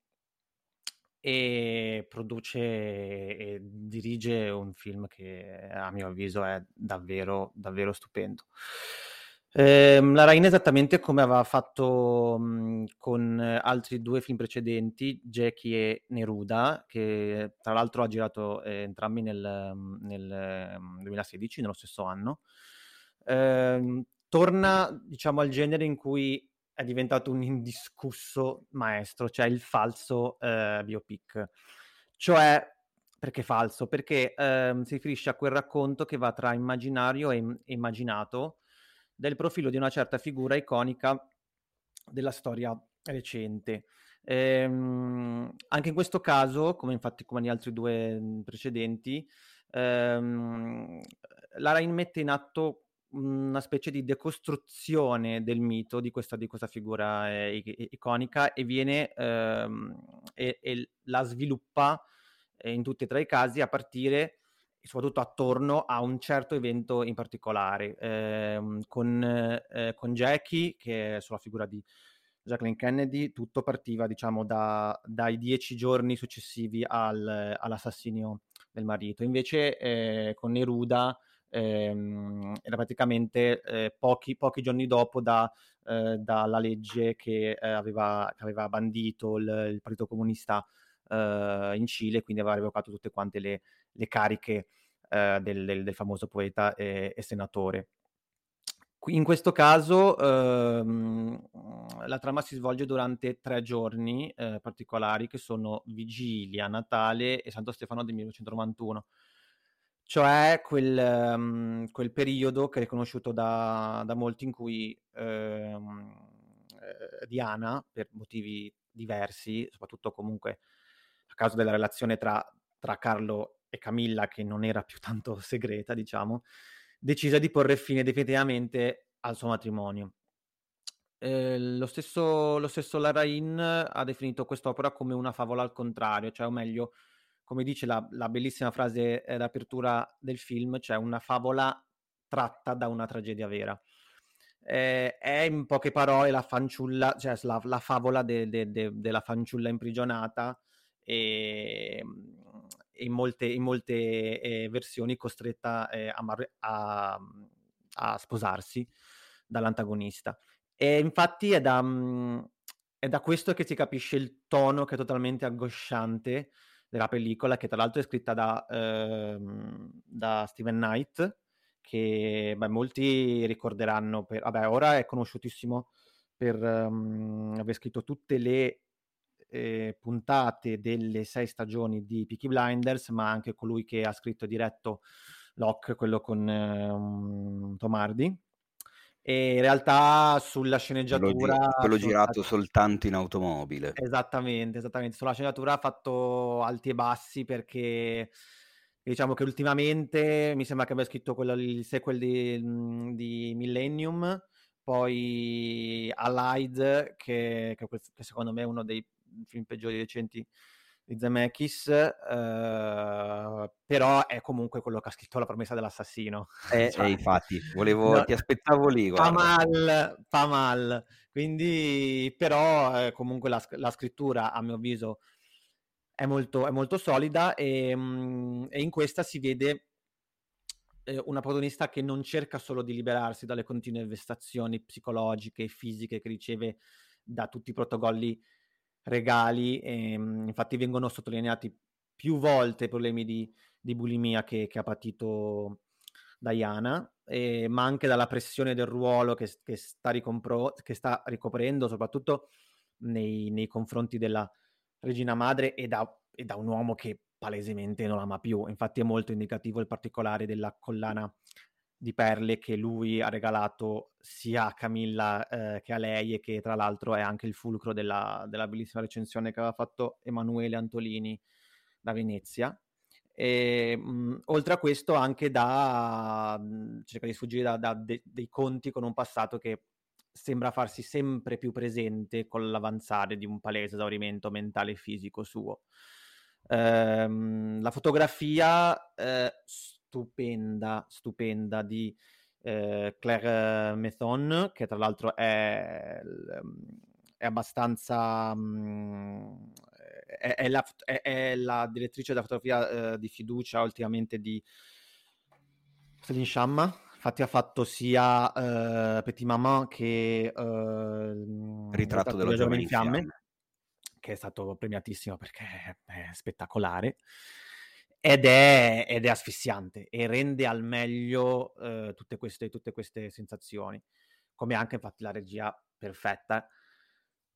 e produce e dirige un film che a mio avviso è davvero, davvero stupendo. Eh, la Rain esattamente come aveva fatto mh, con altri due film precedenti, Jackie e Neruda, che tra l'altro ha girato eh, entrambi nel, nel 2016, nello stesso anno. Eh, torna diciamo al genere in cui è diventato un indiscusso maestro, cioè il falso eh, biopic. Cioè, perché falso? Perché eh, si riferisce a quel racconto che va tra immaginario e, immaginato del profilo di una certa figura iconica della storia recente. Ehm, anche in questo caso, come infatti come negli altri due precedenti, ehm, Lara mette in atto una specie di decostruzione del mito di questa, di questa figura eh, iconica e viene ehm, e, e, la sviluppa eh, in tutti e tre i casi a partire soprattutto attorno a un certo evento in particolare ehm, con, eh, con, Jackie che è sulla figura di Jacqueline Kennedy tutto partiva diciamo da, dai dieci giorni successivi al, all'assassinio del marito. Invece eh, con Neruda ehm, era praticamente eh, pochi, pochi, giorni dopo da, eh, dalla legge che, eh, aveva, che, aveva, bandito il, il Partito Comunista eh, in Cile, quindi aveva revocato tutte quante le, le cariche eh, del, del, del, famoso poeta e, e senatore. In questo caso ehm, la trama si svolge durante tre giorni eh, particolari che sono Vigilia, Natale e Santo Stefano del 1991. Cioè quel, um, quel periodo che è riconosciuto da, da molti in cui ehm, eh, Diana, per motivi diversi, soprattutto comunque a causa della relazione tra, tra Carlo e Camilla, che non era più *laughs* tanto segreta, diciamo, decise di porre fine definitivamente al suo matrimonio. Eh, lo, stesso, lo stesso Larrain ha definito quest'opera come una favola al contrario, cioè o meglio, come dice la, la bellissima frase eh, d'apertura del film, cioè una favola tratta da una tragedia vera. Eh, è in poche parole la fanciulla, cioè la, la favola de, de, de, della fanciulla imprigionata e in molte, in molte eh, versioni costretta eh, a, a, a, sposarsi dall'antagonista. E infatti è da, mh, è da questo che si capisce il tono che è totalmente angosciante della pellicola, che tra l'altro è scritta da, ehm, da Steven Knight, che beh, molti ricorderanno, per, vabbè, ora è conosciutissimo per um, aver scritto tutte le eh, puntate delle sei stagioni di Peaky Blinders, ma anche colui che ha scritto e diretto Locke, quello con eh, Tom Hardy. E in realtà sulla sceneggiatura... Quello, quello girato soltanto in automobile. Esattamente, esattamente. Sulla sceneggiatura ha fatto alti e bassi perché diciamo che ultimamente mi sembra che abbia scritto quello, il sequel di, mhmm, di Millennium, poi Allied, che, che, che, secondo me è uno dei film peggiori recenti di Zemeckis, eh, però è comunque quello che ha scritto La promessa dell'assassino. Eh, *laughs* cioè, eh infatti, volevo, no, ti aspettavo lì. Guarda. Fa mal, fa mal. Quindi, però, eh, comunque la, la, scrittura, a mio avviso, è molto, è molto solida e, mh, mhmm, e, in questa si vede eh, una protagonista che non cerca solo di liberarsi dalle continue vessazioni psicologiche e fisiche che riceve da tutti i protocolli regali. E, mhmm, infatti vengono sottolineati più volte i problemi di, di bulimia che, che, ha patito Diana, eh, ma anche dalla pressione del ruolo che, che, sta, ricompro- che sta ricoprendo, soprattutto nei, nei confronti della regina madre e da, e da un uomo che palesemente non ama più. Infatti è molto indicativo il particolare della collana di perle che lui ha regalato sia a Camilla eh, che a lei e che tra l'altro è anche il fulcro della, della bellissima recensione che aveva fatto Emanuele Antolini da Venezia. E, mh, oltre a questo anche da mh, cerca di sfuggire da, da de, dei conti con un passato che sembra farsi sempre più presente con l'avanzare di un palese esaurimento mentale e fisico suo. Ehm, la fotografia eh, stupenda, stupenda di eh, Claire Methon, che tra l'altro è, è abbastanza... Mh, è, è, la, è, la, direttrice della fotografia eh, di fiducia ultimamente di Celine Sciamma, Infatti ha fatto sia uh, Petit Maman che uh, Ritratto della giovane in fiamme, fiamme, che è stato premiatissimo perché è spettacolare. Ed è, ed è asfissiante e rende al meglio uh, tutte, queste, tutte queste sensazioni, come anche infatti la regia perfetta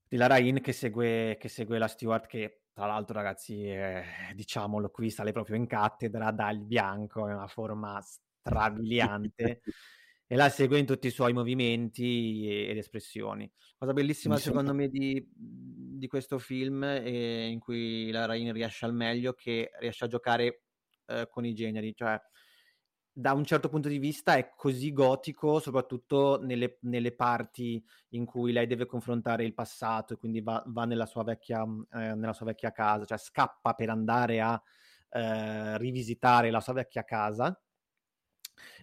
di Lara In che segue, che segue la Stewart che tra l'altro ragazzi eh, diciamolo qui sale proprio in cattedra dal bianco è una forma *laughs* strabiliante e la segue in tutti i suoi movimenti ed espressioni. Cosa bellissima Mi secondo sembra... me di, di, questo film eh, in cui la Rain riesce al meglio che riesce a giocare eh, con i generi, cioè da un certo punto di vista è così gotico, soprattutto nelle, nelle, parti in cui lei deve confrontare il passato e quindi va, va nella, sua vecchia, eh, nella, sua vecchia, casa, cioè scappa per andare a eh, rivisitare la sua vecchia casa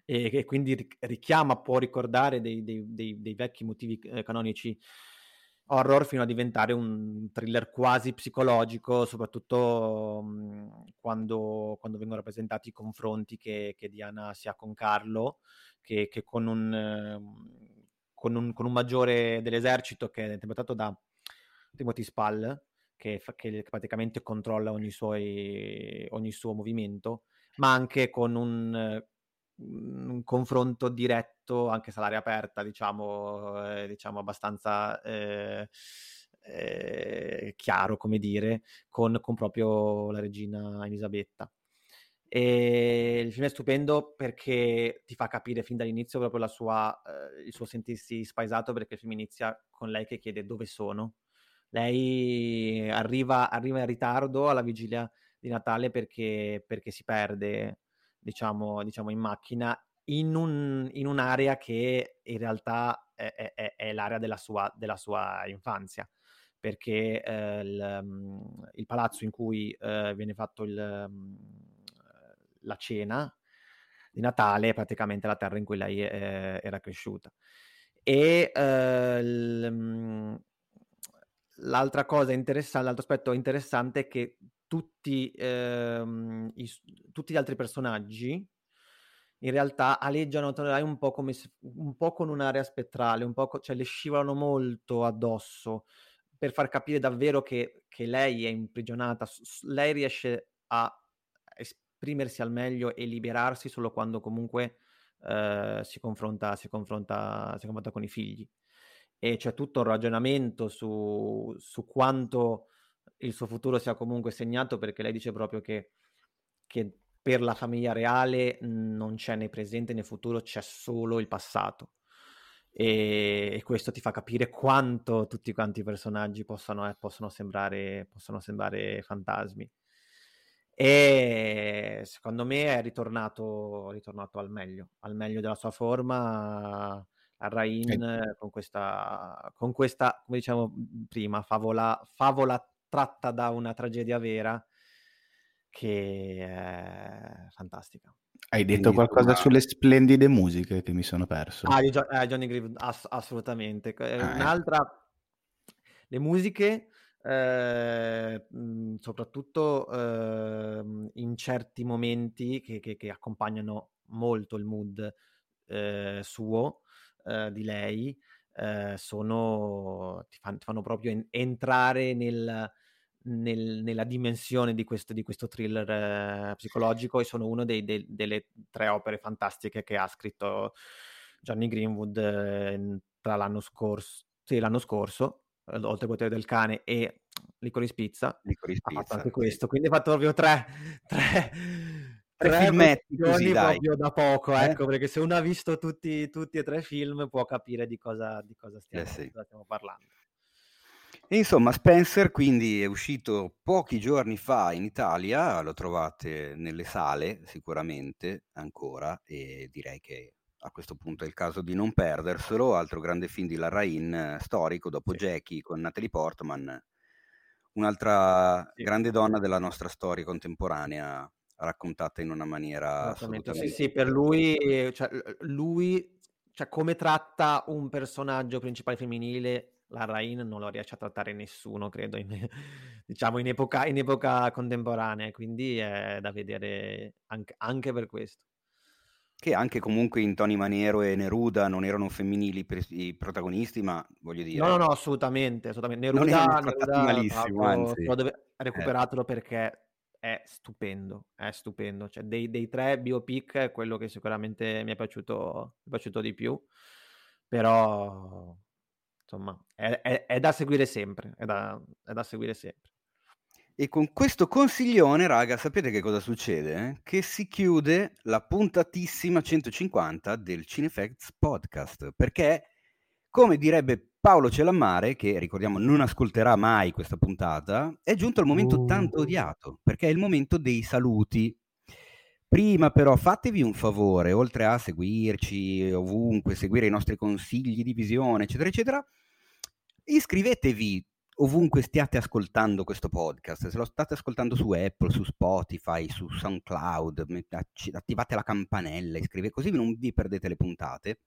e, e quindi richiama, può ricordare dei, dei, dei, dei vecchi motivi eh, canonici horror fino a diventare un thriller quasi psicologico, soprattutto mh, mhmm, quando, quando, vengono rappresentati i confronti che, che Diana si ha con Carlo, che, che con, un, eh, con, un, con, un, maggiore dell'esercito che è interpretato da Timothy Spall, che, che praticamente controlla ogni, suoi, ogni suo movimento, ma anche con un mhmm, un confronto diretto, anche se all'aria aperta, diciamo, eh, diciamo abbastanza eh, eh, chiaro, come dire, con, con proprio la regina Elisabetta. E il film è stupendo perché ti fa capire fin dall'inizio proprio sua, eh, il suo sentirsi spaesato perché il film inizia con lei che chiede dove sono. Lei arriva, arriva in ritardo alla vigilia di Natale perché, perché si perde, diciamo, diciamo in macchina in, un, in, un'area che in realtà è, è, è l'area della sua, della sua, infanzia, perché eh, il, mm, il, palazzo in cui eh, viene fatto il, mm, la cena di Natale è praticamente la terra in cui lei eh, era cresciuta. E eh, l, mm, l'altra cosa interessante, l'altro aspetto interessante è che tutti, ehm, i, tutti gli altri personaggi in realtà aleggiano un po' come se, un po' con un'area spettrale, un po' co- cioè le scivolano molto addosso per far capire davvero che, che lei è imprigionata, lei riesce a esprimersi al meglio e liberarsi solo quando comunque eh, si, confronta, si, confronta, si confronta con i figli. E c'è tutto un ragionamento su, su quanto il suo futuro sia comunque segnato perché lei dice proprio che, che per la famiglia reale non c'è né presente né futuro, c'è solo il passato. E, e questo ti fa capire quanto tutti quanti i personaggi possano, eh, possono, sembrare, possono sembrare fantasmi. E secondo me è ritornato, ritornato al meglio, al meglio della sua forma a Rain eh. con questa, con questa, come diciamo prima, favola, favola tratta da una tragedia vera che è fantastica. Hai detto Quindi, qualcosa ma... sulle splendide musiche che mi sono perso? Ah, di eh, Johnny Grieve, ass- assolutamente. Ah, ecco. Un'altra, le musiche, eh, soprattutto eh, in certi momenti che, che, che, accompagnano molto il mood eh, suo, eh, di lei, eh, sono, ti, fan, ti, fanno proprio en- entrare nel nel, nella dimensione di questo, di questo thriller eh, psicologico e sono una delle tre opere fantastiche che ha scritto Johnny Greenwood eh, tra l'anno scorso, sì, l'anno scorso, eh, oltre al potere del cane e Licorice Pizza, Licorice ha fatto anche questo, quindi ha fatto proprio tre, tre, tre, tre filmetti così, proprio da poco, eh? ecco, perché se uno ha visto tutti, tutti, e tre film può capire di cosa, di cosa stiamo, eh sì. stiamo parlando. Insomma, Spencer quindi è uscito pochi giorni fa in Italia, lo trovate nelle sale sicuramente ancora e direi che a questo punto è il caso di non perderselo. Altro grande film di Larrain storico dopo sì. Jackie con Natalie Portman, un'altra sì. grande donna della nostra storia contemporanea raccontata in una maniera assolutamente... Sì, sì, per lui, cioè, lui cioè, come tratta un personaggio principale femminile la Rain non lo riesce a trattare nessuno, credo, in, *laughs* diciamo in epoca, in epoca, contemporanea, quindi è da vedere anche, anche, per questo. Che anche comunque in Tony Maniero e Neruda non erano femminili i protagonisti, ma voglio dire... No, no, no, assolutamente, assolutamente. Neruda, Neruda malissimo, anzi. Deve, recuperatelo eh. perché è stupendo, è stupendo. Cioè, dei, dei, tre biopic è quello che sicuramente mi è piaciuto, mi è piaciuto di più, però insomma, è, è, è da seguire sempre, è da, è da, seguire sempre. E con questo consiglione, raga, sapete che cosa succede? Che si chiude la puntatissima 150 del Cinefacts Podcast, perché, come direbbe Paolo Celammare, che ricordiamo non ascolterà mai questa puntata, è giunto il momento uh. tanto odiato, perché è il momento dei saluti. Prima però fatevi un favore, oltre a seguirci ovunque, seguire i nostri consigli di visione, eccetera, eccetera, iscrivetevi ovunque stiate ascoltando questo podcast, se lo state ascoltando su Apple, su Spotify, su SoundCloud, attivate la campanella, iscrivetevi così non vi perdete le puntate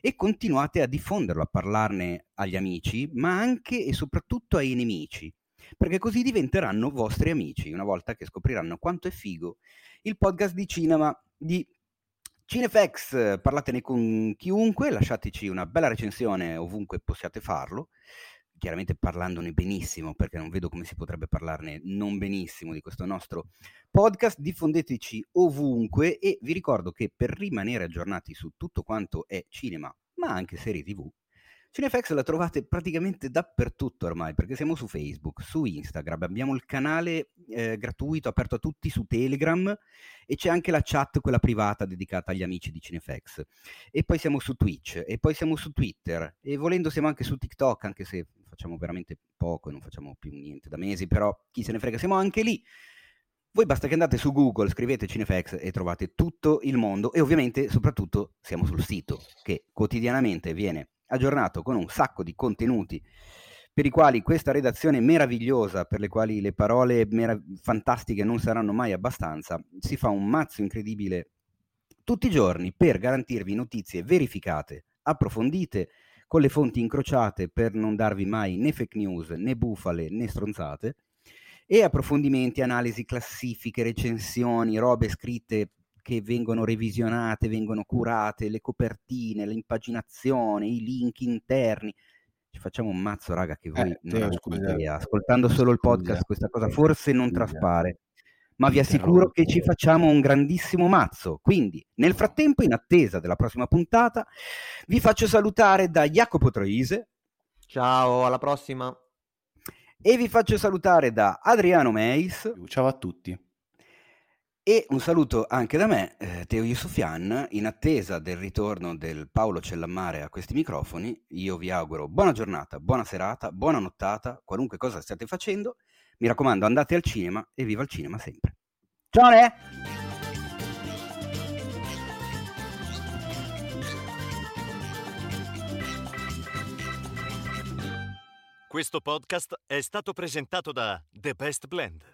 e continuate a diffonderlo, a parlarne agli amici, ma anche e soprattutto ai nemici, perché così diventeranno vostri amici una volta che scopriranno quanto è figo il podcast di cinema di Cinefx. Parlatene con chiunque, lasciateci una bella recensione ovunque possiate farlo. chiaramente parlandone benissimo, perché non vedo come si potrebbe parlarne non benissimo di questo nostro podcast, diffondeteci ovunque e vi ricordo che per rimanere aggiornati su tutto quanto è cinema, ma anche serie tv, CineFX la trovate praticamente dappertutto ormai, perché siamo su Facebook, su Instagram, abbiamo il canale eh, gratuito aperto a tutti su Telegram e c'è anche la chat, quella privata, dedicata agli amici di CineFX. E poi siamo su Twitch, e poi siamo su Twitter, e volendo siamo anche su TikTok, anche se facciamo veramente poco e non facciamo più niente da mesi, però chi se ne frega, siamo anche lì. Voi basta che andate su Google, scrivete Cinefx e trovate tutto il mondo e ovviamente soprattutto siamo sul sito che quotidianamente viene aggiornato con un sacco di contenuti per i quali questa redazione meravigliosa, per le quali le parole merav- fantastiche non saranno mai abbastanza, si fa un mazzo incredibile tutti i giorni per garantirvi notizie verificate, approfondite, con le fonti incrociate per non darvi mai né fake news né bufale né stronzate, e approfondimenti, analisi, classifiche, recensioni, robe scritte che vengono revisionate, vengono curate, le copertine, l'impaginazione, i link interni. Ci facciamo un mazzo, raga, che voi Eh, non avete scusa. idea. Ascoltando solo il podcast, questa cosa forse non traspare, ma vi assicuro che ci facciamo un grandissimo mazzo. Quindi, nel frattempo, in attesa della prossima puntata, vi faccio salutare da Jacopo Troise Ciao, alla prossima. e vi faccio salutare da Adriano Meis. Ciao a tutti. E un saluto anche da me, eh, Teo Yusufian, in attesa del ritorno del Paolo Cellammare a questi microfoni. Io vi auguro buona giornata, buona serata, buona nottata, qualunque cosa stiate facendo. Mi raccomando, andate al cinema e viva il cinema sempre. Ciao! Ne! Questo podcast è stato presentato da The Best Blend,